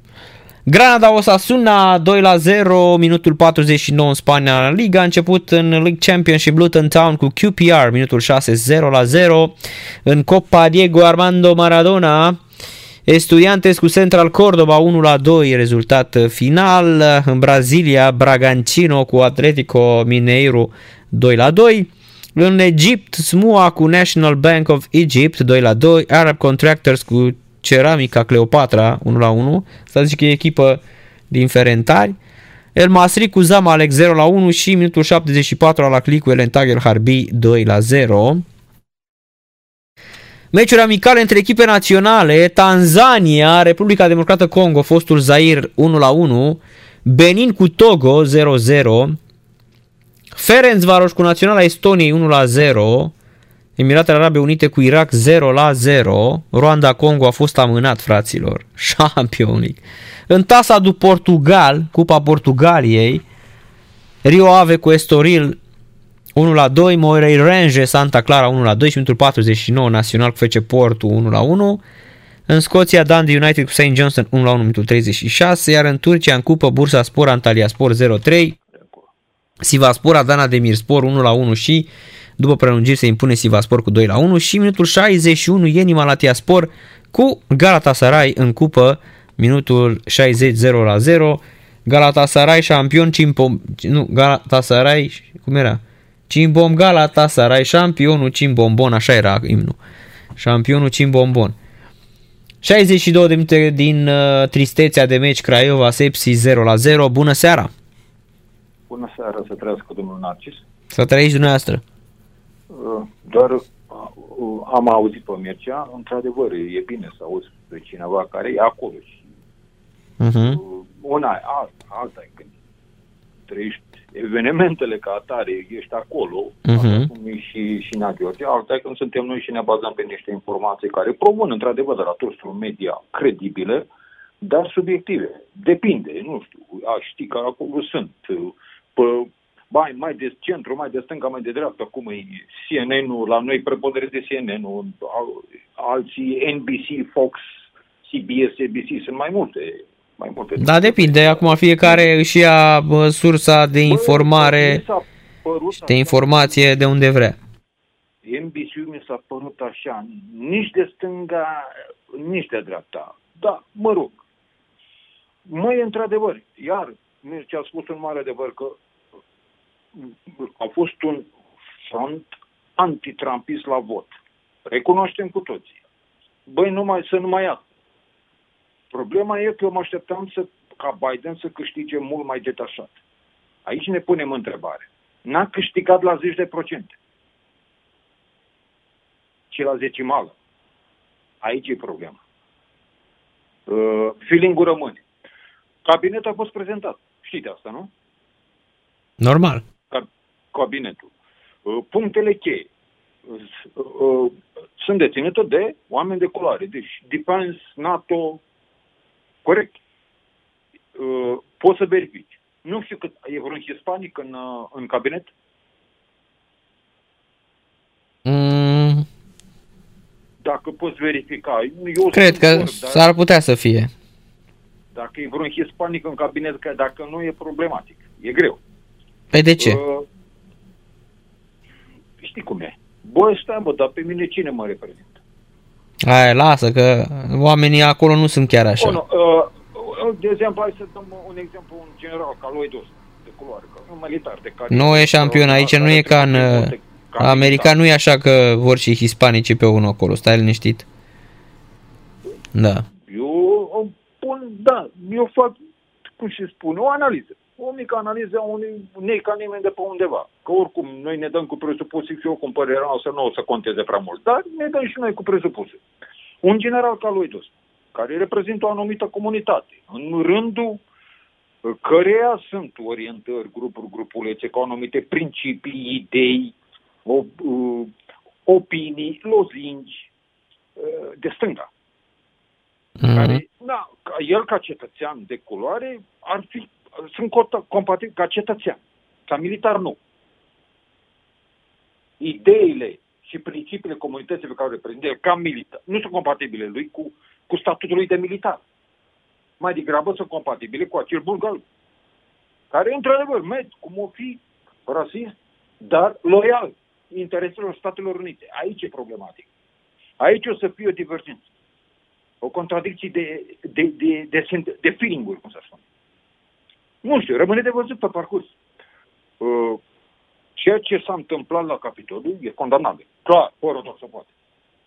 Granada Osasuna 2 la 0, minutul 49 în Spania la Liga, a început în League Championship Luton Town cu QPR, minutul 6 0 la 0. În Copa Diego Armando Maradona, Estudiantes cu Central Cordoba 1 la 2, rezultat final. În Brazilia, Bragantino cu Atletico Mineiro 2 la 2. În Egipt, Smua cu National Bank of Egypt 2 la 2, Arab Contractors cu Ceramica Cleopatra 1 la 1, să zic că e echipă din Ferentari. El Masri cu Zamalek 0 la 1 și minutul 74 la click cu Elentagel Harbi 2 la 0. Meciuri amicale între echipe naționale, Tanzania, Republica Democrată Congo, fostul Zair 1 la 1, Benin cu Togo 0-0, Ferencvaros cu Naționala Estoniei 1 la 0, Emiratele Arabe Unite cu Irak 0 la 0. Rwanda Congo a fost amânat, fraților. Champions League. În tasa du Portugal, Cupa Portugaliei, Rio Ave cu Estoril 1 la 2, Moirei Range Santa Clara 1 la 2 și minutul 49 Național cu FC Porto 1 la 1. În Scoția, Dundee United cu St. Johnston 1 la 1 minutul 36, iar în Turcia, în cupă, Bursa Spor, Antalya Spor 0-3, Sivaspor, Adana Demirspor 1 la 1 și după prelungiri se impune Sivaspor cu 2 la 1 și minutul 61 Ieni Malatia Spor cu Galatasaray în cupă, minutul 60 0 la 0. Galatasaray șampion, Cimpom, nu, Galatasaray, cum era? Cimbom Galatasaray, șampionul Cimbombon, așa era imnul. Șampionul Cimbombon. 62 de minute din uh, tristețea de meci Craiova Sepsi 0 la 0. Bună seara! Bună seara, să trăiască domnul Narcis. Să trăiești dumneavoastră. Uh, doar uh, am auzit pe Mircea, într-adevăr, e bine să auzi pe cineva care e acolo și uh-huh. una, alta, alta e când trăiești evenimentele ca atare, ești acolo, uh-huh. cum e și, și Nea Gheorghe, alta e când suntem noi și ne bazăm pe niște informații care provin, într-adevăr, de la toți media credibile, dar subiective. Depinde, nu știu, aș ști că acolo sunt pe mai, mai de centru, mai de stânga, mai de dreapta, cum e CNN-ul, la noi prepodere de CNN-ul, alții NBC, Fox, CBS, ABC, sunt mai multe. Mai multe da, depinde. Acum fiecare își ia sursa de informare Bă, și de informație de unde vrea. NBC mi s-a părut așa, nici de stânga, nici de dreapta. Da, mă rog. Măi, într-adevăr, iar Mircea a spus un mare adevăr că a fost un front antitrumpist la vot. Recunoaștem cu toții. Băi, numai, să nu mai ia. Problema e că eu mă așteptam să, ca Biden să câștige mult mai detașat. Aici ne punem întrebare. N-a câștigat la 10 de procente, ci la decimală. Aici e problema. Uh, feeling-ul rămâne. Cabinetul a fost prezentat. Știți asta, nu? Normal cabinetul. Uh, punctele cheie uh, uh, sunt deținute de oameni de culoare, deci Defense, NATO, corect, poți să verifici. Nu știu cât e vreun hispanic în, în cabinet? Mm. Dacă poți verifica. Eu Cred că vor, s-ar putea să fie. Dacă e vreun hispanic în cabinet, că dacă nu e problematic. E greu. Pe de ce? Uh, știi cum e. Bă, stai bă, dar pe mine cine mă reprezintă? Hai, lasă că oamenii acolo nu sunt chiar așa. Oh, nu, uh, de exemplu, hai să dăm un exemplu, un general ca lui Dos, de culoare, că un militar de care... Nu e șampion, aici nu e ca în uh, America, nu e așa că vor și hispanici pe unul acolo, stai liniștit. Da. Eu o pun, da, eu fac, cum și spun, o analiză. O mică analiză a unui nei ca nimeni de pe undeva. Că oricum noi ne dăm cu presupuse și eu cum părerea noastră nu o să conteze prea mult, dar ne dăm și noi cu presupuse. Un general ca lui Dos, care reprezintă o anumită comunitate, în rândul căreia sunt orientări, grupuri, grupulețe, cu anumite principii, idei, o, uh, opinii, lozingi uh, de stânga. Mhm. Care, da, ca el ca cetățean de culoare ar fi, sunt co- compatibil ca cetățean, ca militar nu. Ideile și principiile comunității pe care le reprezintă el ca militar nu sunt compatibile lui cu, cu statutul lui de militar. Mai degrabă sunt compatibile cu acel bulgar care, într-adevăr, merge cum o fi rasist, dar loial intereselor Statelor Unite. Aici e problematic. Aici o să fie o divergență. O contradicție de, de, de, de, de, de feeling-uri, cum să spun. Nu știu, rămâne de văzut pe parcurs. Uh, ceea ce s-a întâmplat la Capitoliu e condamnabil. Clar, fără tot să poate.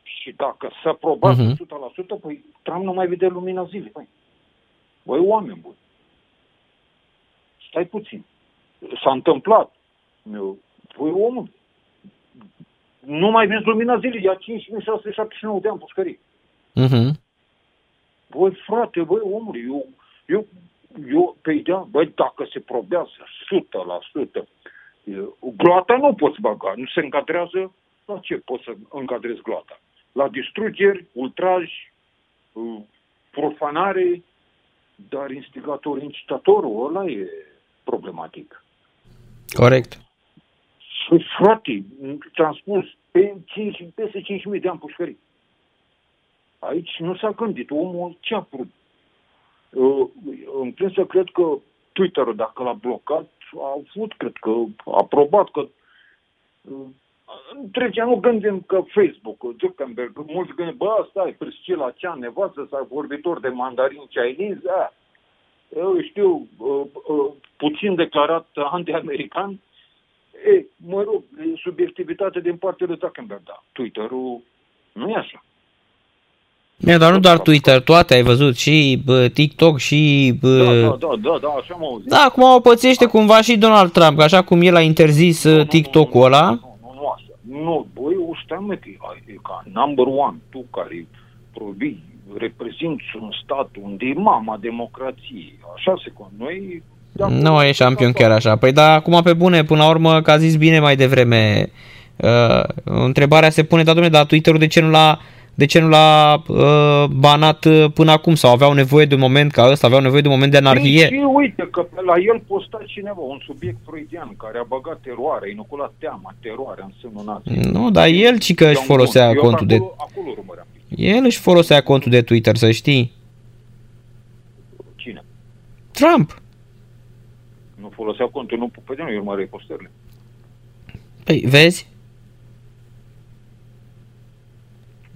Și dacă s-a probat Mhm. uh-huh. 100%, păi Trump nu mai vede lumina zilei. Băi, băi oameni buni. Stai puțin. S-a întâmplat. Eu, Păi omul, nu mai vezi lumina zilei, ia 5679 de ani pușcării. Mhm. Băi, frate, băi, omule, eu, eu, eu pe ideea, băi, dacă se probează 100%, eu- gloata nu poți băga, nu se încadrează, la ce poți să încadrezi gloata? La distrugeri, ultraj, uh, profanare, dar instigator, incitatorul ăla e problematic. Corect. Păi, frate, ți-am spus, pe 5, peste 5.000 de ani pușcării. Aici nu s-a gândit. Omul ce a vrut? Uh, Îmi plin să cred că Twitter-ul, dacă l-a blocat, a avut, cred că, a aprobat că uh, Trecea, nu gândim că Facebook, Zuckerberg, mulți gândesc, bă, stai, Priscila cea nevastă sau vorbitor de mandarin chinese, a, eu știu, uh, uh, puțin declarat anti-american, e, mă rog, e subiectivitate din partea lui Zuckerberg, da. Twitter-ul nu e așa. E, dar nu doar Twitter, toate ai văzut, și bă, TikTok, și... Da, Bă... da, da, da, da, așa am auzit. Da, acum o pățește cumva și Donald Trump, că așa cum el a interzis Nu, nu, uh, nu, TikTok-ul nu, ăla. Nu, nu, nu așa. Nu, băi, o stai mă, că e, e ca number one, tu care provii, reprezinți un stat unde e mama democrației. Așa se con. Noi... de acolo- Nu e șampion chiar așa. Păi da, acum pe bune, până la urmă, că a zis bine mai devreme, uh, întrebarea se pune, da, domnule, dar Twitter-ul de ce nu l-a, de ce nu l-a uh, banat uh, până acum? Sau aveau nevoie de un moment ca ăsta, aveau nevoie de un moment de Și, anarhie? și uite că pe la el posta cineva, un subiect freudian care a băgat teroare, a inoculat teama, teroare în sânul nației. Nu, dar el ci că Eu își am folosea bun. Eu contul de... acolo, Acolo urmăream. El își folosea contul de Twitter, să știi. Cine? Trump. Nu folosea contul, nu, pe de nu urmărei postările. Păi, vezi?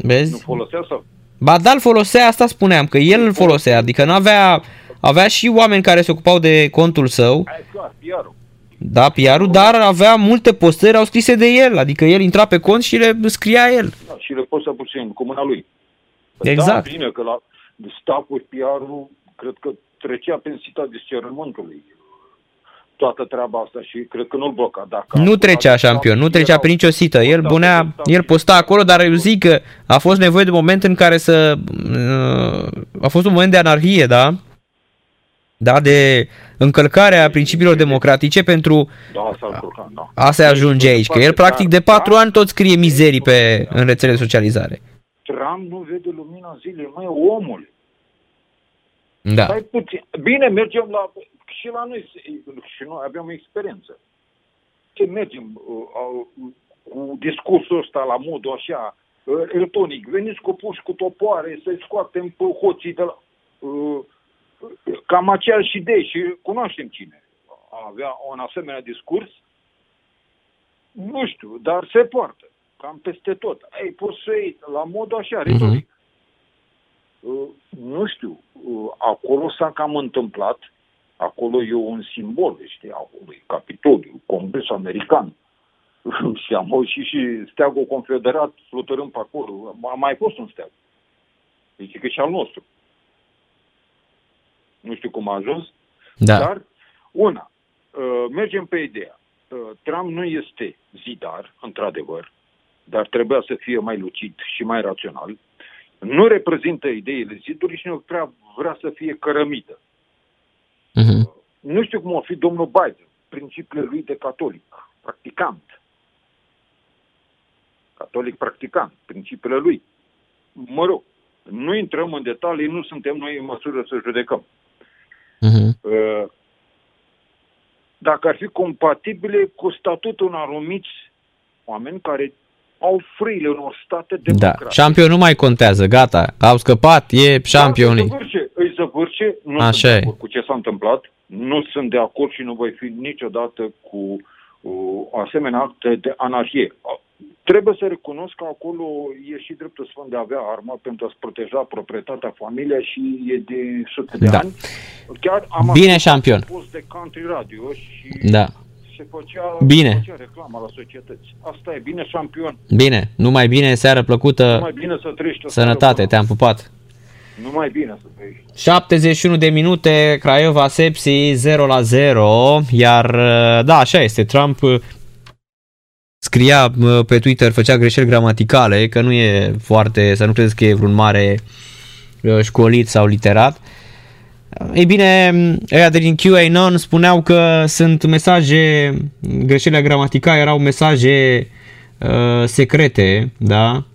Nu Vezi? folosea sau? Ba da, îl folosea, asta spuneam, că el îl folosea, adică nu avea, avea și oameni care se ocupau de contul său, Aia e clar, PR-ul. da, PR-ul, dar avea multe postări au scrise de el, adică el intra pe cont și le scria el. Da, și le poți să puțin cu mâna lui. Exact. Da, bine că la stafful PR-ul cred că trecea pe sita discernământului toată treaba asta și cred că nu-l bloca. Dacă Nu trecea șampion, nu trecea prin nicio sită. El bunea, el posta acolo, dar eu zic că a fost nevoie de un moment în care să... uh, A fost un moment de anarhie, da? Da, de încălcarea principiilor democratice pentru Da, s-ar încurca, da. a se ajunge aici. Că el practic de patru ani tot scrie mizerii pe, în rețele de socializare. Trump nu vede lumina zilei, mai omul. Da. Stai puțin. Bine, mergem la... Și la noi, și noi avem experiență. Ce mergem uh, uh, cu discursul ăsta la modul așa, uh, eltonic, veniți cu puși cu topoare, să-i scoatem pe hoții de la... Uh, cam aceeași idee și cunoaștem cine avea un asemenea discurs. Nu știu, dar se poartă cam peste tot. Ei, poți să iei la modul așa, retoric. Uh-huh. Uh, nu știu, uh, acolo s-a cam întâmplat, acolo e un simbol, știi, acolo e Capitoliu, Congresul American, și am auzit și steagul confederat flutărând pe acolo. A mai fost un steag. Deci că și al nostru. Nu știu cum a ajuns, Da. dar una, uh, mergem pe ideea. Uh, Trump nu este zidar, într-adevăr, dar trebuia să fie mai lucid și mai rațional. Nu reprezintă ideile zidului și nu prea vrea să fie cărămită. Uh-huh. Nu știu cum o fi domnul Biden, principiile lui de catolic, practicant. Catolic practicant, principiile lui. Mă rog, nu intrăm în detalii, nu suntem noi în măsură să judecăm. Uh-huh. Uh, Dacă ar fi compatibile cu statutul în anumiți oameni care au frâile unor state Da. democratice. Șampion nu mai contează, gata. Au scăpat, e Champion Da, îi League. Zăvârce, îi zăvârce, nu Așa sunt de e. acord cu ce s-a întâmplat, nu sunt de acord și nu voi fi niciodată cu uh, asemenea acte de anarhie. A- Trebuie să recunosc că acolo e și dreptul sfânt de a avea armă pentru a-ți proteja proprietatea, familia și e de sute de Da. ani. Chiar am Bine, ascultat șampion. un post de country radio și Da. se făcea, Bine. se făcea reclamă la societăți. Asta e bine, șampion. Bine, numai bine, seară plăcută, Numai bine să trăiești o seară sănătate, bună. te-am pupat. Numai bine să trăiești. 71 de minute, Craiova Sepsi 0 la 0, iar da, așa este, Trump uh, scria uh, pe Twitter, făcea greșeli gramaticale, că nu e foarte, să nu credeți că e vreun mare uh, școlit sau literat. Ei bine, ăia de din QAnon spuneau că sunt mesaje, greșelile gramaticale erau mesaje uh, secrete, da?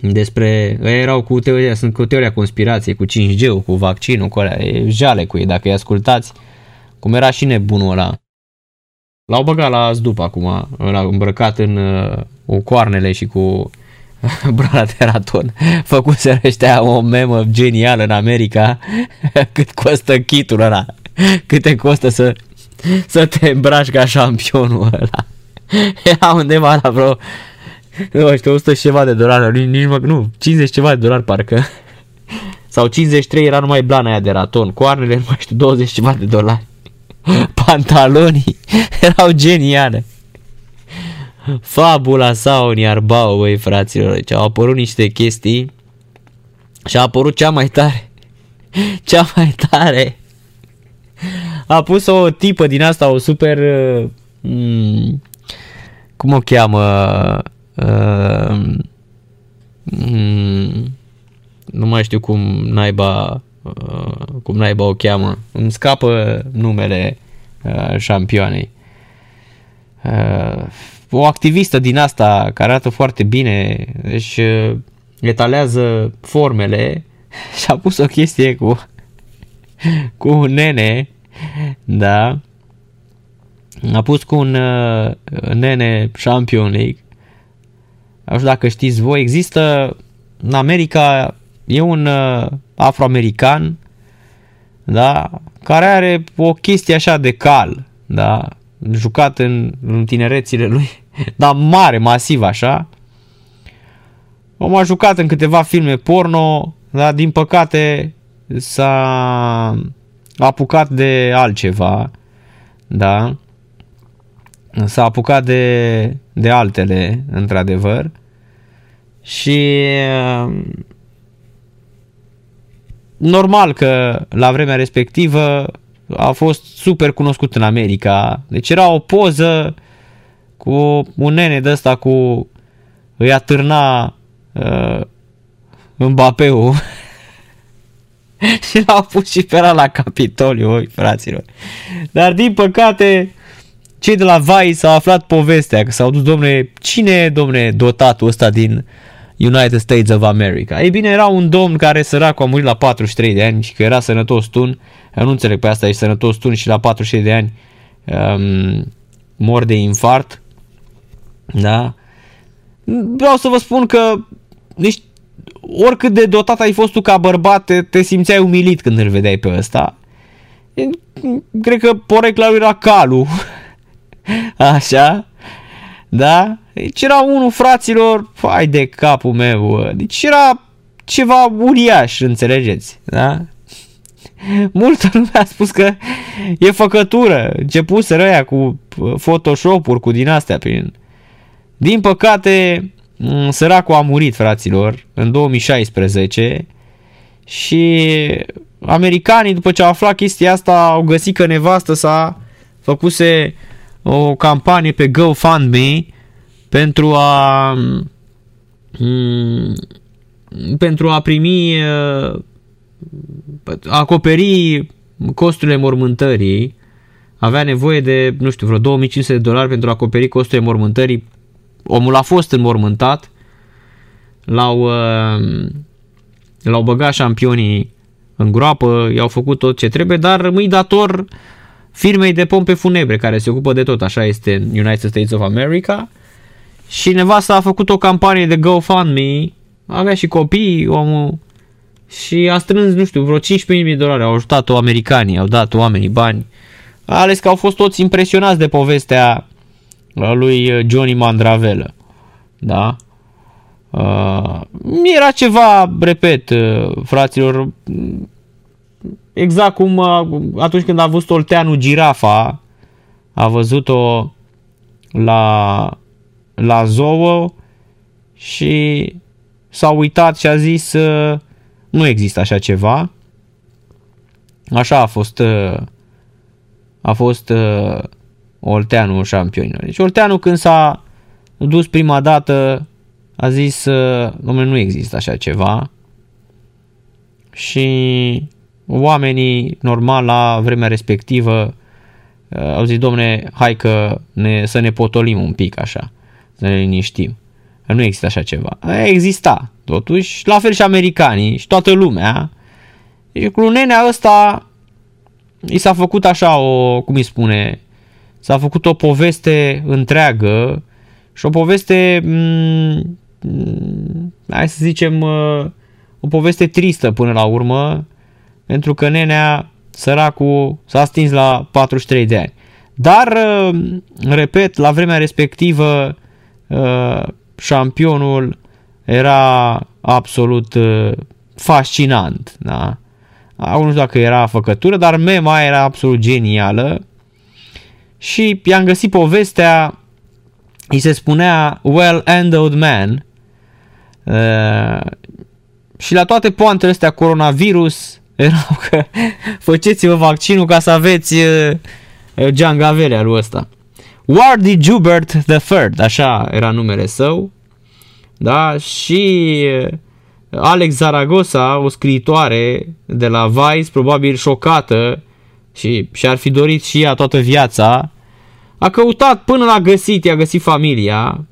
Despre, ei erau cu teoria, sunt cu teoria conspirației, cu 5G-ul, cu vaccinul, cu alea, e jale cu ei, dacă îi ascultați, cum era și nebunul ăla. L-au băgat la zdup acum, ăla îmbrăcat în uh, cu coarnele și cu brala de raton. Făcuseră ăștia o memă genială în America, cât costă kitul ăla, câte costă să, să te îmbraci ca șampionul ăla. Era undeva la vreo nu știu, 100 și ceva de dolari, nici, nici mă, nu, 50 ceva de dolari parcă. Sau 53 era numai blana aia de raton, coarnele, nu mai știu, 20 ceva de dolari. Pantalonii erau geniale. Fabula sau Iarbau, băi, fraților, deci au apărut niște chestii și a apărut cea mai tare. Cea mai tare. A pus o tipă din asta, o super... uh, mm, cum o cheamă? Uh, mm, nu mai știu cum naiba uh, cum naiba o cheamă. Îmi scapă numele uh, șampioanei. Uh, o activistă din asta care arată foarte bine, își uh, etalează formele și a pus o chestie cu cu un nene, da, a pus cu un uh, nene Champion League. Nu știu dacă știți voi, există în America e un uh, afroamerican da, care are o chestie așa de cal, da, jucat în, în tinerețile lui, dar mare, masiv așa. Omul a jucat în câteva filme porno, dar din păcate s-a apucat de altceva, da, s-a apucat de, de altele, într-adevăr, și uh, normal că la vremea respectivă a fost super cunoscut în America. Deci era o poză cu un nene de ăsta cu îi atârna uh, Mbappé-ul și l-au pus și pe ăla la Capitoliu, oi, fraților. Dar din păcate cei de la Vice au aflat povestea, că s-au dus, domne, cine e, domne, dotatul ăsta din United States of America? Ei bine, era un domn care săracul a murit la 43 de ani și că era sănătos tun. Eu nu înțeleg pe asta, e sănătos tun și la 43 de ani um, mor de infart. Da? vreau să vă spun că deci, oricât de dotat ai fost tu ca bărbat, te, te simțeai umilit când îl vedeai pe ăsta. Cred că porecla lui era calul. Așa. Da? Deci era unul fraților, fai de capul meu, bă. deci era ceva uriaș, înțelegeți, da? Multă lume a spus că e făcătură, început ăia cu Photoshop-uri, cu din astea prin... Din păcate, săracul a murit, fraților, în 2016 și americanii, după ce au aflat chestia asta, au găsit că nevastă s-a făcuse o campanie pe GoFundMe pentru a pentru a primi a acoperi costurile mormântării avea nevoie de, nu știu, vreo 2500 de dolari pentru a acoperi costurile mormântării. Omul a fost înmormântat, l-au, l-au băgat șampionii în groapă, i-au făcut tot ce trebuie, dar rămâi dator firmei de pompe funebre care se ocupă de tot, așa este în United States of America. Și nevasta a făcut o campanie de GoFundMe, avea și copii, omul, și a strâns, nu știu, vreo 15.000 de dolari, au ajutat-o americanii, au dat oamenii bani. A ales că au fost toți impresionați de povestea lui Johnny Mandravelă. Da? Uh, era ceva, repet, uh, fraților, exact cum uh, atunci când a văzut Olteanu girafa, a văzut-o la, la zoo și s-a uitat și a zis uh, nu există așa ceva. Așa a fost uh, a fost uh, Olteanu șampionilor. Deci Olteanu când s-a dus prima dată a zis, uh, domnule, nu există așa ceva și oamenii normal la vremea respectivă uh, au zis, domne, hai că ne, să ne potolim un pic așa, să ne liniștim. Nu există așa ceva. Exista, totuși, la fel și americanii și toată lumea. Deci cu nenea ăsta i s-a făcut așa o, cum îi spune, s-a făcut o poveste întreagă și o poveste, m- mm, m- hai să zicem, uh, o poveste tristă până la urmă, pentru că nenea, săracul, s-a stins la 43 de ani. Dar, uh, repet, la vremea respectivă, uh, șampionul era absolut fascinant, da? Nu știu dacă era făcătură, dar mema era absolut genială și i-am găsit povestea, îi se spunea well-endowed man uh, și la toate poantele astea coronavirus erau că făceți-vă vaccinul ca să aveți uh, Giangavelea lui ăsta. Wardy Jubert III, așa era numele său, da, și uh, Alex Zaragoza, o scriitoare de la Vice, probabil șocată și și-ar fi dorit și ea toată viața, a căutat până l-a găsit, i-a găsit familia,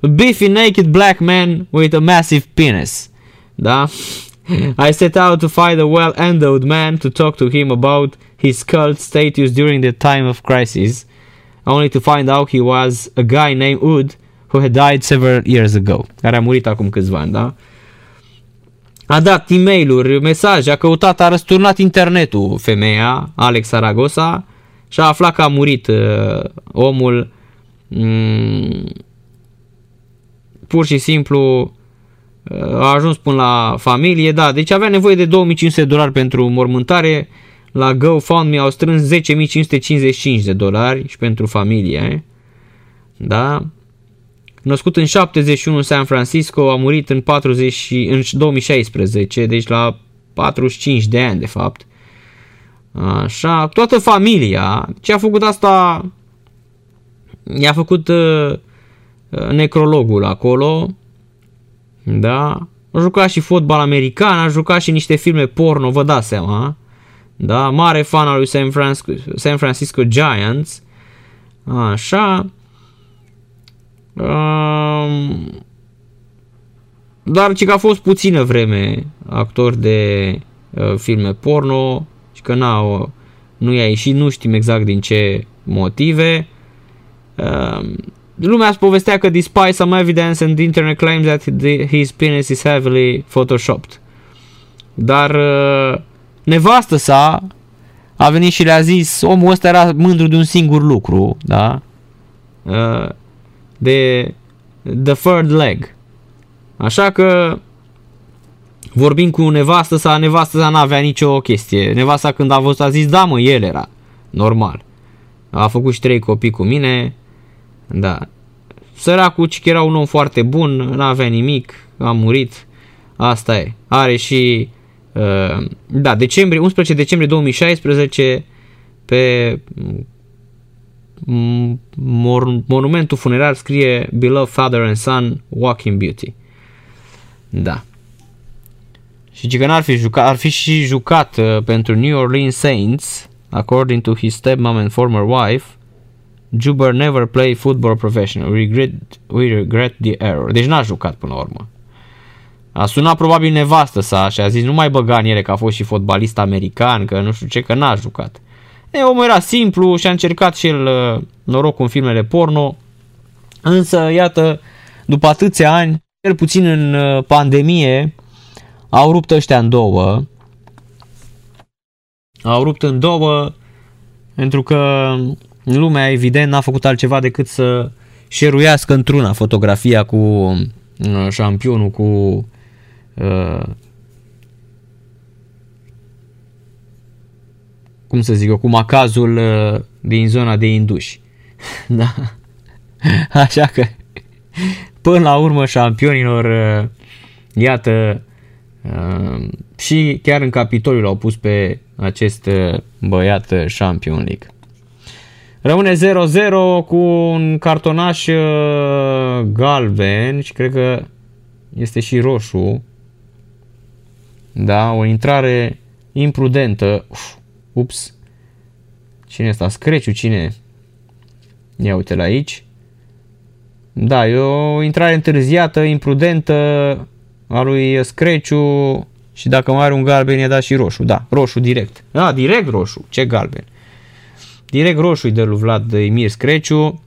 a beefy naked black man with a massive penis. Da? I set out to find a well-endowed man to talk to him about his cult status during the time of crisis, only to find out he was a guy named Wood who had died several years ago, care a murit acum câțiva ani, da? A dat e mail mesaje, a căutat, a răsturnat internetul femeia, Alex Saragosa, și a aflat că a murit uh, omul mm, pur și simplu uh, a ajuns până la familie, da, deci avea nevoie de 2500 de dolari pentru mormântare, la GoFundMe au strâns 10.555 de dolari și pentru familie, da, Născut în 71 în San Francisco, a murit în, 40, în 2016, deci la 45 de ani de fapt. Așa, toată familia, ce a făcut asta, i-a făcut uh, necrologul acolo, da, a jucat și fotbal american, a jucat și niște filme porno, vă dați seama, da, mare fan al lui San Francisco, San Francisco Giants, așa, Um, dar ci că a fost puțină vreme actor de uh, filme porno și că n-au, nu i-a ieșit, nu știm exact din ce motive. Uh, lumea îți povestea că despite some evidence and the internet claims that the, his penis is heavily photoshopped. Dar uh, nevastă sa a venit și le-a zis, omul ăsta era mândru de un singur lucru, da? Uh, de the third leg. Așa că vorbim cu nevastă sa, nevastă sa n-avea nicio chestie. Nevasta când a văzut a zis, da mă, el era. Normal. A făcut și trei copii cu mine. Da. Săracul că era un om foarte bun, n-avea nimic, a murit. Asta e. Are și uh, da, decembrie, 11 decembrie 2016 pe monumentul funerar scrie Beloved Father and Son Walking Beauty. Da. Și că n-ar fi jucat, ar fi și jucat uh, pentru New Orleans Saints, according to his stepmom and former wife, Juber never played football professional. We regret, we regret the error. Deci n-a jucat până la urmă. A sunat probabil nevastă sa și a zis nu mai băga în ele că a fost și fotbalist american, că nu știu ce, că n-a jucat. E, omul era simplu și a încercat și el uh, noroc în filmele porno, însă, iată, după atâția ani, cel puțin în uh, pandemie, au rupt ăștia în două. Au rupt în două pentru că lumea, evident, n-a făcut altceva decât să șeruiască într-una fotografia cu uh, șampionul, cu uh, cum să zic eu, cu macazul uh, din zona de induși. da. Așa că, până la urmă, șampionilor, uh, iată, uh, și chiar în Capitoliu l-au pus pe acest băiat Champion League. Rămâne 0-0 cu un cartonaș galben și cred că este și roșu. Da, o intrare imprudentă. Uf, Ups. Cine asta? Screciu, cine? Ia uite la aici. Da, e o intrare întârziată, imprudentă a lui Screciu și dacă mai are un galben i-a dat și roșu. Da, roșu direct. Da, direct roșu. Ce galben? Direct roșu de lui Vlad Emir Screciu.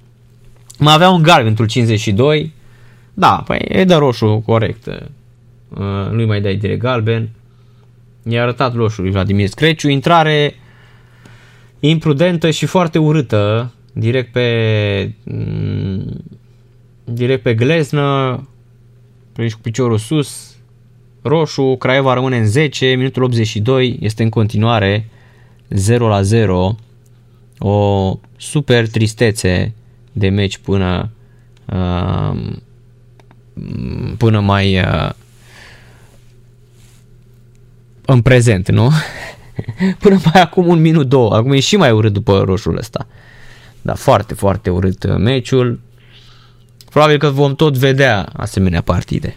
Mai avea un galben pentru 52. Da, păi e de roșu corect. Uh, nu mai dai direct galben. I-a arătat lui Vladimir Screciu, intrare imprudentă și foarte urâtă, direct pe mm, direct pe gleznă, prins cu piciorul sus, roșu, Craiova rămâne în 10, minutul 82, este în continuare 0 la 0, o super tristețe de meci până uh, până mai uh, în prezent, nu? Până mai acum un minut, două. Acum e și mai urât după roșul ăsta. Da, foarte, foarte urât uh, meciul. Probabil că vom tot vedea asemenea partide.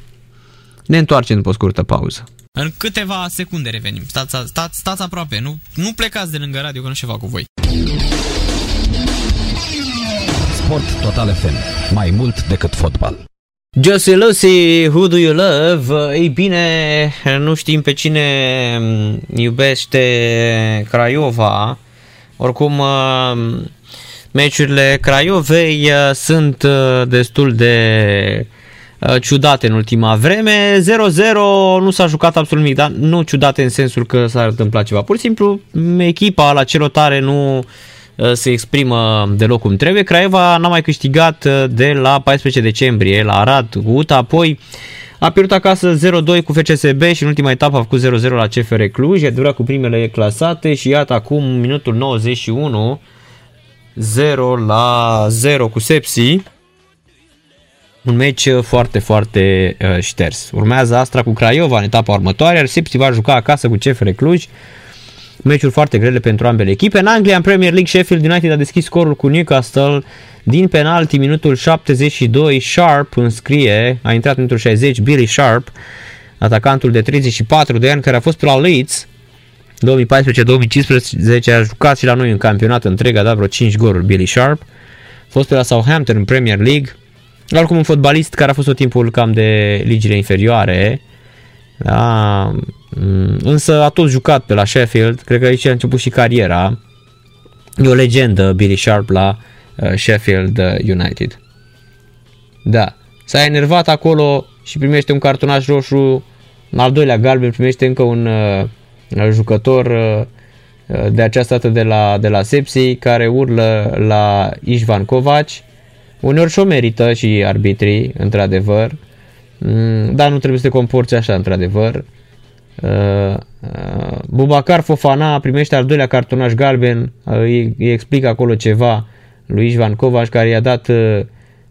Ne întoarcem după o scurtă pauză. În câteva secunde revenim. Stați, stați, stați aproape, nu, nu plecați de lângă radio că nu ceva cu voi. Sport Total FM. Mai mult decât fotbal. Josie Lucy, Who Do You Love? Ei bine, nu știm pe cine iubește Craiova. Oricum, uh, meciurile Craiovei uh, sunt uh, destul de ciudate în ultima vreme. 0-0 nu s-a jucat absolut nimic, dar nu ciudate în sensul că s-a întâmplat ceva. Pur și simplu, echipa la celotare nu Uh, se exprimă deloc cum trebuie. Craiova n-a mai câștigat uh, de la 14 decembrie la Arad cu UTA, apoi a pierdut acasă 0-2 cu FCSB și în ultima etapă a făcut 0-0 la CFR Cluj, a durat cu primele clasate și iată acum minutul 91 0 la 0 cu Sepsi. Un meci foarte, foarte uh, șters. Urmează Astra cu Craiova în etapa următoare, iar Sepsi va juca acasă cu CFR Cluj meciuri foarte grele pentru ambele echipe. În Anglia, în Premier League, Sheffield United a deschis scorul cu Newcastle din penalti, minutul 72, Sharp înscrie, a intrat minutul 60, Billy Sharp, atacantul de 34 de ani care a fost pe la Leeds 2014-2015 a jucat și la noi în campionat întreg, a dat vreo 5 goluri Billy Sharp. A fost pe la Southampton în Premier League. Oricum un fotbalist care a fost tot timpul cam de ligile inferioare. Da, Mm, însă a tot jucat pe la Sheffield, cred că aici a început și cariera. E o legendă Billy Sharp la uh, Sheffield uh, United. Da. S-a enervat acolo și primește un cartonaș roșu, în al doilea galben primește încă un uh, jucător uh, de această dată de la, de la Sepsi, care urlă la Ișvan Kovac. Uneori și-o merită și arbitrii, într-adevăr, mm, dar nu trebuie să te comporți așa, într-adevăr. Uh, uh, Bubacar Fofana primește al doilea cartonaș galben, îi, îi explică acolo ceva lui Ișvan Kovac, care i-a dat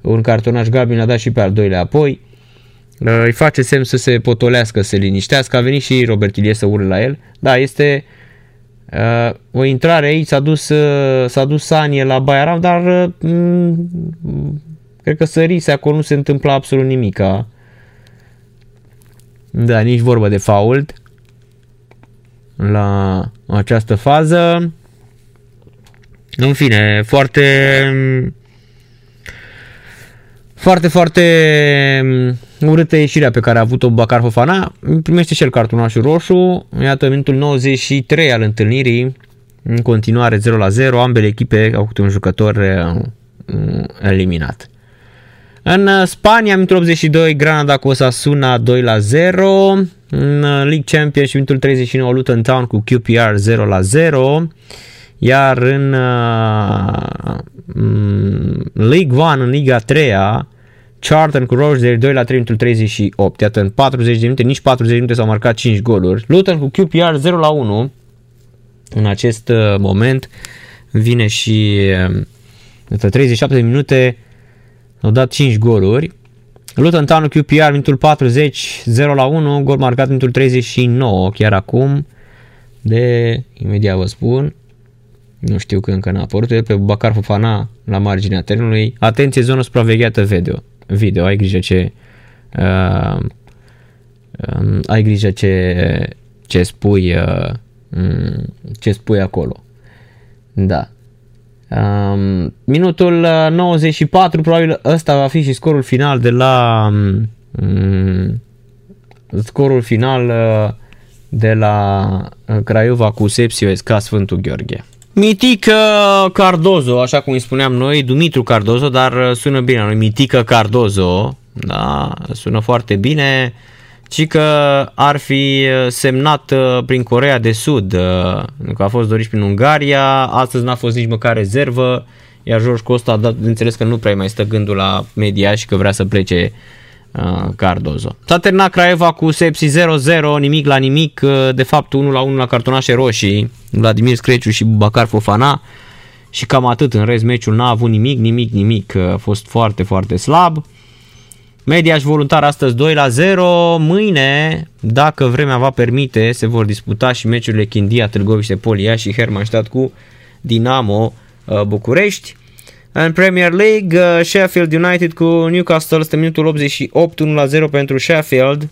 un cartonaș galben, l-a dat și pe al doilea apoi. Îi face semn să se potolească, să se liniștească. A venit și Robert Ilie să urle la el. Da, este uh, o intrare aici, s-a dus, uh, s-a dus Sanie la Bayaram, dar uh, cred că sărise acolo, nu se întâmpla absolut nimic. Da, nici vorba de fault la această fază. În fine, foarte foarte, foarte mm, urâtă ieșirea pe care a avut-o Bacar Fofana. Primește și el cartonașul roșu. Iată minutul 93 al întâlnirii. În continuare 0 la 0. Ambele echipe au avut un jucător mm, eliminat. În Spania, minutul 82, Granada cu Osasuna 2 la 0. În League Championship, minutul 39, Luton Town cu QPR 0 la 0. Iar în uh, League 1, în Liga 3 Charlton cu Rochdale 2 la 3 în 38. Iată, în 40 de minute, nici 40 de minute s-au marcat 5 goluri. Luton cu QPR 0 la 1. În acest uh, moment vine și uh, 37 de minute au dat 5 goluri. Luton Town QPR minutul 40 0 la 1, gol marcat minutul 39 chiar acum. De imediat vă spun nu știu că încă n-a apărut, pe Bacar Fofana la marginea terenului. Atenție, zonă supravegheată video. Video, ai grijă ce uh, uh, ai grijă ce ce spui uh, ce spui acolo. Da. Um, minutul 94, probabil ăsta va fi și scorul final de la um, scorul final uh, de la uh, Craiova cu Sepsio SK Sfântul Gheorghe. Mitică Cardozo, așa cum îi spuneam noi, Dumitru Cardozo, dar uh, sună bine noi, Mitică Cardozo, da, sună foarte bine, ci că ar fi uh, semnat uh, prin Corea de Sud, că a fost dorit prin Ungaria, astăzi n-a fost nici măcar rezervă, iar George Costa a dat înțeles că nu prea mai stă gândul la media și că vrea să plece Uh, Cardozo. S-a terminat Craiova cu Sepsi 0-0, nimic la nimic, uh, de fapt 1 la 1 la cartonașe roșii, Vladimir Screciu și Bacar Fofana și cam atât, în rest meciul n-a avut nimic, nimic, nimic, uh, a fost foarte, foarte slab. Mediaș voluntar astăzi 2 la 0, mâine, dacă vremea va permite, se vor disputa și meciurile Chindia, Târgoviște, Polia și Hermannstadt cu Dinamo București. În Premier League, uh, Sheffield United cu Newcastle este minutul 88, 1 la 0 pentru Sheffield,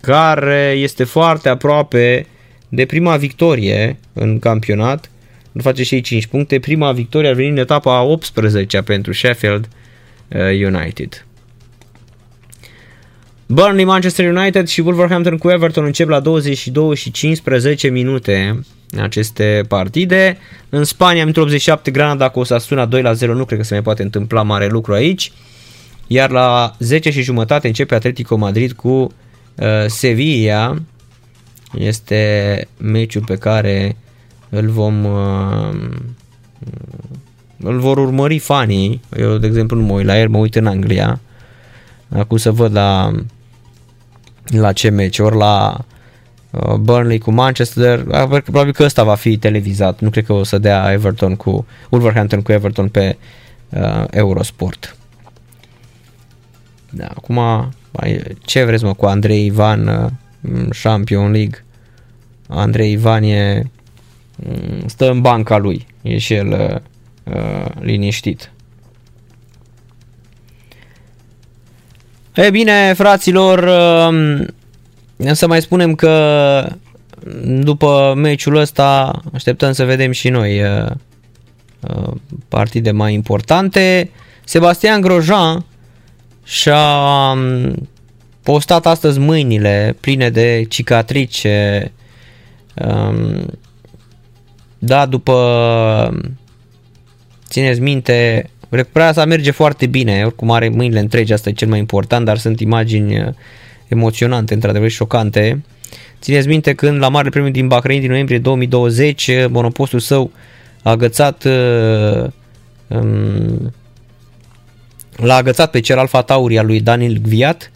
care este foarte aproape de prima victorie în campionat. Nu face și ei 5 puncte. Prima victorie a venit în etapa 18 pentru Sheffield uh, United. Burnley, Manchester United și Wolverhampton cu Everton încep la 22 și 15 minute aceste partide. În Spania, în 87, Granada cu Osasuna 2 la 0, nu cred că se mai poate întâmpla mare lucru aici. Iar la 10 și jumătate începe Atletico Madrid cu uh, Sevilla. Este meciul pe care îl vom uh, îl vor urmări fanii. Eu, de exemplu, nu mă uit la el, mă uit în Anglia. Acum să văd la la ce meci, ori la Uh, Burnley cu Manchester, probabil că ăsta va fi televizat, nu cred că o să dea Everton cu Wolverhampton cu Everton pe uh, Eurosport. Da, acum ce vreți mă cu Andrei Ivan uh, Champion League Andrei Ivan e mm, stă în banca lui, e și el uh, uh liniștit. E bine, fraților, uh, să mai spunem că după meciul ăsta așteptăm să vedem și noi uh, uh, partide mai importante. Sebastian Grosjean și-a um, postat astăzi mâinile pline de cicatrice. Da, după țineți minte recuperarea sa merge foarte bine, oricum are mâinile întregi, asta e cel mai important, dar sunt imagini uh, emoționante, într-adevăr șocante. Țineți minte când la Marele Premiu din Bahrain din noiembrie 2020 uh, monopostul său a agățat uh, um, l-a agățat pe cel Alfa Tauri al lui Daniel Gviat,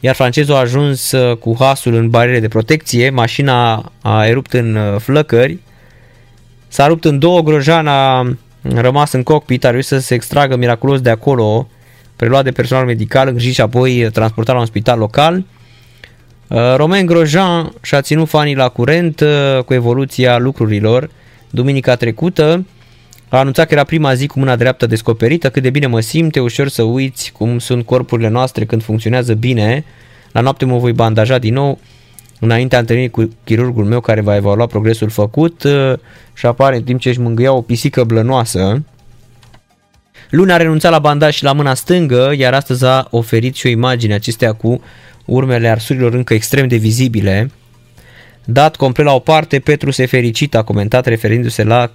iar francezul a ajuns uh, cu hasul în bariere de protecție, mașina a erupt în uh, flăcări, s-a rupt în două, Grosjean a rămas în cockpit, a reușit să se extragă miraculos de acolo, preluat de personal medical, îngrijit și apoi transportat la un spital local. Uh, Romain Grosjean și-a ținut fanii la curent cu evoluția lucrurilor. Duminica trecută, a anunțat că era prima zi cu mâna dreaptă descoperită, cât de bine mă simt, e ușor să uiți cum sunt corpurile noastre când funcționează bine. La noapte mă voi bandaja din nou înaintea întâlnirii cu chirurgul meu care va evalua progresul făcut uh, și apare în timp ce își mângâia o pisică blănoasă. Luna a renunțat la bandaj și la mâna stângă, iar astăzi a oferit și o imagine acestea cu urmele arsurilor încă extrem de vizibile. Dat complet la o parte, Petru se fericit, a comentat referindu-se la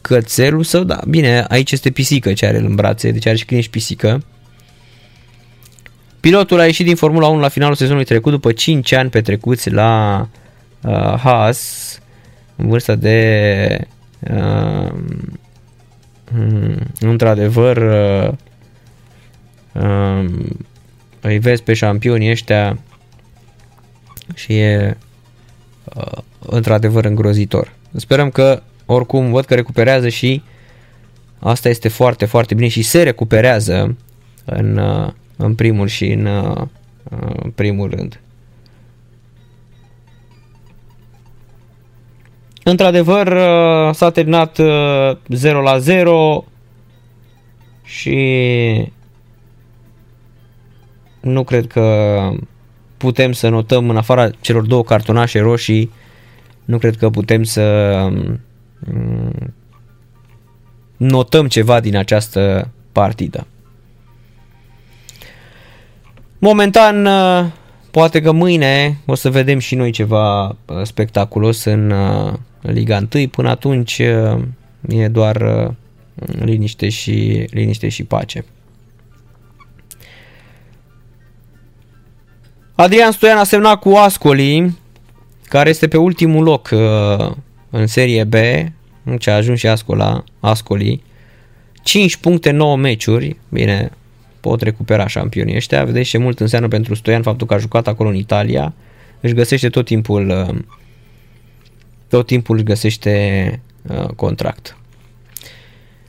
cățelul său, da, bine, aici este pisică ce are în brațe, deci are și câine și pisică. Pilotul a ieșit din Formula 1 la finalul sezonului trecut după 5 ani petrecuți la uh, Haas, în vârstă de uh, um, într-adevăr uh, uh, îi vezi pe șampionii ăștia și e uh, într-adevăr îngrozitor. Sperăm că oricum văd că recuperează și asta este foarte, foarte bine și se recuperează în, uh, în primul și în, uh, în primul rând. Într-adevăr, uh, s-a terminat 0 la 0 și nu cred că putem să notăm în afara celor două cartonașe roșii, nu cred că putem să um, Mm, notăm ceva din această partidă. Momentan, uh, poate că mâine o să vedem și noi ceva uh, spectaculos în uh, Liga 1. Până atunci e doar liniște și, liniște și pace. Adrian Stoian a semnat cu Ascoli, care este pe ultimul loc în Serie B, ce a ajuns și Ascola, Ascoli, 5 puncte, 9 meciuri, bine, pot recupera șampionii ăștia, vedeți ce mult înseamnă pentru Stoian faptul că a jucat acolo în Italia, își găsește tot timpul uh, tot timpul își găsește uh, contract.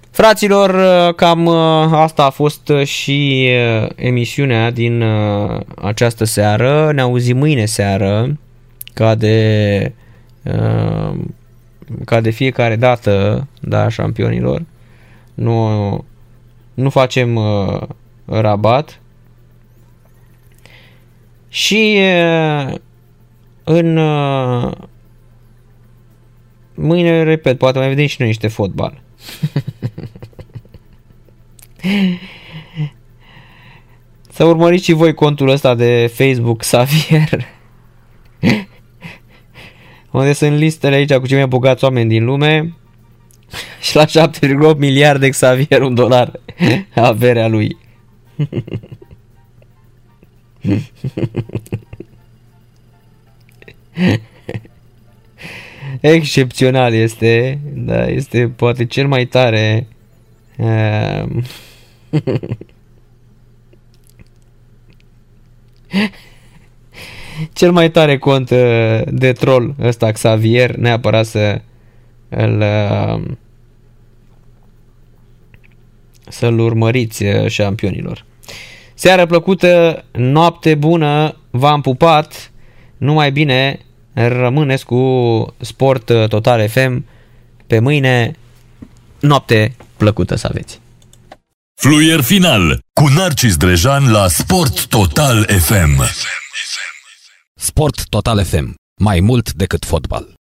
Fraților, uh, cam asta a fost și emisiunea din această seară. Ne auzim mâine seară, ca de ca de fiecare dată, da, șampionilor, nu, nu facem uh, rabat și uh, în uh, mâine, repet, poate mai vedem și noi niște fotbal. Să urmăriți și voi contul ăsta de Facebook Xavier unde sunt listele aici cu cei mai bogați oameni din lume și la 7,8 miliarde Xavier un dolar averea lui. Excepțional este, da, este poate cel mai tare um, cel mai tare cont uh, de troll ăsta Xavier, neapărat să îl uh, să-l urmăriți uh, șampionilor. Seară plăcută, noapte bună, v-am pupat, numai bine, rămâneți cu Sport Total FM pe mâine, noapte plăcută să aveți. Fluier final cu Narcis Drejan la Sport Total FM. Sport Total FM. Mai mult decât fotbal.